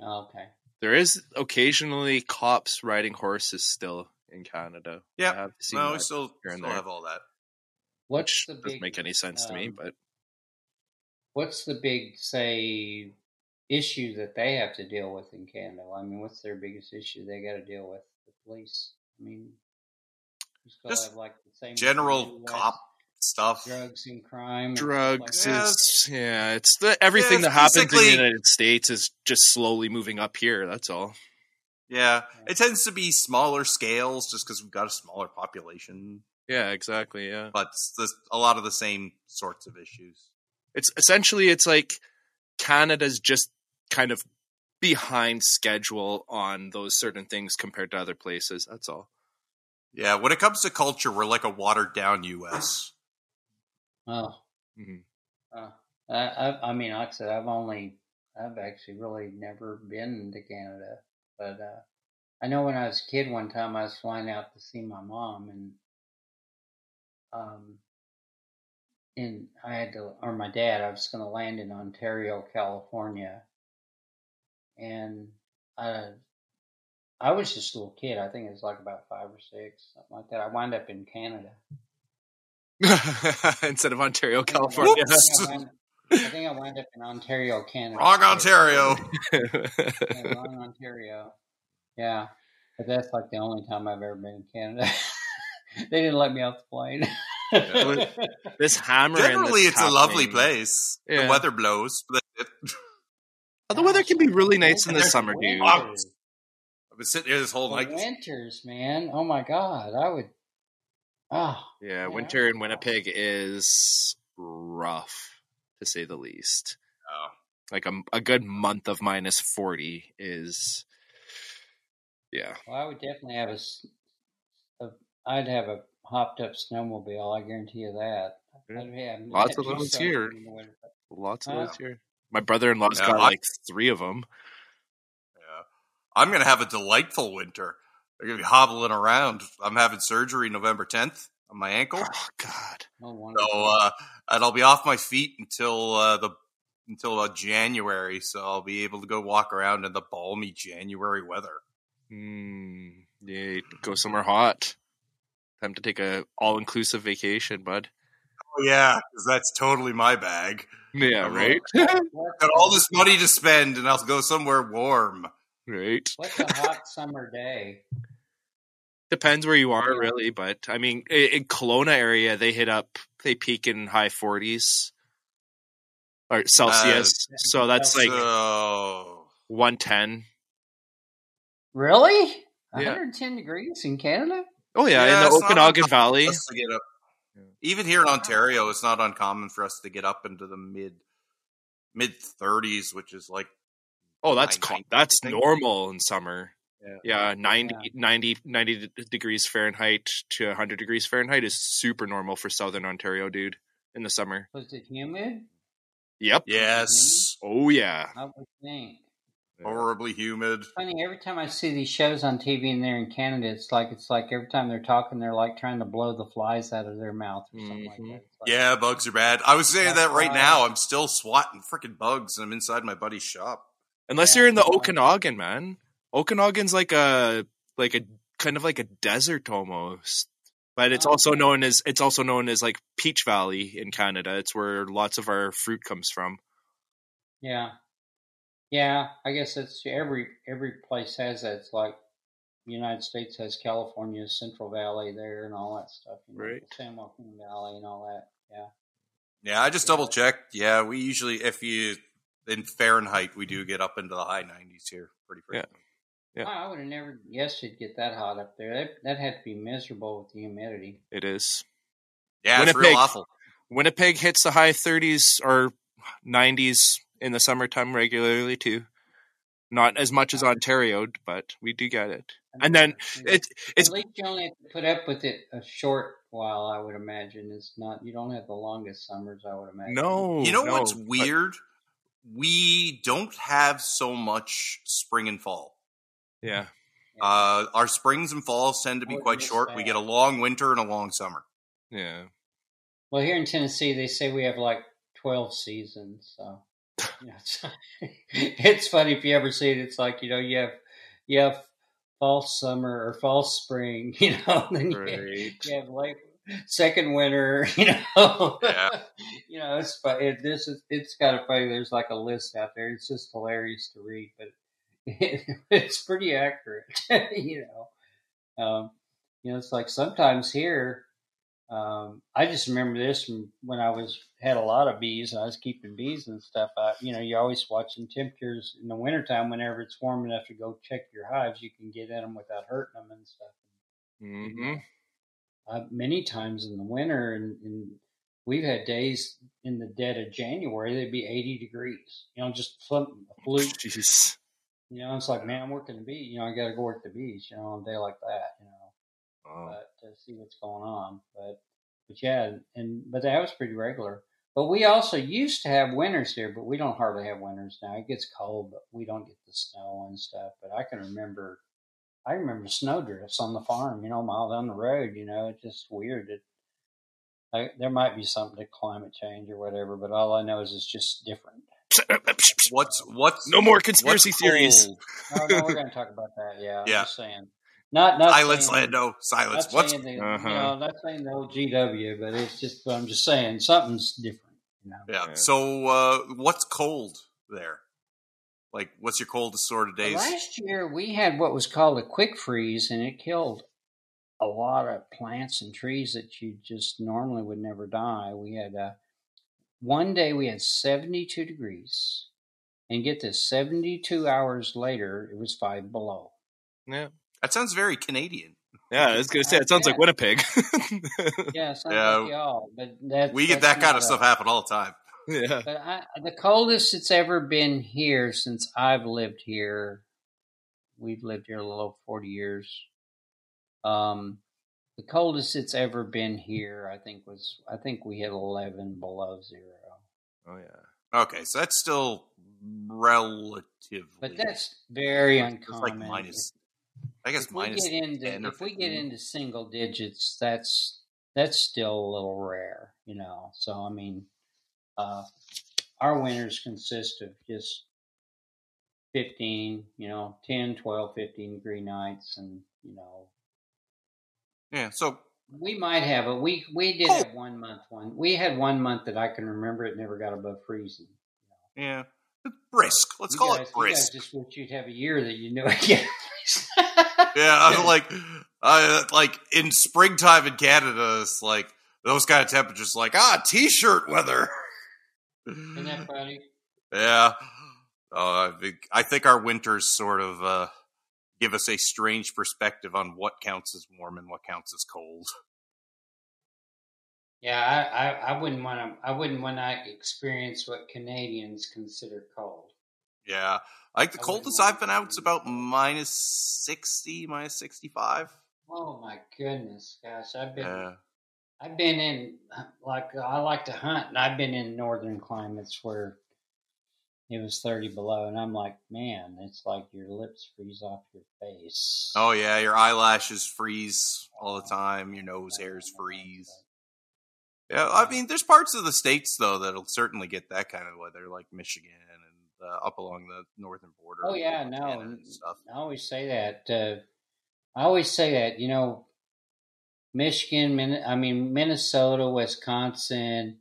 Oh, okay. There is occasionally cops riding horses still in Canada. Yeah. I No, we still, here and still there. have all that. What's which the doesn't make any sense to me. um, But What's the big say issue that they have to deal with in Canada? I mean, what's their biggest issue they got to deal with? The police. I mean, Just have like the same General cop stuff. drugs and crime, drugs stuff like that. is yeah, it's the everything Yeah, that happens in the United States is just slowly moving up here. That's all. Yeah, it tends to be smaller scales just because we've got a smaller population, Yeah, exactly. Yeah, but the, a lot of the same sorts of issues. it's essentially it's like Canada's just kind of behind schedule on those certain things compared to other places. That's all. Yeah, when it comes to culture, we're like a watered down U.S. Oh, Mhm. uh, I, I, I mean, like I said, I've only, I've actually really never been to Canada, but uh, I know when I was a kid, one time I was flying out to see my mom, and um, and I had to, or my dad, I was going to land in Ontario, California, and I, I was just a little kid. I think it was like about five or six, something like that. I wound up in Canada. Instead of Ontario, California. I think I wound- I think I wound up in Ontario, Canada. Wrong Ontario. Yeah, wrong Ontario. Yeah, but that's like the only time I've ever been in Canada. they didn't let me off the plane. Yeah. this hammer. Generally, it's a lovely happening- place. Yeah. The weather blows. But the weather can be really nice in the summer, dude. I've been sitting here this whole The night. winters, man. Oh my god, I would. Oh, Yeah, Yeah. winter in Winnipeg is rough, to say the least. Oh. Like a, a good month of minus 40 is. Yeah. well, I would definitely have a. s- a- I'd have a hopped up snowmobile. I guarantee you that. Yeah. Lots of be those something here. in the. Lots of Huh? those here. My brother in law's Yeah, got I- like three of them. Yeah. I'm going to have a delightful winter. They're going to be hobbling around. I'm having surgery November 10th on my ankle. Oh, God. Oh, So, uh, and I'll be off my feet until uh, the until uh, January. So I'll be able to go walk around in the balmy January weather. Mm, yeah, go somewhere hot. Time to take a all inclusive vacation, bud. Oh yeah, because that's totally my bag. Yeah, right? What's Got all this money to spend, and I'll go somewhere warm. right. What's a hot summer day? Depends where you are, really. But I mean, in Kelowna area, they hit up, they peak in high 40s or Celsius. Uh, so that's like so 110. Really? Yeah. 110 degrees in Canada? Oh, yeah, Yeah, in the it's not Okanagan Valley. to get up. Even here in Ontario, it's not uncommon for us to get up into the mid mid thirties, which is like Oh, that's Nine- that's normal in summer. Yeah. Yeah, 90, Yeah. 90, 90 degrees Fahrenheit to 100 degrees Fahrenheit is super normal for southern Ontario, dude, in the summer. Was it humid? Yep. yes, Oh, yeah. I would think. horribly humid. Funny, every time I see these shows on TV and they're in Canada, it's like it's like every time they're talking, they're like trying to blow the flies out of their mouth or something like Mhm. that. Like, Yeah, bugs are bad. I was saying that right why- now. I'm still swatting freaking bugs, and I'm inside my buddy's shop. Unless Yeah. you're in the Okanagan, man. Okanagan's like a like a kind of like a desert almost. But it's Oh, also okay. known as it's also known as like Peach Valley in Canada. It's where lots of our fruit comes from. Yeah, yeah. I guess it's every every place has that. It's like the United States has California, Central Valley there and all that stuff. You know, Right. the San Joaquin Valley and all that. Yeah. Yeah, I just Yeah. double checked. Yeah, we usually, if you in Fahrenheit, we do get up into the high 90s here pretty frequently. Yeah. Wow, I would have never guessed it'd get that hot up there. That that had to be miserable with the humidity. It is. Yeah, it's Winnipeg. real awful. Winnipeg hits the high 30s or 90s in the summertime regularly too. Not as much as Ontario, but we do get it. And then It it's at least you only have to put up with it a short while. I would imagine it's not. You don't have the longest summers. I would imagine. no. You know no, what's but- weird? We don't have so much spring and fall. Yeah. Uh, our springs and falls tend to be quite short. We get a long winter and a long summer. Yeah. Well, here in Tennessee, they say we have like twelve seasons. So you know, it's, it's funny if you ever see it. It's like you know you have you have fall summer or fall spring. You know, and then you, Right. you have late second winter, you know. Yeah. you know, it's fu- it, this is it's kind of funny. There's like a list out there. It's just hilarious to read, but it's pretty accurate. you know, um, you know, it's like sometimes here. Um, I just remember this from when I was had a lot of bees and I was keeping bees and stuff. I, you know, you're always watching temperatures in the wintertime. Whenever it's warm enough to go check your hives, you can get in them without hurting them and stuff hmm uh, many times in the winter, and, and we've had days in the dead of January they'd be 80 degrees. You know, just flip, a fluke. Jeez. You know, it's like, man, I'm working the beach. You know, I got to go work the beach. You know, on a day like that. You know, Oh. but to see what's going on. But but yeah, and but that was pretty regular. But we also used to have winters here, but we don't hardly have winters now. It gets cold, but we don't get the snow and stuff. But I can remember, I remember snowdrifts on the farm. You know, mile down the road. You know, it's just weird. It, I, there might be something to climate change or whatever, but all I know is it's just different. What's what's No more conspiracy what's theories. cold? No, no, we're going to talk about that. Yeah, I'm Yeah. just saying. Not not Silence, saying- Lando. Silence. not What's saying the, Uh-huh. you know, not saying the old GW, but it's just I'm just saying something's different. You know, yeah? Yeah. So uh, what's cold there? Like, what's your coldest sort of days? last year we had what was called a quick freeze, and it killed a lot of plants and trees that you just normally would never die. We had uh, one day we had 72 degrees, and get this, 72 hours later it was five below. Yeah. That sounds very Canadian. Yeah, I was gonna say it sounds like Winnipeg. Yeah, sounds Yeah. like y'all, but that We get that's that kind of stuff happen all the time. yeah. But I, the coldest it's ever been here since I've lived here, we've lived here a little over 40 years. Um, the coldest it's ever been here, I think, was I think we hit 11 below zero. Oh yeah. Okay, so that's still relatively. But that's very uncommon. like minus. I guess if we minus get into 10 or if we get into single digits, that's that's still a little rare, you know. So I mean, uh, our winters consist of just 15, you know, 10, 12, 15 degree nights, and you know, Yeah. So we might have a we we did Oh. have one month one we had one month that I can remember it never got above freezing. yeah, It's brisk. Let's You call guys- it brisk. just wish you'd have a year that you knew again. Yeah, I was like, I like in springtime in Canada, it's like those kind of temperatures, like ah, t-shirt weather. Isn't that funny? Yeah. Uh, I think I think our winters sort of uh, give us a strange perspective on what counts as warm and what counts as cold. Yeah, I, I, I wouldn't want to. I wouldn't want to experience what Canadians consider cold. Yeah, like the I coldest I've been out is about minus sixty, minus sixty-five. Oh my goodness, gosh! I've been Yeah, I've been in like I like to hunt, and I've been in northern climates where it was thirty below, and I'm like, man, it's like your lips freeze off your face. Oh yeah, your eyelashes freeze all the time. Your nose hairs freeze. Yeah, I mean, there's parts of the states though that'll certainly get that kind of weather, like Michigan and uh, up along the northern border. Oh yeah, Montana no, and stuff. I always say that. Uh, I always say that. You know, Michigan, Min- I mean Minnesota, Wisconsin.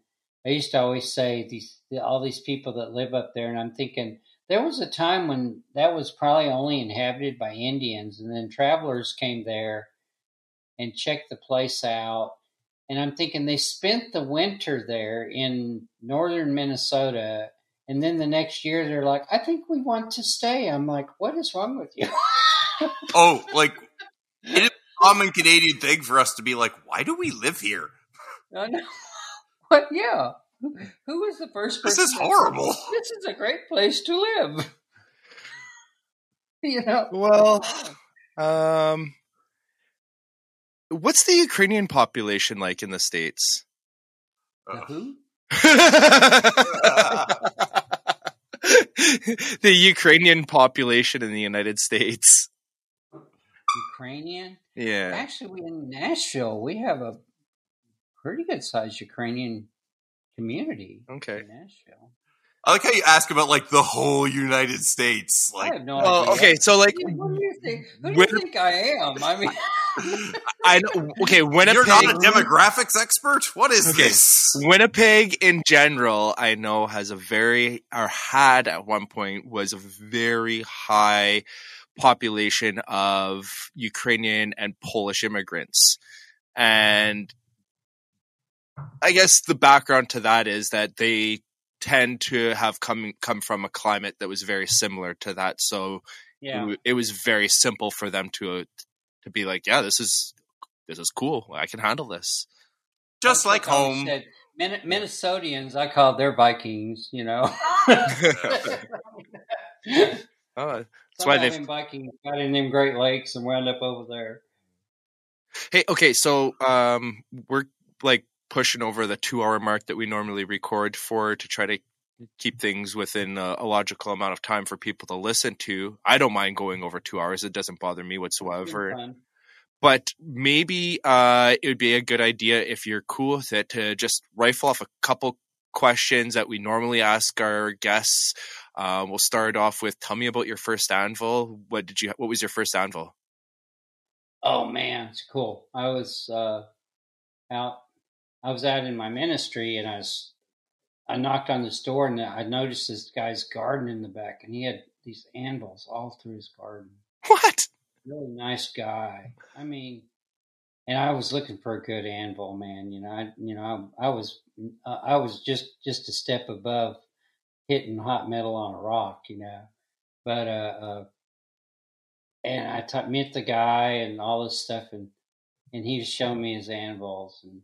I used to always say these all these people that live up there, and I'm thinking there was a time when that was probably only inhabited by Indians, and then travelers came there and checked the place out. And I'm thinking they spent the winter there in northern Minnesota, and then the next year they're like, "I think we want to stay." I'm like, "What is wrong with you?" Oh, like it is a common Canadian thing for us to be like, why do we live here? I know. What? Yeah. Who- Who was the first person? This is that said, horrible. This is a great place to live. You know. Well, um, what's the Ukrainian population like in the states? The who? the Ukrainian population in the United States. Ukrainian. Yeah. Actually, we in Nashville, we have a pretty good sized Ukrainian community. Okay. In Nashville. I like how you ask about like the whole United States. I Like, have no Well, idea. okay, so like, Who do you think? Who do you think I am? I mean, I know. Okay, Winnipeg. You're not a demographics expert. What is Okay. this? Winnipeg in general, I know has a very, or had at one point, was a very high population of Ukrainian and Polish immigrants. Mm-hmm. And I guess the background to that is that they tend to have come come from a climate that was very similar to that. So it, Yeah. w- it was very simple for them to to be like, yeah, this is this is cool. I can handle this. Just That's like home. Said, Min- Minnesotians, I call their Vikings. You know. Oh, That's why why they've- them Vikings got in them Great Lakes and wound up over there. Hey, okay, so um, we're like pushing over the two-hour mark that we normally record for to try to keep things within a, a logical amount of time for people to listen to. I don't mind going over two hours; it doesn't bother me whatsoever. But maybe uh, it would be a good idea if you're cool with it to just rifle off a couple questions that we normally ask our guests. Uh, we'll start off with: Tell me about your first anvil. What did you? What was your first anvil? Oh man, it's cool. I was uh, out. I was out in my ministry, and I was. I knocked on this door, and I noticed this guy's garden in the back, and he had these anvils all through his garden. What? Really nice guy. I mean, and I was looking for a good anvil, man. You know, I you know I, I was uh, I was just just a step above hitting hot metal on a rock, you know. But uh, uh and I t- met the guy and all this stuff, and and he was showing me his anvils, and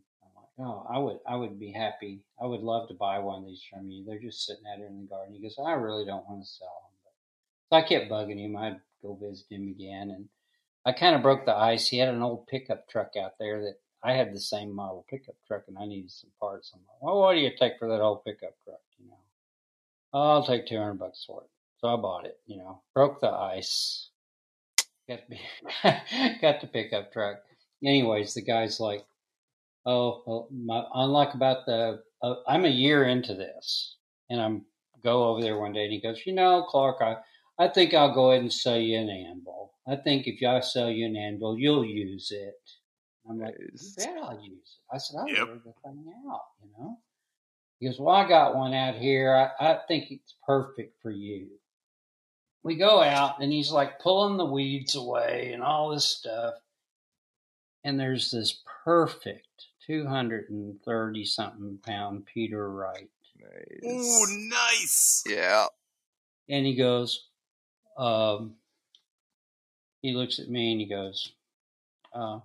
oh, I would I would be happy. I would love to buy one of these from you. They're just sitting out here in the garden. He goes, I really don't want to sell them. So I kept bugging him. I'd go visit him again, and I kind of broke the ice. He had an old pickup truck out there that I had the same model pickup truck, and I needed some parts. I'm like, well, what do you take for that old pickup truck? You know, oh, I'll take two hundred bucks for it. So I bought it. You know, broke the ice. Got the, got the pickup truck. Anyways, the guy's like, oh, well, my, unlike about the, uh, I'm a year into this, and I'm go over there one day, and he goes, you know, Clark, I, I think I'll go ahead and sell you an anvil. I think if I sell you an anvil, you'll use it. I'm like, bet I'll use it. I said, I'll Yep. the thing out, you know. He goes, well, I got one out here. I, I think it's perfect for you. We go out, and he's like pulling the weeds away and all this stuff. And there's this perfect 230 something pound Peter Wright. Ooh, nice. Yeah. And he goes, um, he looks at me and he goes, uh,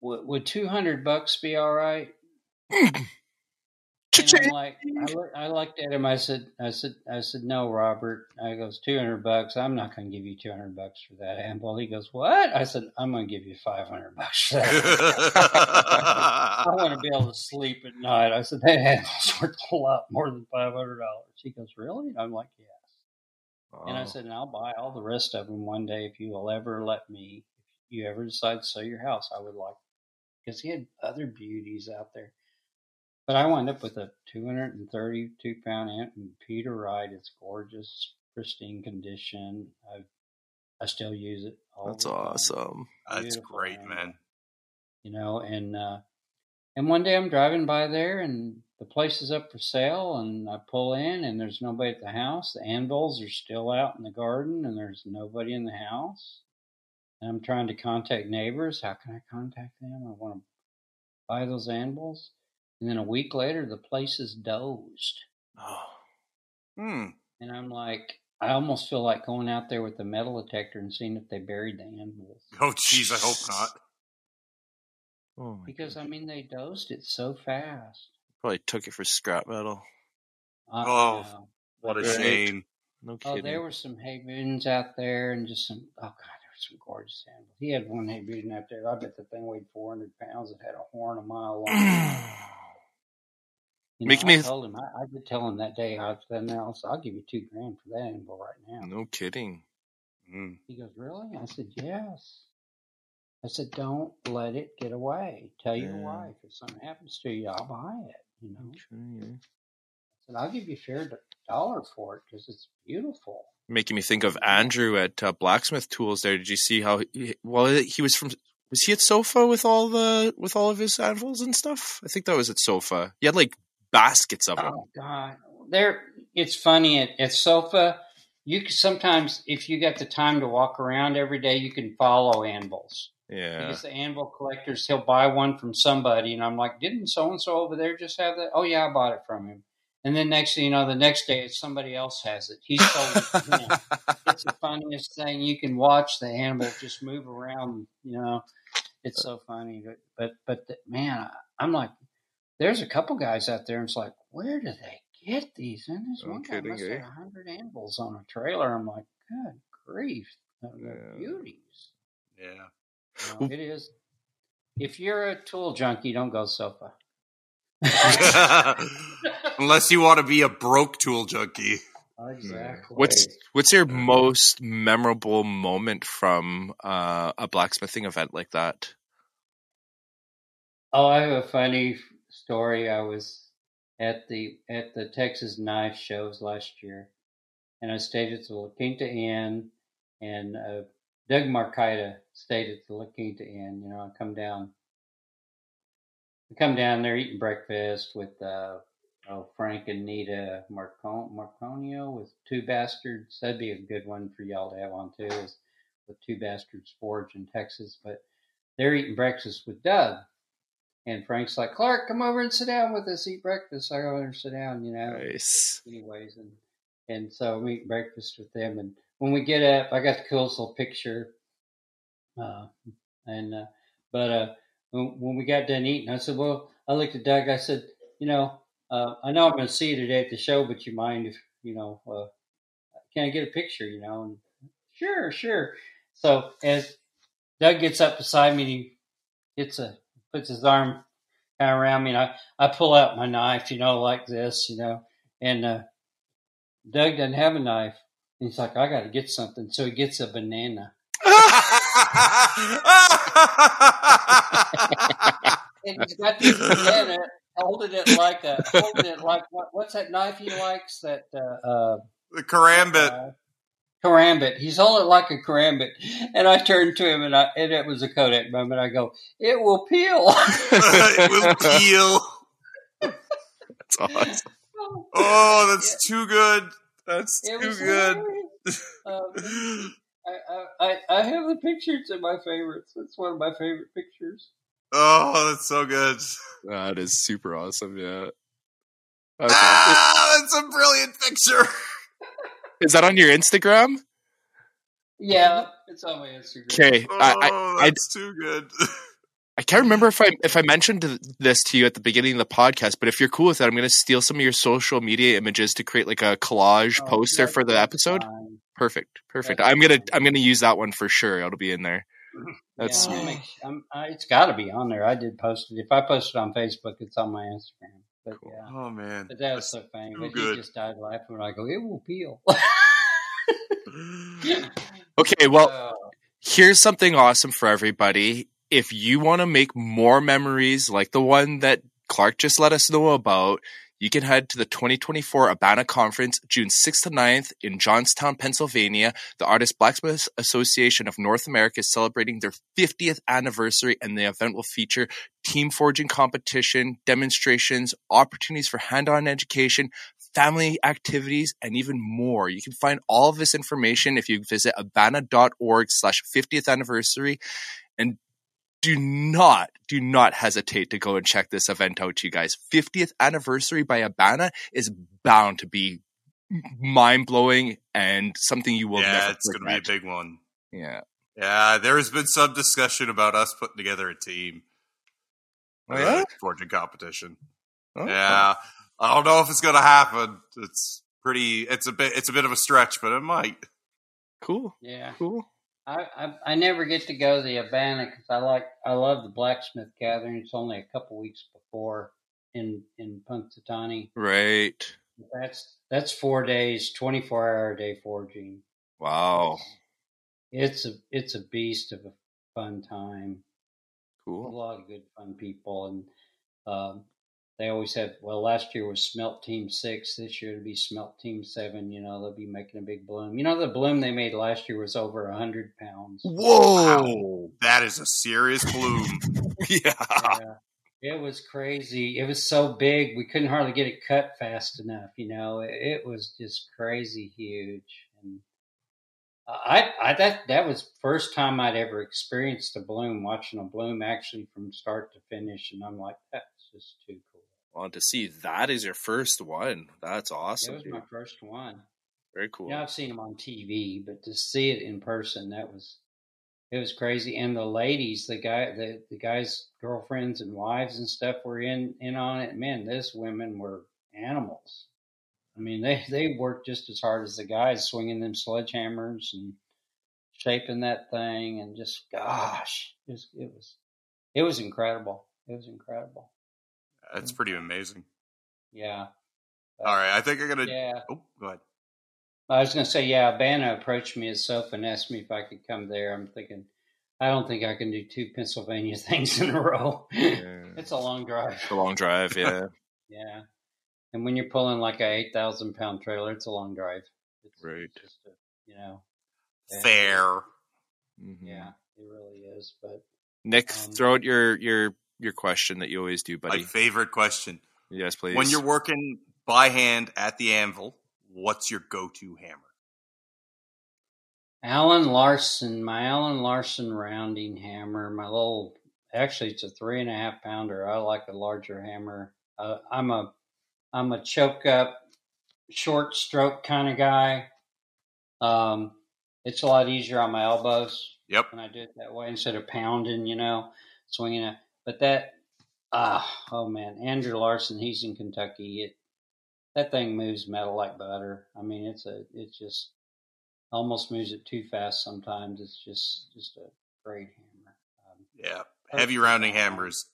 would, would 200 bucks be all right? And I'm like, I, look, I looked at him. I said, I said, I said, no, Robert. I goes, 200 bucks. I'm not going to give you 200 bucks for that anvil. He goes, what? I said, I'm going to give you 500 bucks for that. I want to be able to sleep at night. I said, that anvil's worth a lot more than $500. He goes, really? I'm like, yes. And I Oh. said, and I'll buy all the rest of them one day if you will ever let me. If you ever decide to sell your house, I would like, because he had other beauties out there. But I wound up with a 232 pound ant and Peter Wright. It's gorgeous, pristine condition. I I still use it. All That's the time awesome. That's great, anvil. man. you know and uh and one day i'm driving by there and the place is up for sale and i pull in and there's nobody at the house the anvils are still out in the garden and there's nobody in the house and i'm trying to contact neighbors how can i contact them i want to buy those anvils and then a week later the place is dozed Oh. Hmm. and i'm like i almost feel like going out there with the metal detector and seeing if they buried the anvils Oh, jeez, I hope not. Oh my because i mean they dozed it so fast probably took it for scrap metal. I Oh, know. What a Right. shame. No Oh, there were some Hay-Buddens out there, and just some. Oh God, there were some gorgeous animals. He had one Hay-Budden out there. I bet the thing weighed four hundred pounds. It had a horn a mile long. You know, Making I me- told him. I, I did tell him that day. I said, "Now, I'll give you two grand for that animal right now." no kidding. Hmm. He goes, "Really?" I said, "Yes." I said, "Don't let it get away. Tell your wife if something happens to you, I'll buy it." You know, Okay, yeah. I said, "I'll give you a fair dollar for it because it's beautiful." Making me think of Andrew at uh, Blacksmith Tools. There, did you see how? He, well, he was from Was he at Sofa with all the with all of his anvils and stuff? I think that was at Sofa. He had like baskets of them. Oh God, there. It's funny at, at Sofa. You can, sometimes, if you got the time to walk around every day, you can follow anvils. Yeah. Because the anvil collectors, he'll buy one from somebody, and I'm like, didn't so and so over there just have that? Oh yeah, I bought it from him. And then next thing you know, the next day somebody else has it. He sold it to him. it's the funniest thing. You can watch the animal just move around. You know, it's so funny. But but, but the, man, I'm like, there's a couple guys out there, and it's like, where do they get these? And this No one guy kidding, must eh? have a hundred anvils on a trailer. I'm like, good grief, the, the Yeah. beauties. Yeah. You know, it is. If you're a tool junkie, don't go sofa. Unless you want to be a broke tool junkie. exactly. What's what's your most memorable moment from uh, a blacksmithing event like that? Oh, I have a funny story. I was at the at the Texas knife shows last year, and I stayed at the La Quinta Inn, and uh, Doug Marcaida stayed at the La Quinta Inn. You know, I come down, I come down there eating breakfast with uh, oh, Frank and Nita Marcon- Marconio with Two Bastards. That'd be a good one for y'all to have on too, is with Two Bastards Forge in Texas. But they're eating breakfast with Doug. And Frank's like, Clark, come over and sit down with us, eat breakfast. I go over and sit down, you know. Nice. Anyways, and and so we eat breakfast with them. And when we get up, I got the coolest little picture. Uh, and uh, but uh, when, when we got done eating, I said, well, I looked at Doug. I said, you know, uh, I know I'm going to see you today at the show, but you mind if you know, uh, can I get a picture? You know, and sure, sure. So as Doug gets up beside me, and he gets a puts his arm kind of around me, and I, I pull out my knife, you know, like this, you know, and uh, Doug doesn't have a knife. And he's like, I got to get something. So he gets a banana. And he's got this banana, holding it like a, holding it like, what, what's that knife he likes? That, uh, uh, the karambit. uh, karambit. He's holding it like a karambit. And I turned to him and I, and it was a Kodak moment. I go, it will peel. it will peel. That's awesome. Oh, that's too good. That's It too good. Um, I, I, I have the pictures in my favorites. It's one of my favorite pictures. Oh, that's so good. That is super awesome. Yeah. Okay. Ah, that's a brilliant picture. Is that on your Instagram? Yeah, it's on my Instagram. Okay. Oh, I, I, oh, I that's too good. I can't remember if I if I mentioned this to you at the beginning of the podcast, but if you're cool with that, I'm going to steal some of your social media images to create like a collage Oh, poster that's for the episode. fine. Perfect, perfect. That's I'm gonna fine. I'm gonna use that one for sure. It'll be in there. That's Yeah, I'll sweet. make- I'm- I- it's got to be on there. I did post it. If I post it on Facebook, it's on my Instagram. But Cool. yeah, Oh man. but that was so funny. too But good. he just died laughing when I go, "It will peel." Okay, well, here's something awesome for everybody. If you want to make more memories like the one that Clark just let us know about, you can head to the 2024 Abana Conference, June 6th to 9th in Johnstown, Pennsylvania. The Artist Blacksmith Association of North America is celebrating their 50th anniversary, and the event will feature team forging competition, demonstrations, opportunities for hand-on education, family activities, and even more. You can find all of this information if you visit abana.org slash 50th anniversary. And do not, do not hesitate to go and check this event out, you guys. 50th anniversary by Abana is bound to be mind blowing and something you will yeah, never it's gonna be a big one. Yeah. Yeah, there has been some discussion about us putting together a team. Oh, for yeah? the forging competition. Oh, Yeah, I don't know if it's gonna happen. It's pretty. It's a bit. It's a bit of a stretch, but it might. Cool. yeah. Cool. I, I I never get to go to the Abana because I like I love the blacksmith gathering. It's only a couple weeks before in in Punxsutawney. Right. That's that's four days, twenty four hour day forging. Wow. It's a it's a beast of a fun time. Cool. A lot of good fun people and um, they always have. Well, last year was Smelt Team Six. This year it'll be Smelt Team Seven. You know, they'll be making a big bloom. You know, the bloom they made last year was over a hundred pounds. Whoa! That is a serious bloom. yeah. Yeah. It was crazy. It was so big we couldn't hardly get it cut fast enough. You know, it, it was just crazy huge. And I, I that that was first time I'd ever experienced a bloom, watching a bloom actually from start to finish, and I'm like, that's just too Well, to see that is your first one. That's awesome. It was dude. my first one. Very cool. Yeah, I've seen them on TV, but to see it in person, that was it was crazy. And the ladies, the guy, the the guys' girlfriends and wives and stuff were in in on it. Man, these women were animals. I mean, they they worked just as hard as the guys, swinging them sledgehammers and shaping that thing, and just gosh, it was it was, it was incredible. It was incredible. That's pretty amazing. Yeah. All right, I think I'm gonna. Yeah. Oh, go ahead. I was going to say, yeah, Banna approached me at SOFA and asked me if I could come there. I'm thinking, I don't think I can do two Pennsylvania things in a row. Yeah. it's a long drive. It's a long drive. Yeah. Yeah. And when you're pulling like a 8,000 pound trailer, it's a long drive. It's Right. Just a, you know, yeah. Fair. Mhm. Yeah, it really is. But Nick, Um, throw out your your your question that you always do, buddy. My favorite question. yes, please. When you're working by hand at the anvil, what's your go-to hammer? Alan Larson, my Alan Larson rounding hammer, my little, actually it's a three and a half pounder. I like a larger hammer. Uh, I'm a, I'm a choke up, short stroke kind of guy. Um, it's a lot easier on my elbows Yep. when I do it that way instead of pounding, you know, swinging it. But that, ah, oh man, Andrew Larson, he's in Kentucky. It, that thing moves metal like butter. I mean, it's a, it's just almost moves it too fast sometimes. It's just, just a great hammer. Um, Yeah. Heavy rounding hammers.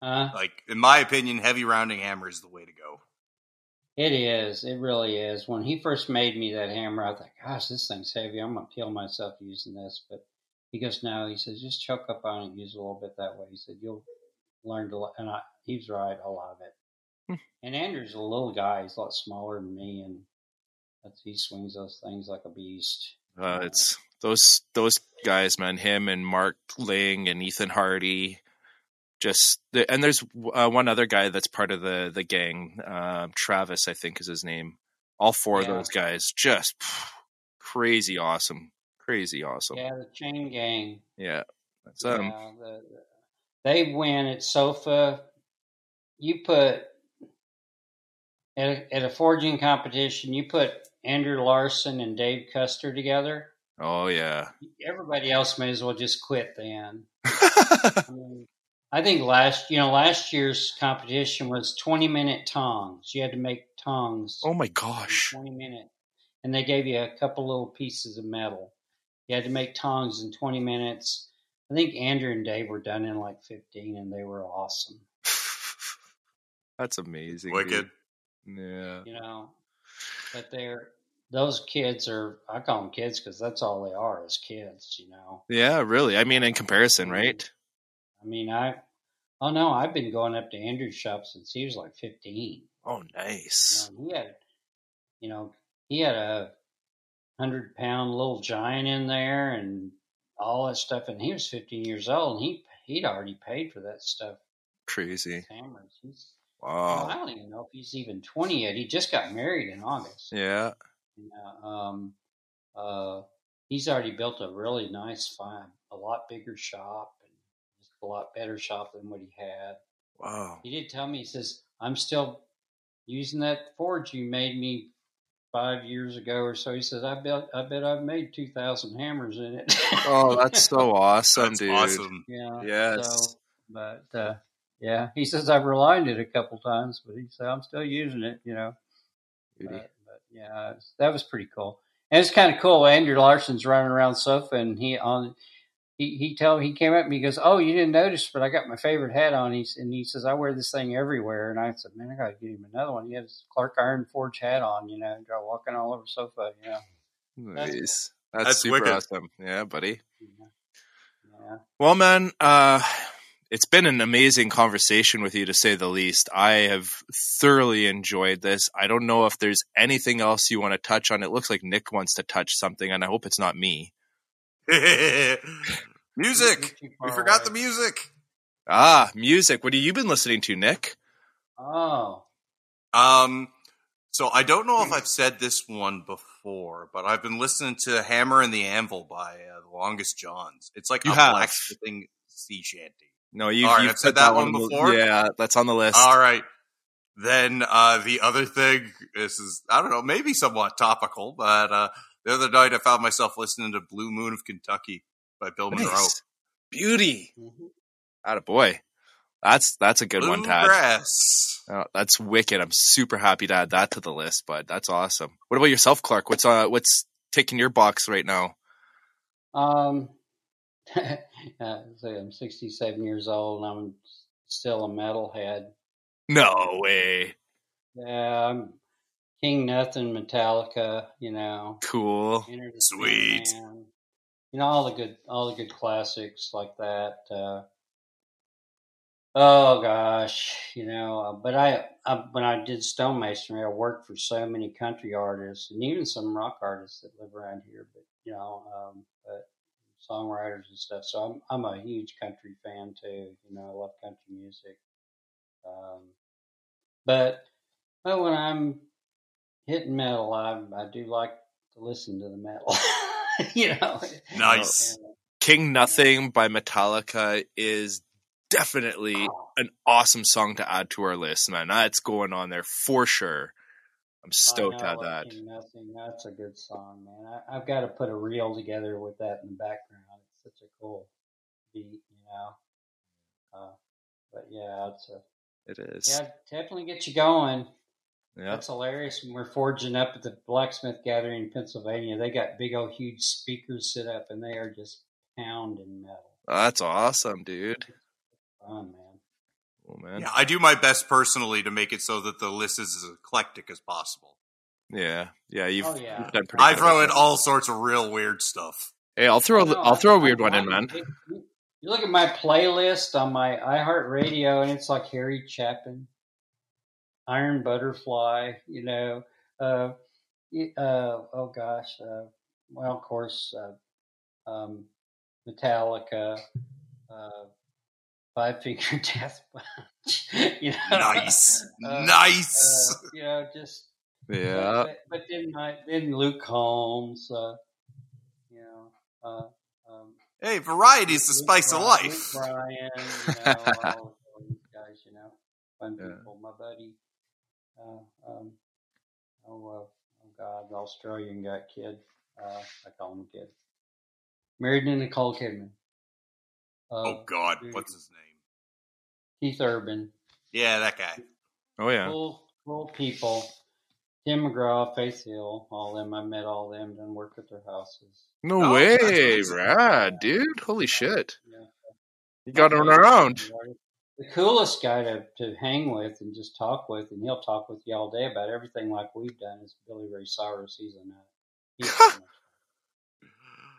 uh, Like in my opinion, heavy rounding hammer is the way to go. It is. It really is. When he first made me that hammer, I thought, gosh, this thing's heavy. I'm to kill myself using this. But he goes, no, he says, just choke up on it, use a little bit that way. He said, you'll learn to, li-" and I, he's right. a lot of it. and Andrew's a little guy. He's a lot smaller than me. And that's, he swings those things like a beast. Uh, it's those those guys, man. Him and Mark Ling and Ethan Hardy. Just and there's uh, one other guy that's part of the the gang. Uh, Travis, I think, is his name. All four Yeah. of those guys, just crazy awesome, crazy awesome. Yeah, Yeah, the chain gang. that's um. Yeah, the, the, they win at SOFA. You put at a, at a forging competition. You put Andrew Larson and Dave Custer together. Oh yeah. Everybody else may as well just quit then. I, mean, I think last you know last year's competition was twenty minute tongs. You had to make tongs. oh my gosh. 20 minutes. And they gave you a couple little pieces of metal. You had to make tongs in 20 minutes. I think Andrew and Dave were done in like 15 and they were awesome. That's amazing. Wicked. dude. Yeah. You know, but they're, those kids are, I call them kids because that's all they are is kids, you know. Yeah, really. I mean, in comparison, right? I mean, I, oh no, I've been going up to Andrew's shop since he was like 15. Oh, You nice. know, he had, you know, he had a hundred pound little giant in there and all that stuff. And he was 15 years old and he, he'd already paid for that stuff. Crazy. Wow. I don't even know if he's even 20 yet. He just got married in August. Yeah. You know, um, uh, he's already built a really nice, fine, a lot bigger shop and just a lot better shop than what he had. Wow. He did tell me, he says, I'm still using that forge you made me five years ago or so. He says, I bet, I bet I've made 2,000 hammers in it. Oh, that's so awesome, That's dude. awesome. yeah. Yes. So, but, uh, yeah, he says I've relied it a couple times, but he said I'm still using it, you know. But, but yeah, that was pretty cool. And it's kind of cool. Andrew Larson's running around sofa, and he on he he tell he came up and he goes, "Oh, you didn't notice, but I got my favorite hat on." He's and he says, "I wear this thing everywhere." And I said, "Man, I got to get him another one." He had his Clark Iron Forge hat on, you know, go walking all over sofa, you know. That's Nice. That's, That's super wicked. awesome. Yeah, buddy. Yeah. yeah. Well, man, uh, it's been an amazing conversation with you to say the least. I have thoroughly enjoyed this. I don't know if there's anything else you want to touch on. It looks like Nick wants to touch something, and I hope it's not me. music. We forgot the music. Ah, music. What have you been listening to, Nick? Oh, Um, so I don't know if I've said this one before, but I've been listening to "Hammer and the Anvil" by uh, the Longest Johns. It's like You a have. blacksmithing sea shanty. No, you, All right, you've I've said put that one before? Yeah, that's on the list. All right. Then uh, the other thing, this is I don't know, maybe somewhat topical, but uh, the other night I found myself listening to "Blue Moon of Kentucky" by Bill Monroe. Beauty. Out of boy. That's that's a good one, Tad. Bluegrass. Oh, that's wicked. I'm super happy to add that to the list, but That's awesome. What about yourself, Clark? What's uh what's taking your box right now? um, uh, I'm 67 years old and I'm still a metalhead. No way. Yeah, I'm King Nothing, Metallica. You know, Cool. Sweet. Sandman, You know all the good, all the good classics like that. Uh, oh gosh, you know. uh, But I, I, when I did stonemasonry, I worked for so many country artists and even some rock artists that live around here. But you know, um, but songwriters and stuff. So I'm, I'm a huge country fan too. You know, I love country music. Um, but but when I'm hitting metal, I I do like to listen to the metal. you know, Nice. And, King Nothing by Metallica is definitely oh, an awesome song to add to our list, man. That's going on there for sure. I'm stoked have know, that. King Nothing. That's a good song, man. I, I've got to put a reel together with that in the background. It's such a cool beat, you know. Uh, but yeah, it's a It is. yeah, definitely get you going. Yeah. That's hilarious. When we're forging up at the blacksmith gathering in Pennsylvania, they got big old huge speakers set up, and they are just pounding metal. That's awesome, dude. Fun, man. Oh man. Yeah, I do my best personally to make it so that the list is as eclectic as possible. Yeah. Yeah, you've, Oh, yeah. you've done pretty I throw in that. all sorts of real weird stuff. Hey, I'll throw a, No, I'll throw a I- weird one in, man. you- You look at my playlist on my iHeartRadio, and it's like Harry Chapin, Iron Butterfly, you know. Uh, uh, oh gosh. Uh, well, of course, uh, um, Metallica, uh, Five Finger Death Punch. you know? Nice, Uh, nice. Uh, you know, just Yeah. but, but then my then Luke Combs, uh, you know, uh, um, hey, variety is the Luke spice of life. Luke Bryan, you know, all, all these guys, you know, fun Yeah. people. My buddy, um, oh, uh, oh God, the Australian guy kid. Uh, I call him a kid. Married to Nicole Kidman. Uh, Oh God, what's his name? Keith Urban. Yeah, that guy. Oh yeah. Cool, cool people. Tim McGraw, Faith Hill, all them. I met all them. Done work at their houses. No Oh, way, amazing. rad, dude. Holy shit. Yeah. You got him around. The coolest guy to, to hang with and just talk with, and he'll talk with you all day about everything like we've done, is Billy Ray Cyrus. He's a nut. He's so much fun.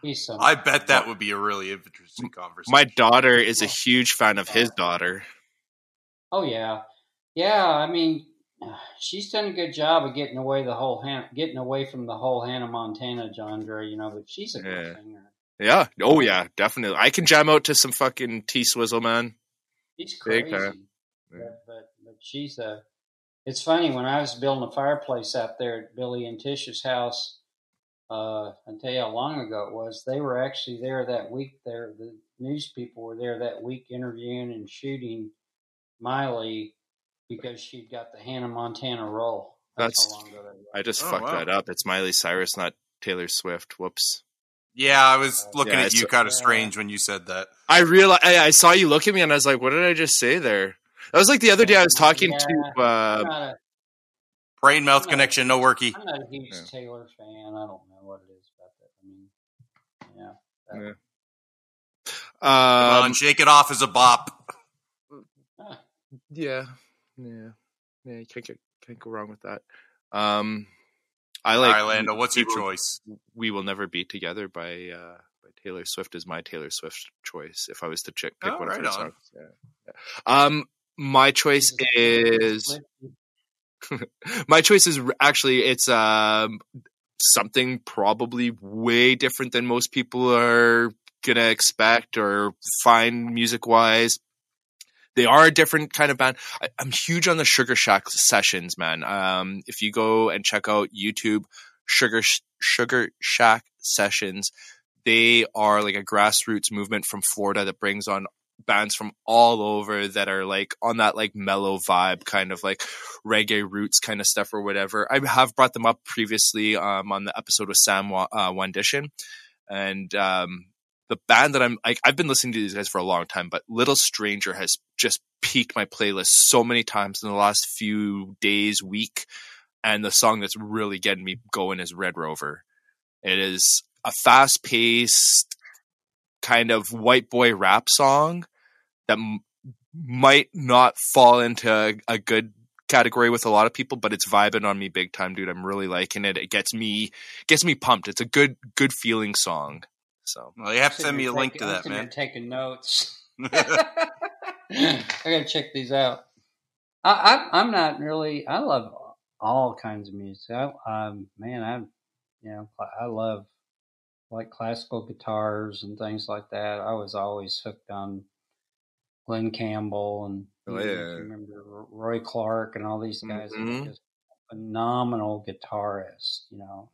He's so I bet that would be a really interesting conversation. My daughter is a huge fan of his daughter. Oh yeah, yeah. I mean, she's done a good job of getting away the whole Han- getting away from the whole Hannah Montana genre, you know. But she's a good Yeah. singer. Yeah. Oh yeah, definitely. I can jam out to some fucking T Swizzle, man. She's Big crazy, time. Yeah. but, but but she's a. It's funny when I was building a fireplace out there at Billy and Tish's house. Uh, I tell you how long ago it was. They were actually there that week. There, the news people were there that week interviewing and shooting Miley because she'd got the Hannah Montana role. That's- how long ago that was. I just Oh, fucked wow. that up. It's Miley Cyrus, not Taylor Swift. Whoops. Yeah, I was looking Yeah, at it's- you kind of Yeah. strange when you said that. I realized I, I saw you look at me and I was like, "What did I just say there?" That was like the other day. I was talking Yeah. to. Uh, a, Brain mouth No. connection, no worky. I'm not a huge Yeah. Taylor fan. I don't know what it is about that. I mean, yeah. Yeah. Come um, on, shake it off as a bop. Ah, yeah, yeah, yeah. You can't get, can't go wrong with that. Um, I like All right, Lando, what's your we will- choice? We will never be together by uh, by Taylor Swift is my Taylor Swift choice if I was to check, pick Oh, one right of her on. songs. Yeah. Yeah. Um, my choice is my choice is actually it's um something probably way different than most people are gonna expect or find music wise. They are a different kind of band. I, I'm huge on the Sugar Shack sessions, man. Um, if you go and check out YouTube, Sugar Sugar Shack sessions, they are like a grassroots movement from Florida that brings on bands from all over that are like on that like mellow vibe, kind of like reggae roots kind of stuff or whatever. I have brought them up previously um, on the episode with Sam uh, Wandishin, and um, the band that I'm like I've been listening to these guys for a long time, but Little Stranger has just peaked my playlist so many times in the last few days, week, and the song that's really getting me going is Red Rover. It is a fast paced kind of white boy rap song that m- might not fall into a, a good category with a lot of people, but it's vibing on me big time, dude. I'm really liking it. It gets me gets me pumped. It's a good good feeling song. So Well, you have to send me a link to that, man. taking notes. I gotta check these out. I, I I'm not really. I love all kinds of music. I, um, man, I you know I love like classical guitars and things like that. I was always hooked on Glen Campbell and Oh, know, yeah. you remember Roy Clark and all these guys Mhm. just phenomenal guitarists. You know,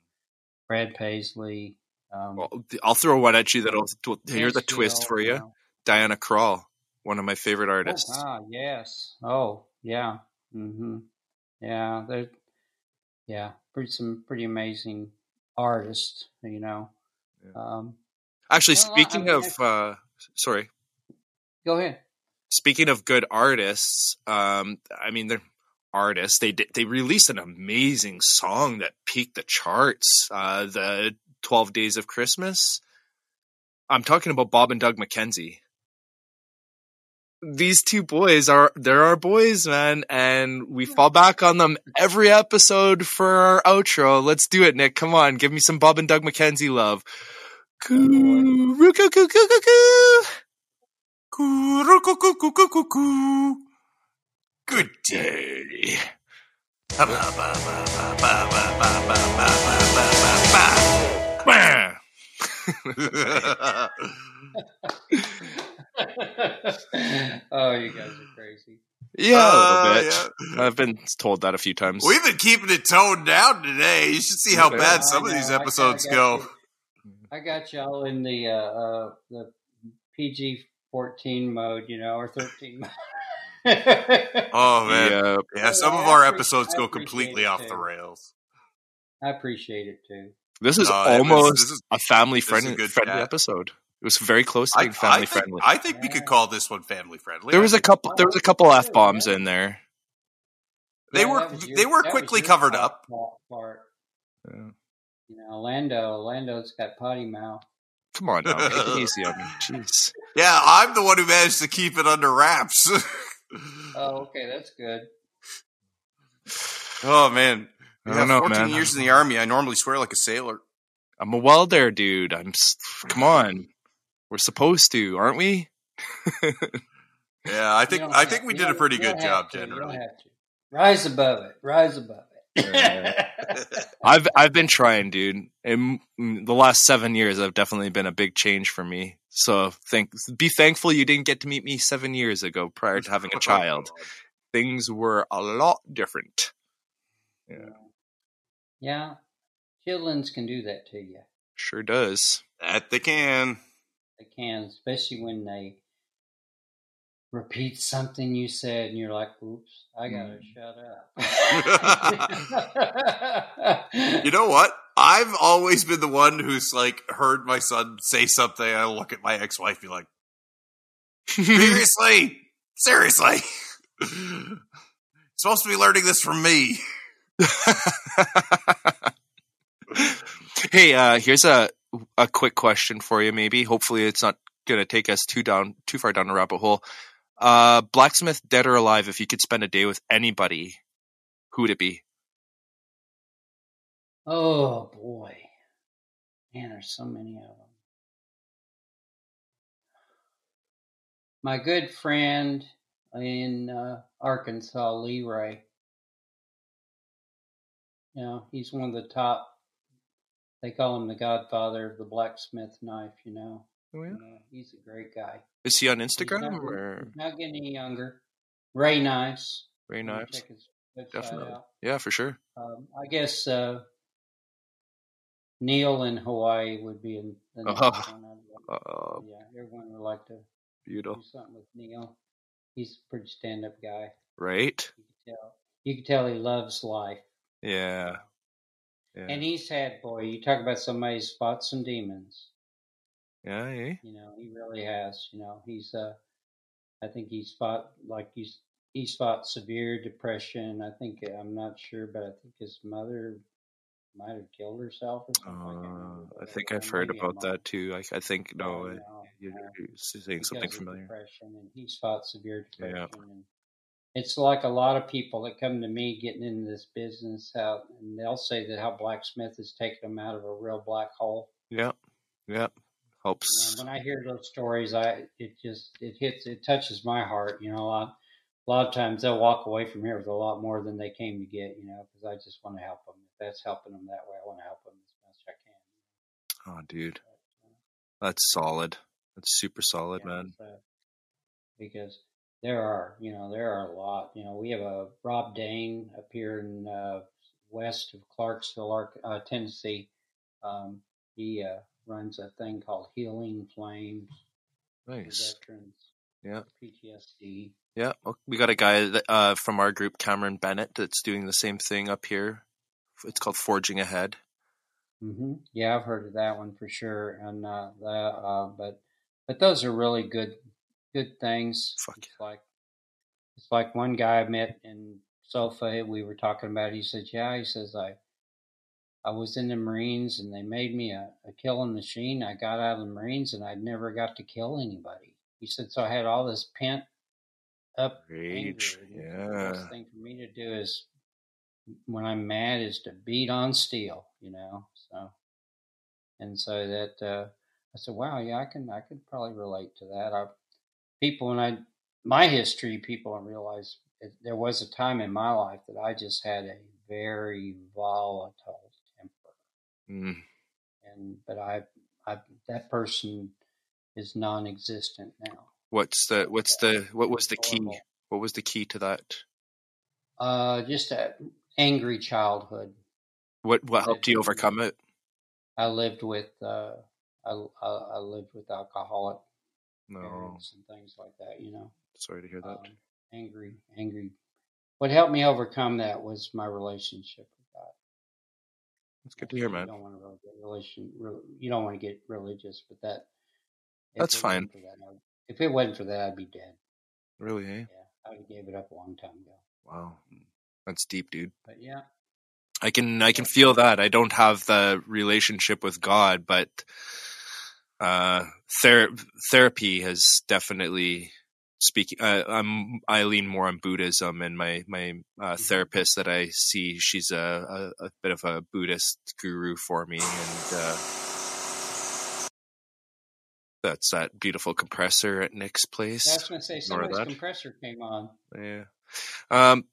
Brad Paisley. Um, well, I'll throw one at you that'll here's a twist for you. Diana Krall, one of my favorite Oh, artists. ah, yes. Oh, yeah. hmm Yeah, they're yeah, pretty some pretty amazing artists. You know. Yeah. Um, Actually, well, I speaking mean, of uh sorry, go ahead. speaking of good artists, um, I mean they're artists. They they released an amazing song that peaked the charts. Uh, the Twelve Days of Christmas. I'm talking about Bob and Doug McKenzie. These two boys are they're our boys, man, and we fall back on them every episode for our outro. Let's do it, Nick. Come on, give me some Bob and Doug McKenzie love. Coo, roo, coo, coo, coo, coo, coo. Coo-roo-coo-coo-coo-coo-coo. Good day. Day. Bah. oh, you guys are crazy. Yeah, a Uh, little bit. yeah. I've been told that a few times. We've been keeping it toned down today. You should see how bad some of know, these I kinda episodes got go. you- I got y'all in the uh, uh, the PG fourteen mode, you know, or thirteen. mode. Oh man, yeah, yeah. Some I of our episodes go completely off the rails. I appreciate it too. This is No, it was- almost this is- a family is a friendly good friendly episode. It was very close to I, being family I think, friendly. I think we could call this one family friendly. there was a couple. There was a couple f bombs in there. They Yeah, were your- they were quickly covered up. Part. Yeah. You know, Lando. Lando's got potty mouth. Come on, now, take it easy on me. Jeez. Yeah, I'm the one who managed to keep it under wraps. Oh, okay, that's good. oh man, I yeah, don't know, 14 man. years in the army. I normally swear like a sailor. I'm a welder, dude. I'm. Come on. We're supposed to, aren't we? Yeah, I think I think we did a pretty good job have to, generally. Rise above it. Rise above it. I've I've been trying, dude. In mm, the last seven years, I've definitely been a big change for me. So thank, be thankful you didn't get to meet me seven years ago prior to having a child. Things were a lot different. Yeah. Yeah, childrens can do that to you. Sure does. That they can. They can, especially when they repeat something you said, and you're like, "Oops, I gotta mm. shut up." You know what? I've always been the one who's like heard my son say something. I look at my ex-wife, be like, seriously, seriously. Supposed to be learning this from me. hey, uh, here's a a quick question for you. Maybe hopefully it's not gonna take us too down too far down a rabbit hole. Uh, blacksmith, dead or alive, if you could spend a day with anybody, who would it be? Oh boy, man, there's so many of them. My good friend in uh, Arkansas, Leroy, you know, he's one of the top. They call him the Godfather of the blacksmith knife. You know, Oh yeah. You he's a great guy. Is he on He's Instagram not, or not getting any younger. Ray Knives. Ray You Knives? Check his website Definitely. out. Yeah, for sure. Um, I guess uh, Neil in Hawaii would be in the next Oh. one. Uh, yeah, everyone would like to beautiful. do beautiful. something with Neil. He's a pretty stand-up guy. Right? You can tell. You can tell he loves life. Yeah. Yeah. And he's had, boy, you talk about somebody who's fought some demons. yeah, eh? You know, he really has. You know, he's, uh, I think he's fought, like, he's, he's fought severe depression. I think, I'm not sure, but I think his mother might have killed herself or something. I, Uh, I but, think I've heard about that too. I, I think no, Oh, I- no, you're, you're saying something familiar. depression, and he's fought severe depression. Yeah. And it's like a lot of people that come to me getting into this business out, and they'll say that how blacksmith has taken them out of a real black hole. Yeah, yeah, helps. when I hear those stories, I it just it hits it touches my heart. You know, a lot a lot of times they'll walk away from here with a lot more than they came to get. You know, because I just want to help them. If that's helping them that way, I want to help them as much as I can. Oh, dude, uh, that's solid. That's super solid, Yeah, man. so- because there are, you know, there are a lot. You know, we have a Rob Dane up here in uh, west of Clarksville, uh, Tennessee. Um, he uh, runs a thing called Healing Flames Nice. veterans. Yeah. PTSD. Yeah, we got a guy that, uh, from our group, Cameron Bennett, that's doing the same thing up here. It's called Forging Ahead. hmm Yeah, I've heard of that one for sure. And uh, that, uh, but but those are really good good things. Fuck it's like it's like one guy I met in Sofa. We were talking about. It. He said, "Yeah," he says, "I I was in the Marines and they made me a, a killing machine. I got out of the Marines and I never got to kill anybody." He said, "So I had all this pent up. Rage. said, The best thing for me to do is when I'm mad is to beat on steel, you know. So and so that uh, I said, "Wow, yeah, I can I could probably relate to that." I, people, when I my history, people don't realize it, there was a time in my life that I just had a very volatile temper, Mm. and but I, I that person is non-existent now. What's the what's the what was the key? What was the key to that? Uh, just a angry childhood. What what helped you overcome it? I lived with uh, I, I I lived with alcoholic No, parents and things like that. You know. sorry to hear that. um, angry, angry. What helped me overcome that was my relationship with God. It's good to hear, man. You don't want to really get relation. re- You don't want to get religious, but that. That's fine. That, if it wasn't for that, I'd be dead. Really, eh? Yeah, I would have gave it up a long time ago. Wow, that's deep, dude. But yeah, I can I can feel that. I don't have the relationship with God, but uh, ther- therapy has definitely speaking. Uh, I'm I lean more on Buddhism, and my my uh, therapist that I see, she's a, a, a bit of a Buddhist guru for me, and uh, that's that beautiful compressor at Nick's place. I was going to say somebody's that. compressor came on. Yeah. Um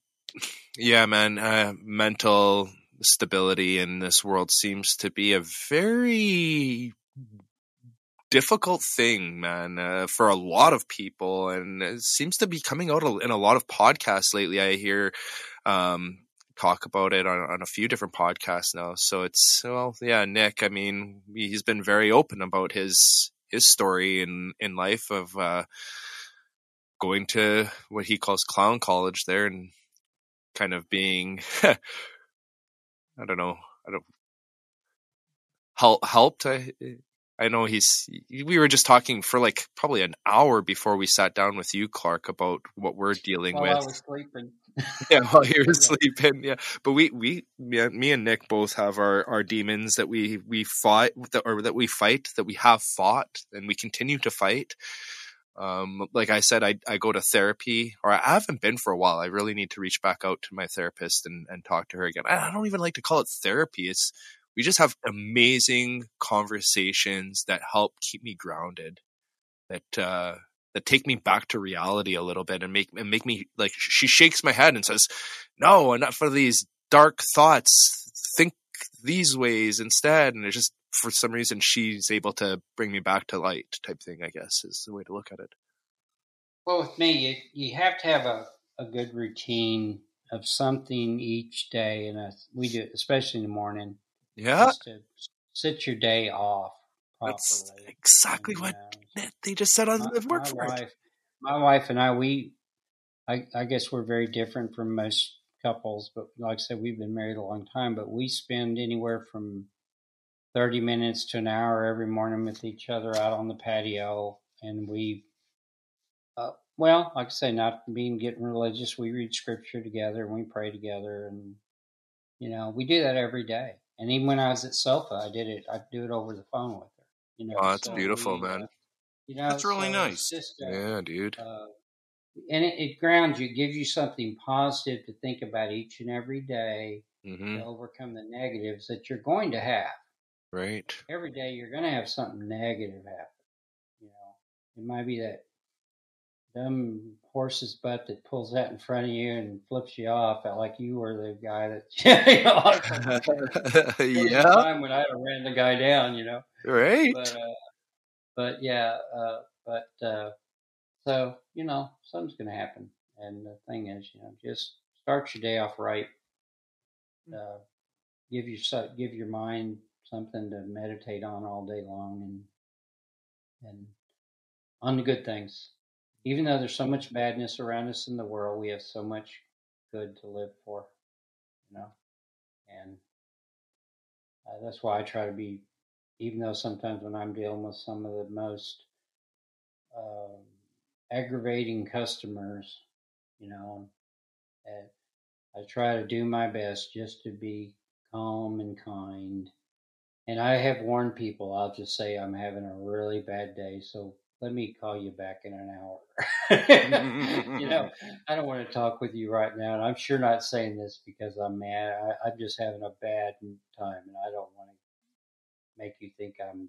yeah, man, uh mental stability in this world seems to be a very difficult thing, man, uh, for a lot of people and it seems to be coming out in a lot of podcasts lately. I hear um talk about it on, on a few different podcasts now. So it's well, yeah, Nick, I mean, he's been very open about his his story in in life of uh going to what he calls clown college there and kind of being I don't know I don't help helped I I know he's we were just talking for like probably an hour before we sat down with you Clark about what we're dealing While I with. was sleeping. yeah while you were Yeah. sleeping yeah. But we we me, me and Nick both have our our demons that we we fought that or that we fight that we have fought and we continue to fight. Um like i said i i go to therapy or i haven't been for a while. I really need to reach back out to my therapist and and talk to her again. I don't even like to call it therapy. It's we just have amazing conversations that help keep me grounded that uh that take me back to reality a little bit and make and make me like she shakes my head and says, "No, enough for these dark thoughts. Think these ways instead." And it's just for some reason she's able to bring me back to light type thing. I guess is the way to look at it. Well, with me, you, you have to have a, a good routine of something each day, and we do, especially in the morning. Yeah, sit your day off properly. That's exactly and, what uh, they just said on the work for wife, My wife and I, we, I, I guess we're very different from most couples, but like I said, we've been married a long time, but we spend anywhere from 30 minutes to an hour every morning with each other out on the patio. And we, uh, well, like I say, not being getting religious, we read scripture together and we pray together. And, you know, we do that every day. And even when I was at SOFA, I did it, I do it over the phone with her. You know, oh, that's so beautiful, we, man. Uh, you know, that's really so nice. Just, uh, yeah, dude. Uh, and it, it, grounds you, gives you something positive to think about each and every day mm-hmm. to overcome the negatives that you're going to have. Right. Every day you're going to have something negative happen. You know, it might be that dumb horse's butt that pulls out in front of you and flips you off, like you were the guy that. you know, yeah. Time when I ran the guy down, you know. Right. But, uh, but yeah, uh, but uh, so you know something's going to happen, and the thing is, you know, just start your day off right. Uh, give your give your mind something to meditate on all day long, and and on the good things. Even though there's so much badness around us in the world, we have so much good to live for, you know, and uh, that's why I try to be even though sometimes when I'm dealing with some of the most uh, aggravating customers, you know, I try to do my best just to be calm and kind. And I have warned people, I'll just say I'm having a really bad day, so let me call you back in an hour. you know, I don't want to talk with you right now. And I'm sure not saying this because I'm mad. I, I'm just having a bad time and I don't want to make you think I'm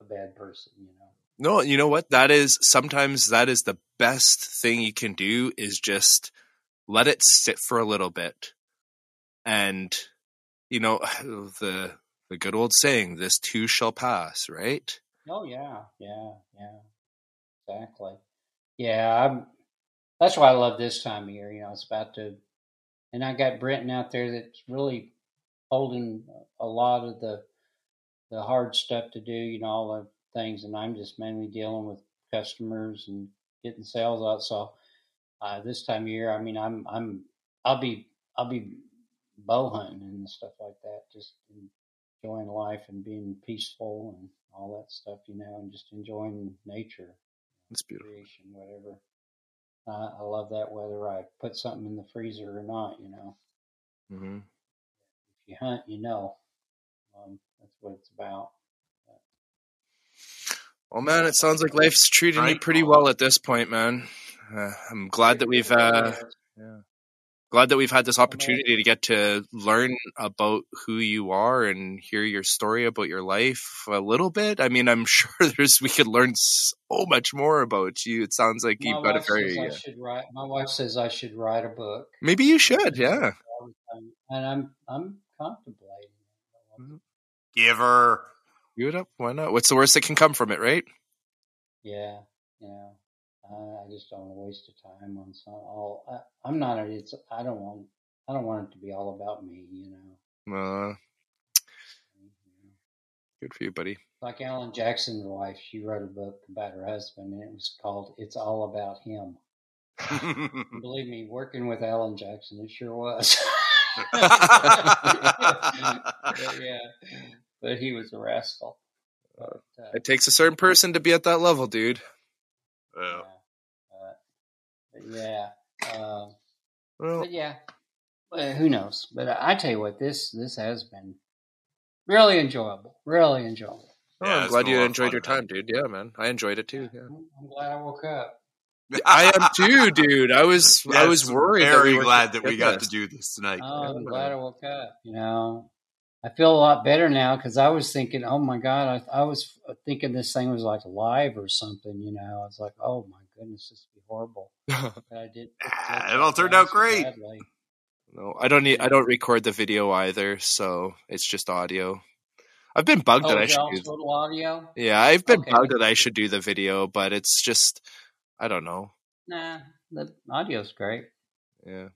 a bad person, you know. No, you know what? That is sometimes that is the best thing you can do is just let it sit for a little bit. And you know, the the good old saying, this too shall pass, right? Oh yeah, yeah, yeah. Exactly. Yeah, I'm that's why I love this time of year. You know, it's about to and I got Brenton out there that's really holding a lot of the the hard stuff to do, you know, all the things, and I'm just mainly dealing with customers and getting sales out. So uh, this time of year, I mean, I'm I'm I'll be I'll be bow hunting and stuff like that, just enjoying life and being peaceful and all that stuff, you know, and just enjoying nature. It's beautiful. Creation, whatever. Uh, I love that whether I put something in the freezer or not, you know. Mm-hmm. If you hunt, you know. Um, that's what it's about. Well, man, it sounds like life's treating you pretty well at this point, man. Uh, I'm glad that we've, uh, yeah, glad that we've had this opportunity to get to learn about who you are and hear your story about your life a little bit. I mean, I'm sure there's we could learn so much more about you. It sounds like you've got a very. I should write. My wife says I should write a book. Maybe you should, yeah. And I'm I'm contemplating. Mm-hmm. Give her. Give it up. Why not? What's the worst that can come from it, right? Yeah, yeah. I, I just don't want to waste the time on some. All I, am not. It's. I don't want. I don't want it to be all about me. You know. Uh, good for you, buddy. Like Alan Jackson's wife, she wrote a book about her husband, and it was called "It's All About Him." believe me, working with Alan Jackson, it sure was. but yeah, but he was a rascal. But, uh, it takes a certain person to be at that level, dude. Yeah. Yeah. Uh, well, but yeah. Well, who knows? But I, I tell you what, this this has been really enjoyable. Really enjoyable. Oh, yeah, I'm glad you enjoyed your time, dude. Yeah, man, I enjoyed it too. Yeah. I'm glad I woke up. I am too, dude. I was yes, I was worried. Very that we glad that we got this. to do this tonight. Oh, I'm glad I woke up. You know, I feel a lot better now because I was thinking, oh my god, I, I was thinking this thing was like live or something. You know, I was like, oh my goodness, this would be horrible. But I did. It all turned out great. Badly. no, I don't need. I don't record the video either, so it's just audio. I've been bugged Oh, that I should. Do, total audio? yeah, I've been Okay, bugged that I should do the video, but it's just I don't know. Nah, the audio's great. Yeah.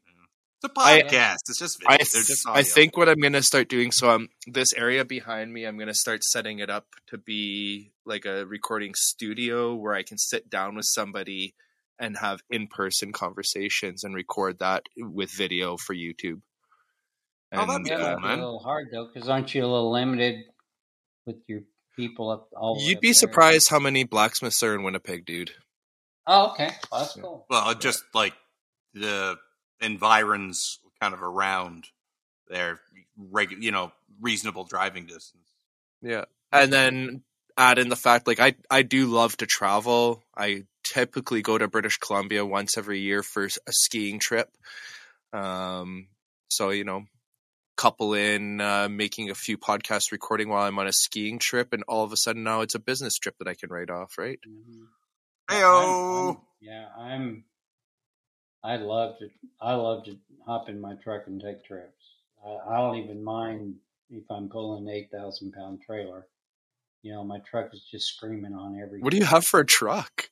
It's a I- podcast. it's just. I, just I think what I'm gonna start doing. So um, this area behind me, I'm gonna start setting it up to be like a recording studio where I can sit down with somebody and have in person conversations and record that with video for YouTube. Oh, that'd be Yeah, cool, uh, that'd be man. a little hard though, because aren't you a little limited with your people up all? the you'd up be there? surprised how many blacksmiths are in Winnipeg, dude. Oh, okay, well, that's cool. Well, just like the environs kind of around there, regu- you know, reasonable driving distance. Yeah. And then add in the fact like I I do love to travel. I typically go to British Columbia once every year for a skiing trip. Um so you know couple in uh, making a few podcasts recording while I'm on a skiing trip and all of a sudden now it's a business trip that I can write off, right? Mhm. Heyo. I'm- I'm- yeah, I'm. I love to. I love to hop in my truck and take trips. I, I don't even mind if I'm pulling an eight thousand pound trailer. You know, my truck is just screaming on every. What do you have for a truck?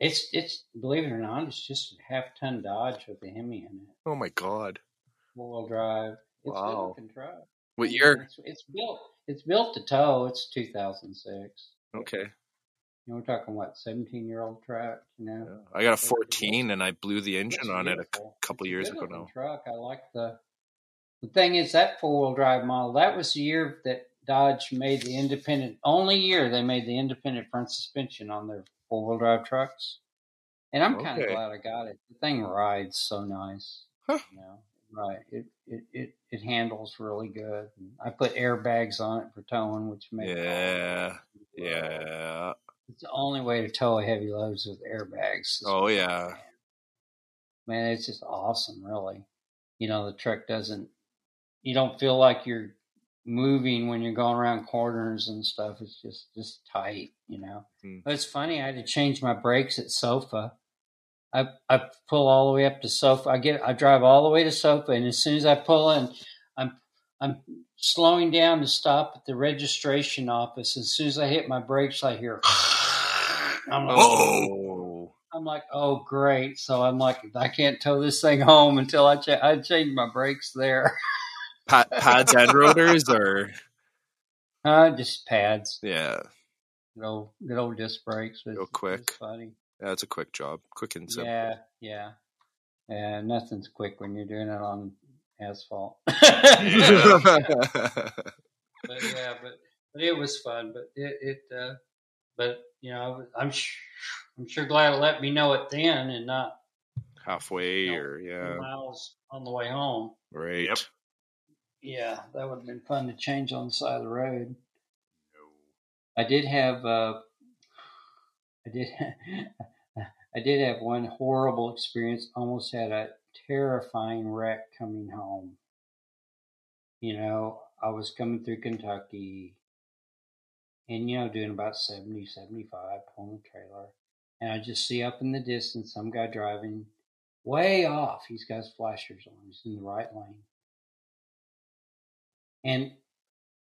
It's it's believe it or not, it's just a half ton Dodge with a Hemi in it, Oh my god. four wheel drive. It's good Wow. looking truck. What year? It's, it's built. It's built to tow. It's 2006. Okay. You know, we're talking what 17 year old truck. You know. I got a 14 and I blew the engine It's on it a couple years ago now. Truck. I like the. The thing is that four wheel drive model. That was the year that Dodge made the independent. Only year they made the independent front suspension on their four wheel drive trucks. And I'm kind of glad I got it. The thing rides so nice. Huh. You know, right? It it it it handles really good. And I put airbags on it for towing, which makes Yeah. the- Yeah. It's the only way to tow a heavy loads with airbags. Oh yeah. airbags. Man, it's just awesome, really. You know, the truck doesn't, you don't feel like you're moving when you're going around corners and stuff. It's just, just tight, you know. Hmm. But it's funny, I had to change my brakes at Sofa. I, I pull all the way up to Sofa. I get, I drive all the way to Sofa, and as soon as I pull in, I'm, I'm slowing down to stop at the registration office. As soon as I hit my brakes, I hear, I'm like, Oh. I'm like, oh great. So I'm like, I can't tow this thing home until I cha- I change my brakes there. Pa- pads and rotors or uh, just pads, yeah. good old, good old disc brakes. Real quick. funny. Yeah, it's a quick job. Quick and simple. Yeah, yeah, yeah. Nothing's quick when you're doing it on asphalt. but yeah, but but it was fun. But it it uh, but you know I'm sh- I'm sure glad it let me know it then and not Halfway No, or yeah. miles on the way home. Right. Yep. Yeah, that would have been fun to change on the side of the road. No. I did have, uh, I did, I did have one horrible experience. Almost had a terrifying wreck coming home. You know, I was coming through Kentucky, and you know, doing about 70, 75, pulling a trailer, and I just see up in the distance some guy driving way off. He's got his flashers on. He's in the right lane and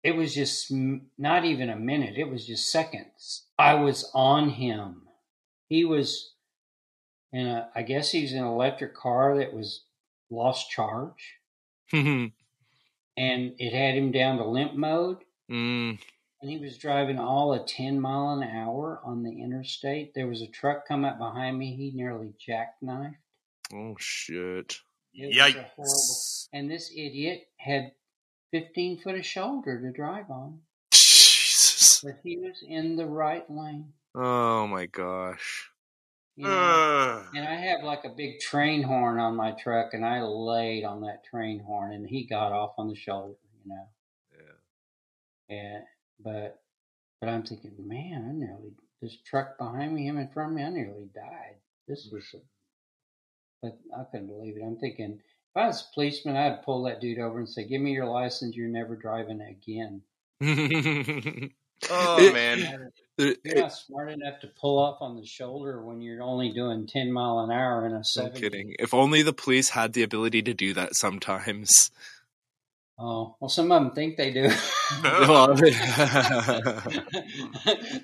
it was just not even a minute it was just seconds. I was on him. He was in a i guess he's in an electric car that was lost charge. And it had him down to limp mode. Mm. and he was driving all a 10 mile an hour on the interstate. There was a truck come up behind me. He nearly jackknifed. Oh shit. It a horrible Yikes. and this idiot had 15 foot of shoulder to drive on Jesus. but he was in the right lane Oh my gosh. You know? And I have like a big train horn on my truck, and I laid on that train horn, and he got off on the shoulder, you know. Yeah. And but but I'm thinking, man, I nearly this truck behind me, him in front of me, I nearly died. This mm. was, a, but I couldn't believe it. I'm thinking I was a policeman, I'd pull that dude over and say, "Give me your license. You're never driving again." Oh It- man, You're not smart enough to pull up on the shoulder when you're only doing ten mile an hour in a I'm seventy. kidding. If only the police had the ability to do that sometimes. Oh well, some of them think they do.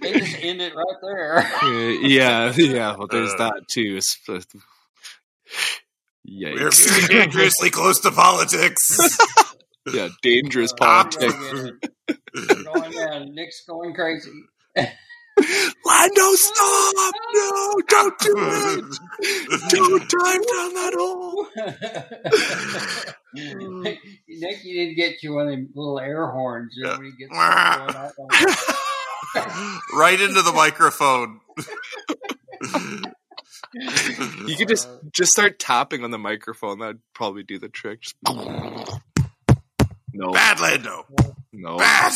They just end it right there. yeah, yeah. Well, there's Uh. that too. It's- but- we're Yikes! very dangerously close to politics. yeah, dangerous Uh, politics. Going down. Nick's going crazy. Lando, stop! No, don't do it! Don't dive down that hole. Nick, Nick, you didn't get you one of them little air horns. You know, Yeah. when he gets going out right into the microphone. You could just just start tapping on the microphone. That'd probably do the trick. Just no, Bad Lando. no. Bad.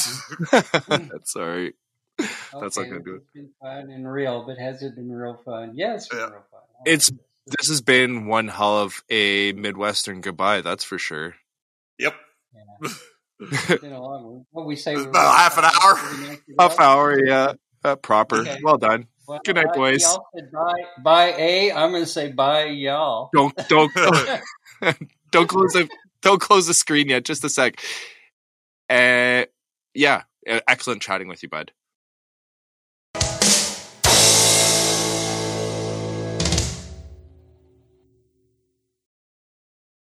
That's all right. That's not gonna do it. It's been fun and real, but has it been real fun? Yeah, it's been Yeah. real fun. It's- This has been one hell of a Midwestern goodbye. That's for sure. Yep. Yeah. It's been a long. What we say? About half an hour. Half hour, yeah. Uh, proper. Okay. Well done. Well, Good night, boys. Bye, bye, a. I'm going to say bye, y'all. Don't don't don't close the don't close the screen yet. Just a sec. Uh, yeah, uh, excellent chatting with you, bud.